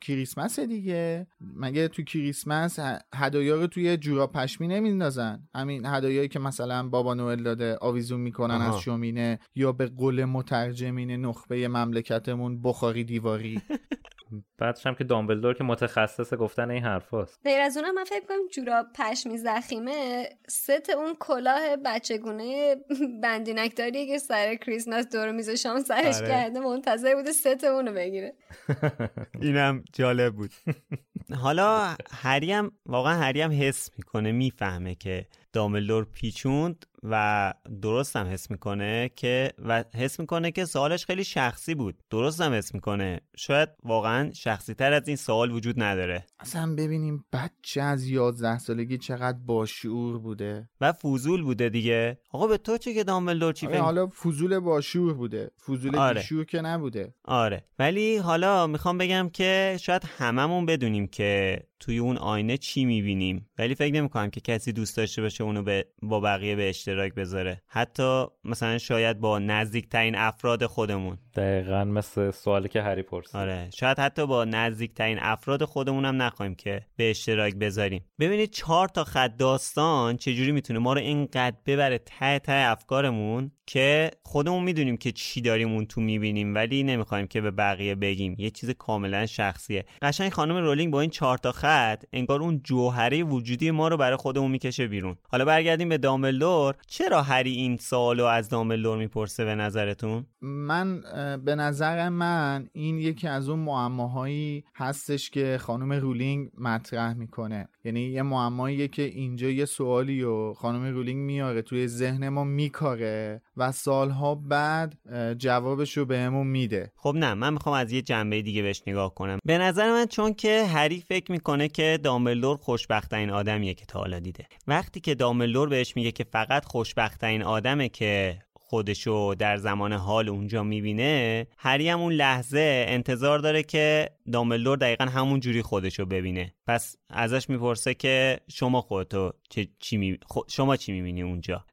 کریسمسه دیگه. مگه تو کریسمس هدایا رو توی جوراب پشمی نمیندازن؟ همین هدایایی که مثلا بابا نوئل داده آویزون می‌کنن آها. از شومینه یا به قول مترجمین نخبه مملکتمون بخاری دیواری. بعدش هم که دامبلدور که متخصص گفتن این حرفاست. غیر از اونم من فکر کنم جوراب پشمی زخیمه ست اون کلاه بچگونه بندینکداریه که سر کریسمس دور میز شام سرش آره. کرده منتظر بوده ست اونو بگیره. اینم جالب بود. حالا هری هم واقعا هری هم حس می‌کنه می‌فهمه که دامبلدور پیچوند و درست هم حس می‌کنه که و حس می‌کنه که سوالش خیلی شخصی بود. درست هم حس می‌کنه. شاید واقعا شخصی تر از این سوال وجود نداره. اصلا ببینیم بچه از 11 سالگی چقدر باشعور بوده. و فوزول بوده دیگه. آقا به تو چه که دامبلدور چی آره حالا فضول باشعور بوده. فضول آره. بیشور که نبوده. آره. ولی حالا می‌خوام بگم که شاید هممون بدونیم که توی اون آینه چی می‌بینیم. ولی فکر نمی‌کنم که کسی دوست داشته باشه اونو به با بقیه به اشتراک بذاره. حتی مثلا شاید با نزدیکترین افراد خودمون. دقیقا مثل سوالی که هری پرسید. آره. شاید حتی با نزدیکترین افراد خودمون هم نخواهیم که به اشتراک بذاریم. ببینید چهار تا خط داستان چجوری می‌تونه ما رو اینقدر ببره ته ته افکارمون که خودمون می‌دونیم که چی داریم اون تو می‌بینیم ولی نمی‌خوایم که به بقیه بگیم. یه چیز کاملا شخصیه. قشنگ خانم رولینگ با این چهار تا خط انگار اون جوهره وجودی ما رو برای خودمون می‌کشه بیرون. حالا برگردیم به دامبلدور. چرا هری این سوالو از دامبلدور می‌پرسه به نظرتون؟ من اه، به نظر من این یکی از اون معماهایی هستش که خانم رولینگ مطرح می‌کنه. یعنی یه معماییه که اینجا یه سوالی و خانم رولینگ میاره توی ذهن ما میکاره و سالها بعد اه، جوابش رو بهمون میده. خب نه من می‌خوام از یه جنبه دیگه بهش نگاه کنم. به نظر من چون که هری فکر می‌کنه که دامبلدور خوشبختترین آدمیه که تا حالا دیده. وقتی که دامبلدور بهش میگه که فقط خوشبختترین آدمه که خودشو در زمان حال اونجا می‌بینه هری هم اون لحظه انتظار داره که دامبلدور دقیقا همون جوری خودشو ببینه. پس ازش می‌پرسه که شما خودتو چه چی می... شما چی می‌بینی اونجا؟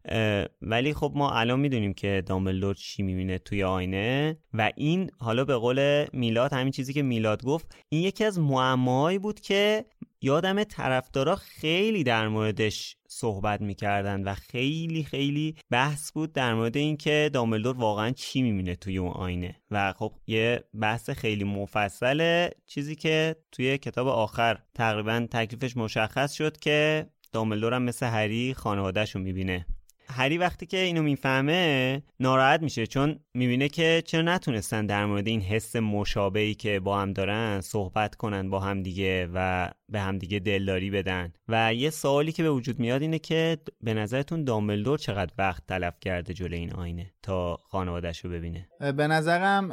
ولی خب ما الان می‌دونیم که دامبلدور چی می‌بینه توی آینه و این حالا به قول میلاد همین چیزی که میلاد گفت این یکی از معماهایی بود که یادم طرفدارا خیلی در موردش صحبت می‌کردن و خیلی خیلی بحث بود در مورد اینکه دامبلدور واقعا چی می‌بینه توی اون آینه. و خب یه بحث خیلی مفصله چیزی که توی کتاب آخر تقریبا تکلیفش مشخص شد که دامبلدور هم مثل هری خانوادهش رو می‌بینه. هری وقتی که اینو می‌فهمه ناراحت میشه چون می‌بینه که چرا نتونستن در مورد این حس مشابهی که با هم دارن صحبت کنن با هم دیگه و به هم دیگه دلداری بدن. و یه سوالی که به وجود میاد اینه که به نظرتون دامبلدور چقدر وقت تلف کرده جلوی این آینه تا خانوادهش رو ببینه به نظرم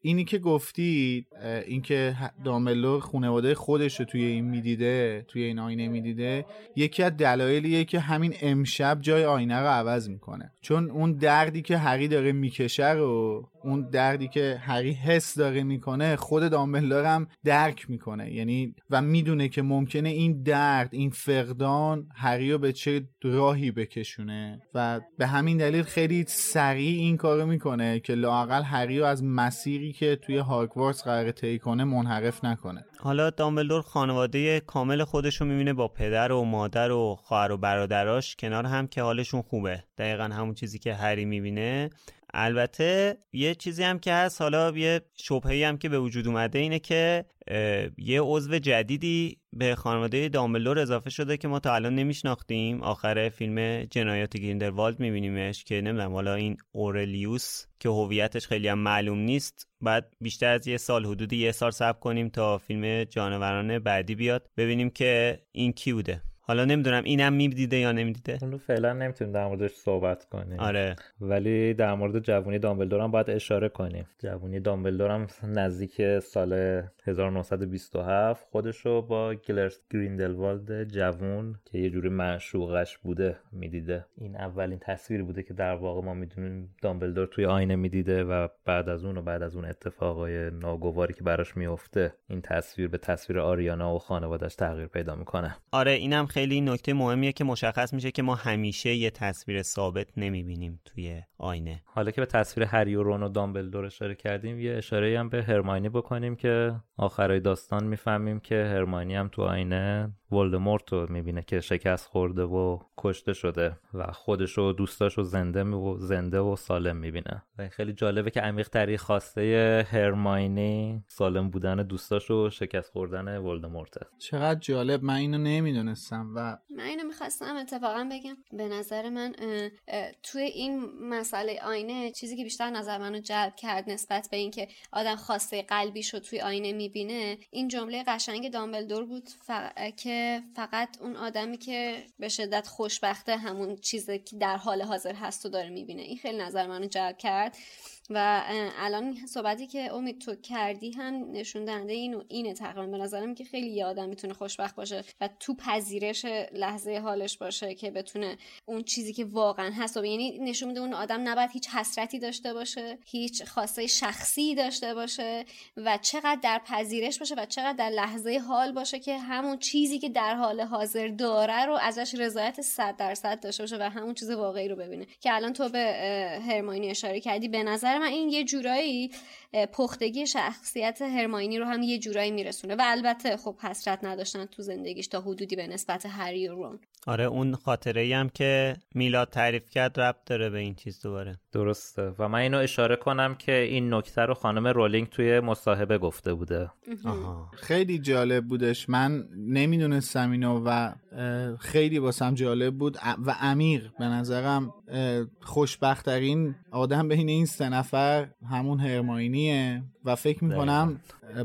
اینی که گفتی اینکه دامبلدور خانواده خودش رو توی این می‌دیده توی این آینه می‌دیده یکی از دلایلیه که همین امشب جای آینه رو عوض می‌کنه. چون اون دردی که هری داره می‌کشه رو اون دردی که هری حس داره می‌کنه خود دامبلدور هم درک می‌کنه. یعنی و می‌دونه که ممکنه این درد این فقدان هری رو به چه راهی بکشونه. و به همین دلیل خیلی سریع این کارو می‌کنه که لاقل هری رو از مسیری که توی هاگوارتس قرار طی کنه منحرف نکنه. حالا دامبلدور خانواده کامل خودش رو می‌بینه با پدر و مادر و خواهر و برادراش کنار هم که حالشون خوبه. دقیقا همون چیزی که هری می‌بینه. البته یه چیزی هم که هست حالا یه شبهی هم که به وجود اومده اینه که یه عضو جدیدی به خانواده دامبلور اضافه شده که ما تا الان نمیشناختیم. آخر فیلم جنایات گریندلوالد میبینیمش که نمی‌دونم حالا این اورلیوس که هویتش خیلی هم معلوم نیست. بعد بیشتر از یه سال حدود یه سال صبر کنیم تا فیلم جانوران بعدی بیاد. ببینیم که این کی بوده. حالا نمی‌دونم اینم می‌دیده یا نمی‌دیده. اون فعلا نمی‌تونیم در موردش صحبت کنیم. آره. ولی در مورد جوونی دامبلدور هم باید اشاره کنیم. جوونی دامبلدور هم نزدیک سال 1927 خودش رو با گلرس گریندلوالد جوون که یه جوری معشوقش بوده می‌دیده. این اولین تصویری بوده که در واقع ما می‌دونیم دامبلدور توی آینه می‌دیده و بعد از اون و بعد از اون اتفاقای ناگواری که براش میفته این تصویر به تصویر آریانا و خانوادش تغییر پیدا می‌کنه. آره اینم خیلی نکته مهمیه که مشخص میشه که ما همیشه یه تصویر ثابت نمی‌بینیم توی آینه. حالا که به تصویر هری و رون و دامبلدور اشاره کردیم یه اشاره هم به هرماینی بکنیم که آخرای داستان می‌فهمیم که هرماینی هم تو آینه ولدمورت رو می‌بینه که شکست خورده و کشته شده و خودش و دوستاش رو زنده و زنده و سالم می‌بینه. و خیلی جالبه که عمیق تری خواسته هرماینی سالم بودن دوستاش و شکست خوردن ولدمورته چقدر جالب. من اینو نمی‌دونستم و من اینو می‌خواستم اتفاقا بگم. به نظر من توی این مسئله آینه چیزی که بیشتر نظر منو جلب کرد نسبت به اینکه آدم خواسته قلبیش رو توی آینه می‌بینه این جمله قشنگ دامبلدور بود که فقط اون آدمی که به شدت خوشبخته همون چیزی که در حال حاضر هست و داره می‌بینه. این خیلی نظر منو جلب کرد. و الان صحبتی که امید تو کردی هم نشون دهنده اینو اینه تقریبا. به نظرم که خیلی یه آدم می‌تونه خوشبخت باشه و تو پذیرش لحظه حالش باشه که بتونه اون چیزی که واقعا هست. و یعنی نشون میده اون آدم نباید هیچ حسرتی داشته باشه هیچ خواسته شخصی داشته باشه و چقدر در پذیرش باشه و چقدر در لحظه حال باشه که همون چیزی که در حال حاضر داره رو ازش رضایت 100 درصد داشته باشه و همون چیز واقعی رو ببینه. که الان تو به هرماینی اشاره کردی به نظر من این یه جورایی پختگی شخصیت هرماینی رو هم یه جورایی میرسونه و البته خب حسرت نداشتن تو زندگیش تا حدودی به نسبت هری و رون. آره اون خاطره هم که میلاد تعریف کرد ربط داره به این چیز دوباره. درسته. و من اینو اشاره کنم که این نکته رو خانم رولینگ توی مصاحبه گفته بوده. آها. خیلی جالب بودش. من نمی‌دونستم اینو و خیلی واسم جالب بود. و عمیق به نظرم خوشبختترین آدم بین این سه نفر همون Iya. و فکر می‌کنم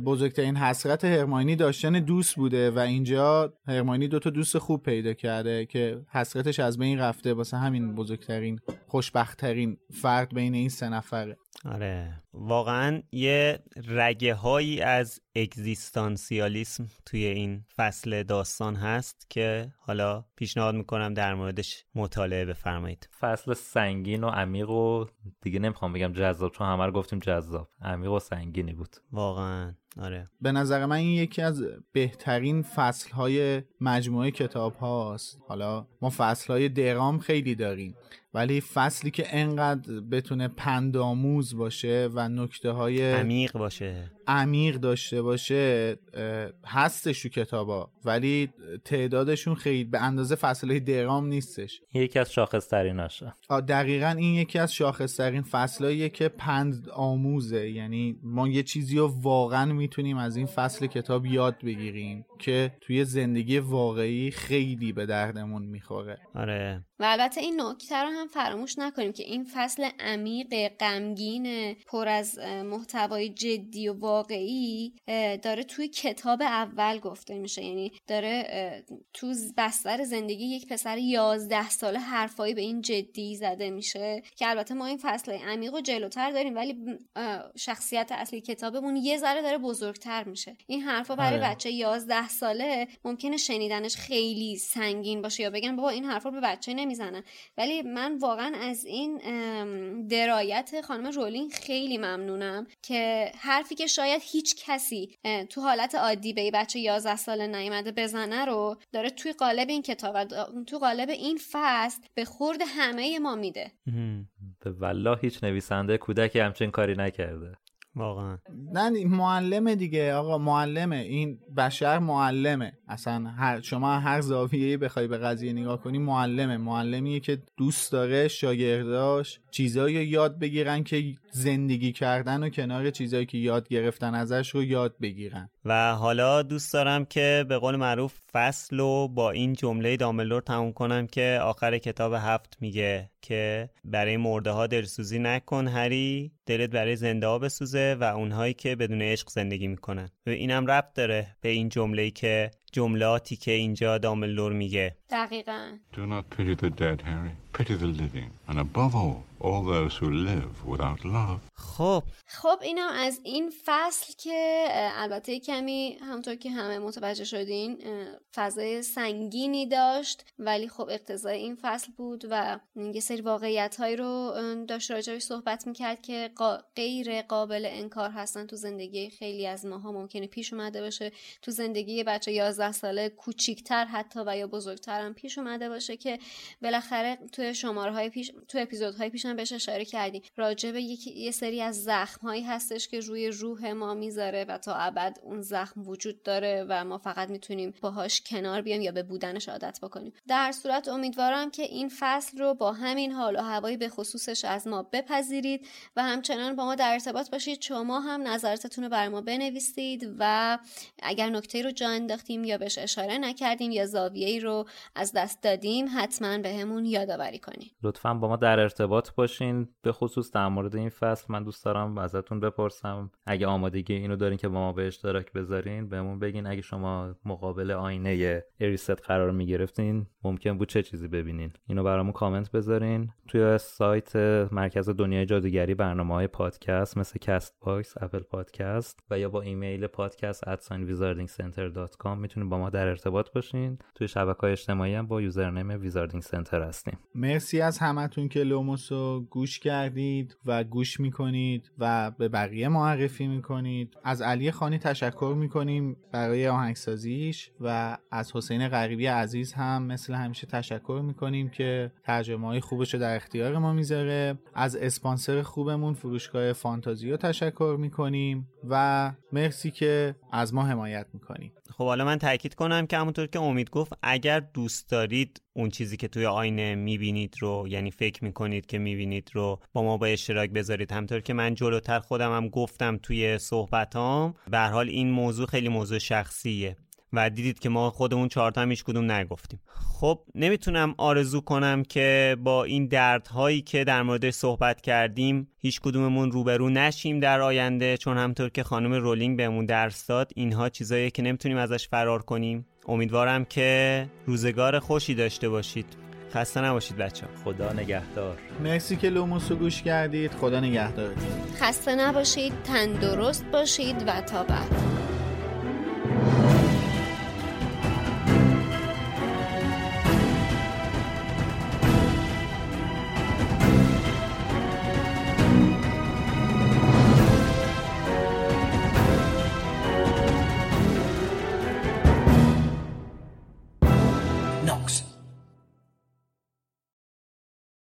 بزرگترین حسرت هرماینی داشتن دوست بوده و اینجا هرماینی دوتا دوست خوب پیدا کرده که حسرتش از بین رفته. واسه همین بزرگترین خوشبختترین فرد بین این سه نفره. آره. واقعا یه رگه هایی از اگزیستانسیالیسم توی این فصل داستان هست که حالا پیشنهاد می‌کنم در موردش مطالعه بفرمایید. فصل سنگین و عمیق و دیگه نمی‌خوام بگم جذاب چون همه رو گفتیم جذاب. عمیق و سنگینی بود. واقعا. آره. به نظر من این یکی از بهترین فصلهای مجموعه کتاب هاست حالا ما فصلهای درام خیلی داریم ولی فصلی که انقدر بتونه پندآموز باشه و نکته های عمیق باشه. عمیق داشته باشه هستش تو کتابا ولی تعدادشون خیلی به اندازه فصلهای درام نیستش. یکی از شاخصتریناشه دقیقا این یکی از شاخصترین فصلهاییه که پند آموزه یعنی ما یه چیزی رو واقعا می‌تونیم از این فصل کتاب یاد بگیریم که توی زندگی واقعی خیلی به دردمون می‌خوره. آره. و البته این نکته رو هم فراموش نکنیم که این فصل عمیق غمگین پر از محتوای جدی و واقعی داره توی کتاب اول گفته میشه. یعنی داره تو بستر زندگی یک پسر یازده ساله حرفایی به این جدی زده میشه که البته ما این فصل عمیق و جلوتر داریم ولی شخصیت اصلی کتابمون یه ذره داره بزرگتر میشه. این حرفا برای آره. بچه یازده ساله ممکنه شنیدنش خیلی سنگین باشه یا بگن بابا این حرفا به بچه نمی‌زنن. ولی من واقعا از این درایت خانم رولینگ خیلی ممنونم که حرفی که شاید هیچ کسی تو حالت عادی به بچه 11 ساله نیامده بزنه رو داره توی قالب این کتاب و تو قالب این فصل به خورد همه ما میده. به والله هیچ نویسنده کودکی همچین کاری نکرده. واقعا. نه معلمه دیگه. آقا معلمه. این بشر معلمه. اصلا هر شما هر زاویه‌ای بخوای به قضیه نگاه کنی معلمه. معلمیه که دوست داره شاگرداش چیزایی یاد بگیرن که زندگی کردن و کنار چیزایی که یاد گرفتن ازش رو یاد بگیرن. و حالا دوست دارم که به قول معروف فصل رو با این جمله داملور تموم کنم که آخر کتاب هفت میگه که برای مرده ها دلسوزی نکن هری دلت برای زنده ها بسوزه و اونهایی که بدون عشق زندگی می‌کنن. و اینم ربط داره به این جمله که جملاتی که اینجا داملور میگه. دقیقا Do not pity the dead, Harry. Pity the living. And above all, all those who live without love. خب خب اینم از این فصل که البته کمی همونطور که همه متوجه شدین فضای سنگینی داشت ولی خب اقتضای این فصل بود و یه سری واقعیت هایی رو داشت راجعش صحبت می‌کرد که غیر قابل انکار هستن تو زندگی خیلی از ماها ممکنه پیش اومده باشه تو زندگی بچه 11 ساله کوچیکتر حتی و یا بزرگتر هم پیش اومده باشه که بالاخره تو شماره های پیش تو اپیزودهای پیش هم بهش اشاره کردیم. راجع به یه سری از زخم هایی هستش که روی روح ما می‌ذاره و تا ابد اون زخم وجود داره و ما فقط می‌تونیم باهاش کنار بیام یا به بودنش عادت بکنیم. در صورت امیدوارم که این فصل رو با همین حال و هوایی به خصوصش از ما بپذیرید و همچنان با ما در ارتباط باشید. شما هم نظراتتون رو بر ما بنویسید و اگر نکته رو جا انداختیم یا بهش اشاره نکردیم یا زاویه رو از دست دادیم حتما به یادآوری کنید لطفا با ما در ارتباط باشین. به خصوص در مورد این فصل من دوست دارم ازتون بپرسم. اگه آمادگی اینو دارین که با ما به اشتراک بذارین بهمون بگین. اگه شما مقابل آینه اریست قرار می‌گرفتین ممکن بود چه چیزی ببینین. اینو برامون کامنت بذارین. توی سایت مرکز دنیای جادوگری برنامه های پادکست مثل Castbox Apple Podcasts و یا با ایمیل podcast@wizardingcenter.com می‌تونین با ما در ارتباط باشین. توی شبکه های اجتماعی هم با یوزرنیم Wizarding Center هستیم. مرسی از همتون که لوموس رو گوش کردید و گوش می‌کنید و به بقیه معرفی می‌کنید. از علی خانی تشکر می‌کنیم برای آهنگسازیش و از حسین غریبی عزیز هم مثل همیشه تشکر می‌کنیم که ترجمه های خوبش رو در اختیار ما می‌ذاره. از اسپانسر خوبمون فروشگاه فانتازیو تشکر می‌کنیم و مرسی که از ما حمایت می‌کنیم خب حالا من تاکید کنم که همونطور که امید گفت اگر دوست دارید اون چیزی که توی آینه می‌بینید رو یعنی فکر می‌کنید که می‌بینید رو با ما با اشتراک بذارید. همطور که من جلوتر خودم هم گفتم توی صحبتام به حال این موضوع خیلی موضوع شخصیه. و دیدید که ما خودمون چهارتا هم هیچ کدوم نگفتیم. خب نمی‌تونم آرزو کنم که با این دردهایی که در موردش صحبت کردیم هیچ کدوممون روبرو نشیم در آینده چون همطور که خانم رولینگ بهمون درس داد اینها چیزایی که نمی‌تونیم ازش فرار کنیم. امیدوارم که روزگار خوشی داشته باشید. خسته نباشید بچه خدا نگهدار. مرسی که لوموس رو گوش کردید. خدا نگهدارتون. خسته نباشید تندرست باشید و تا بعد.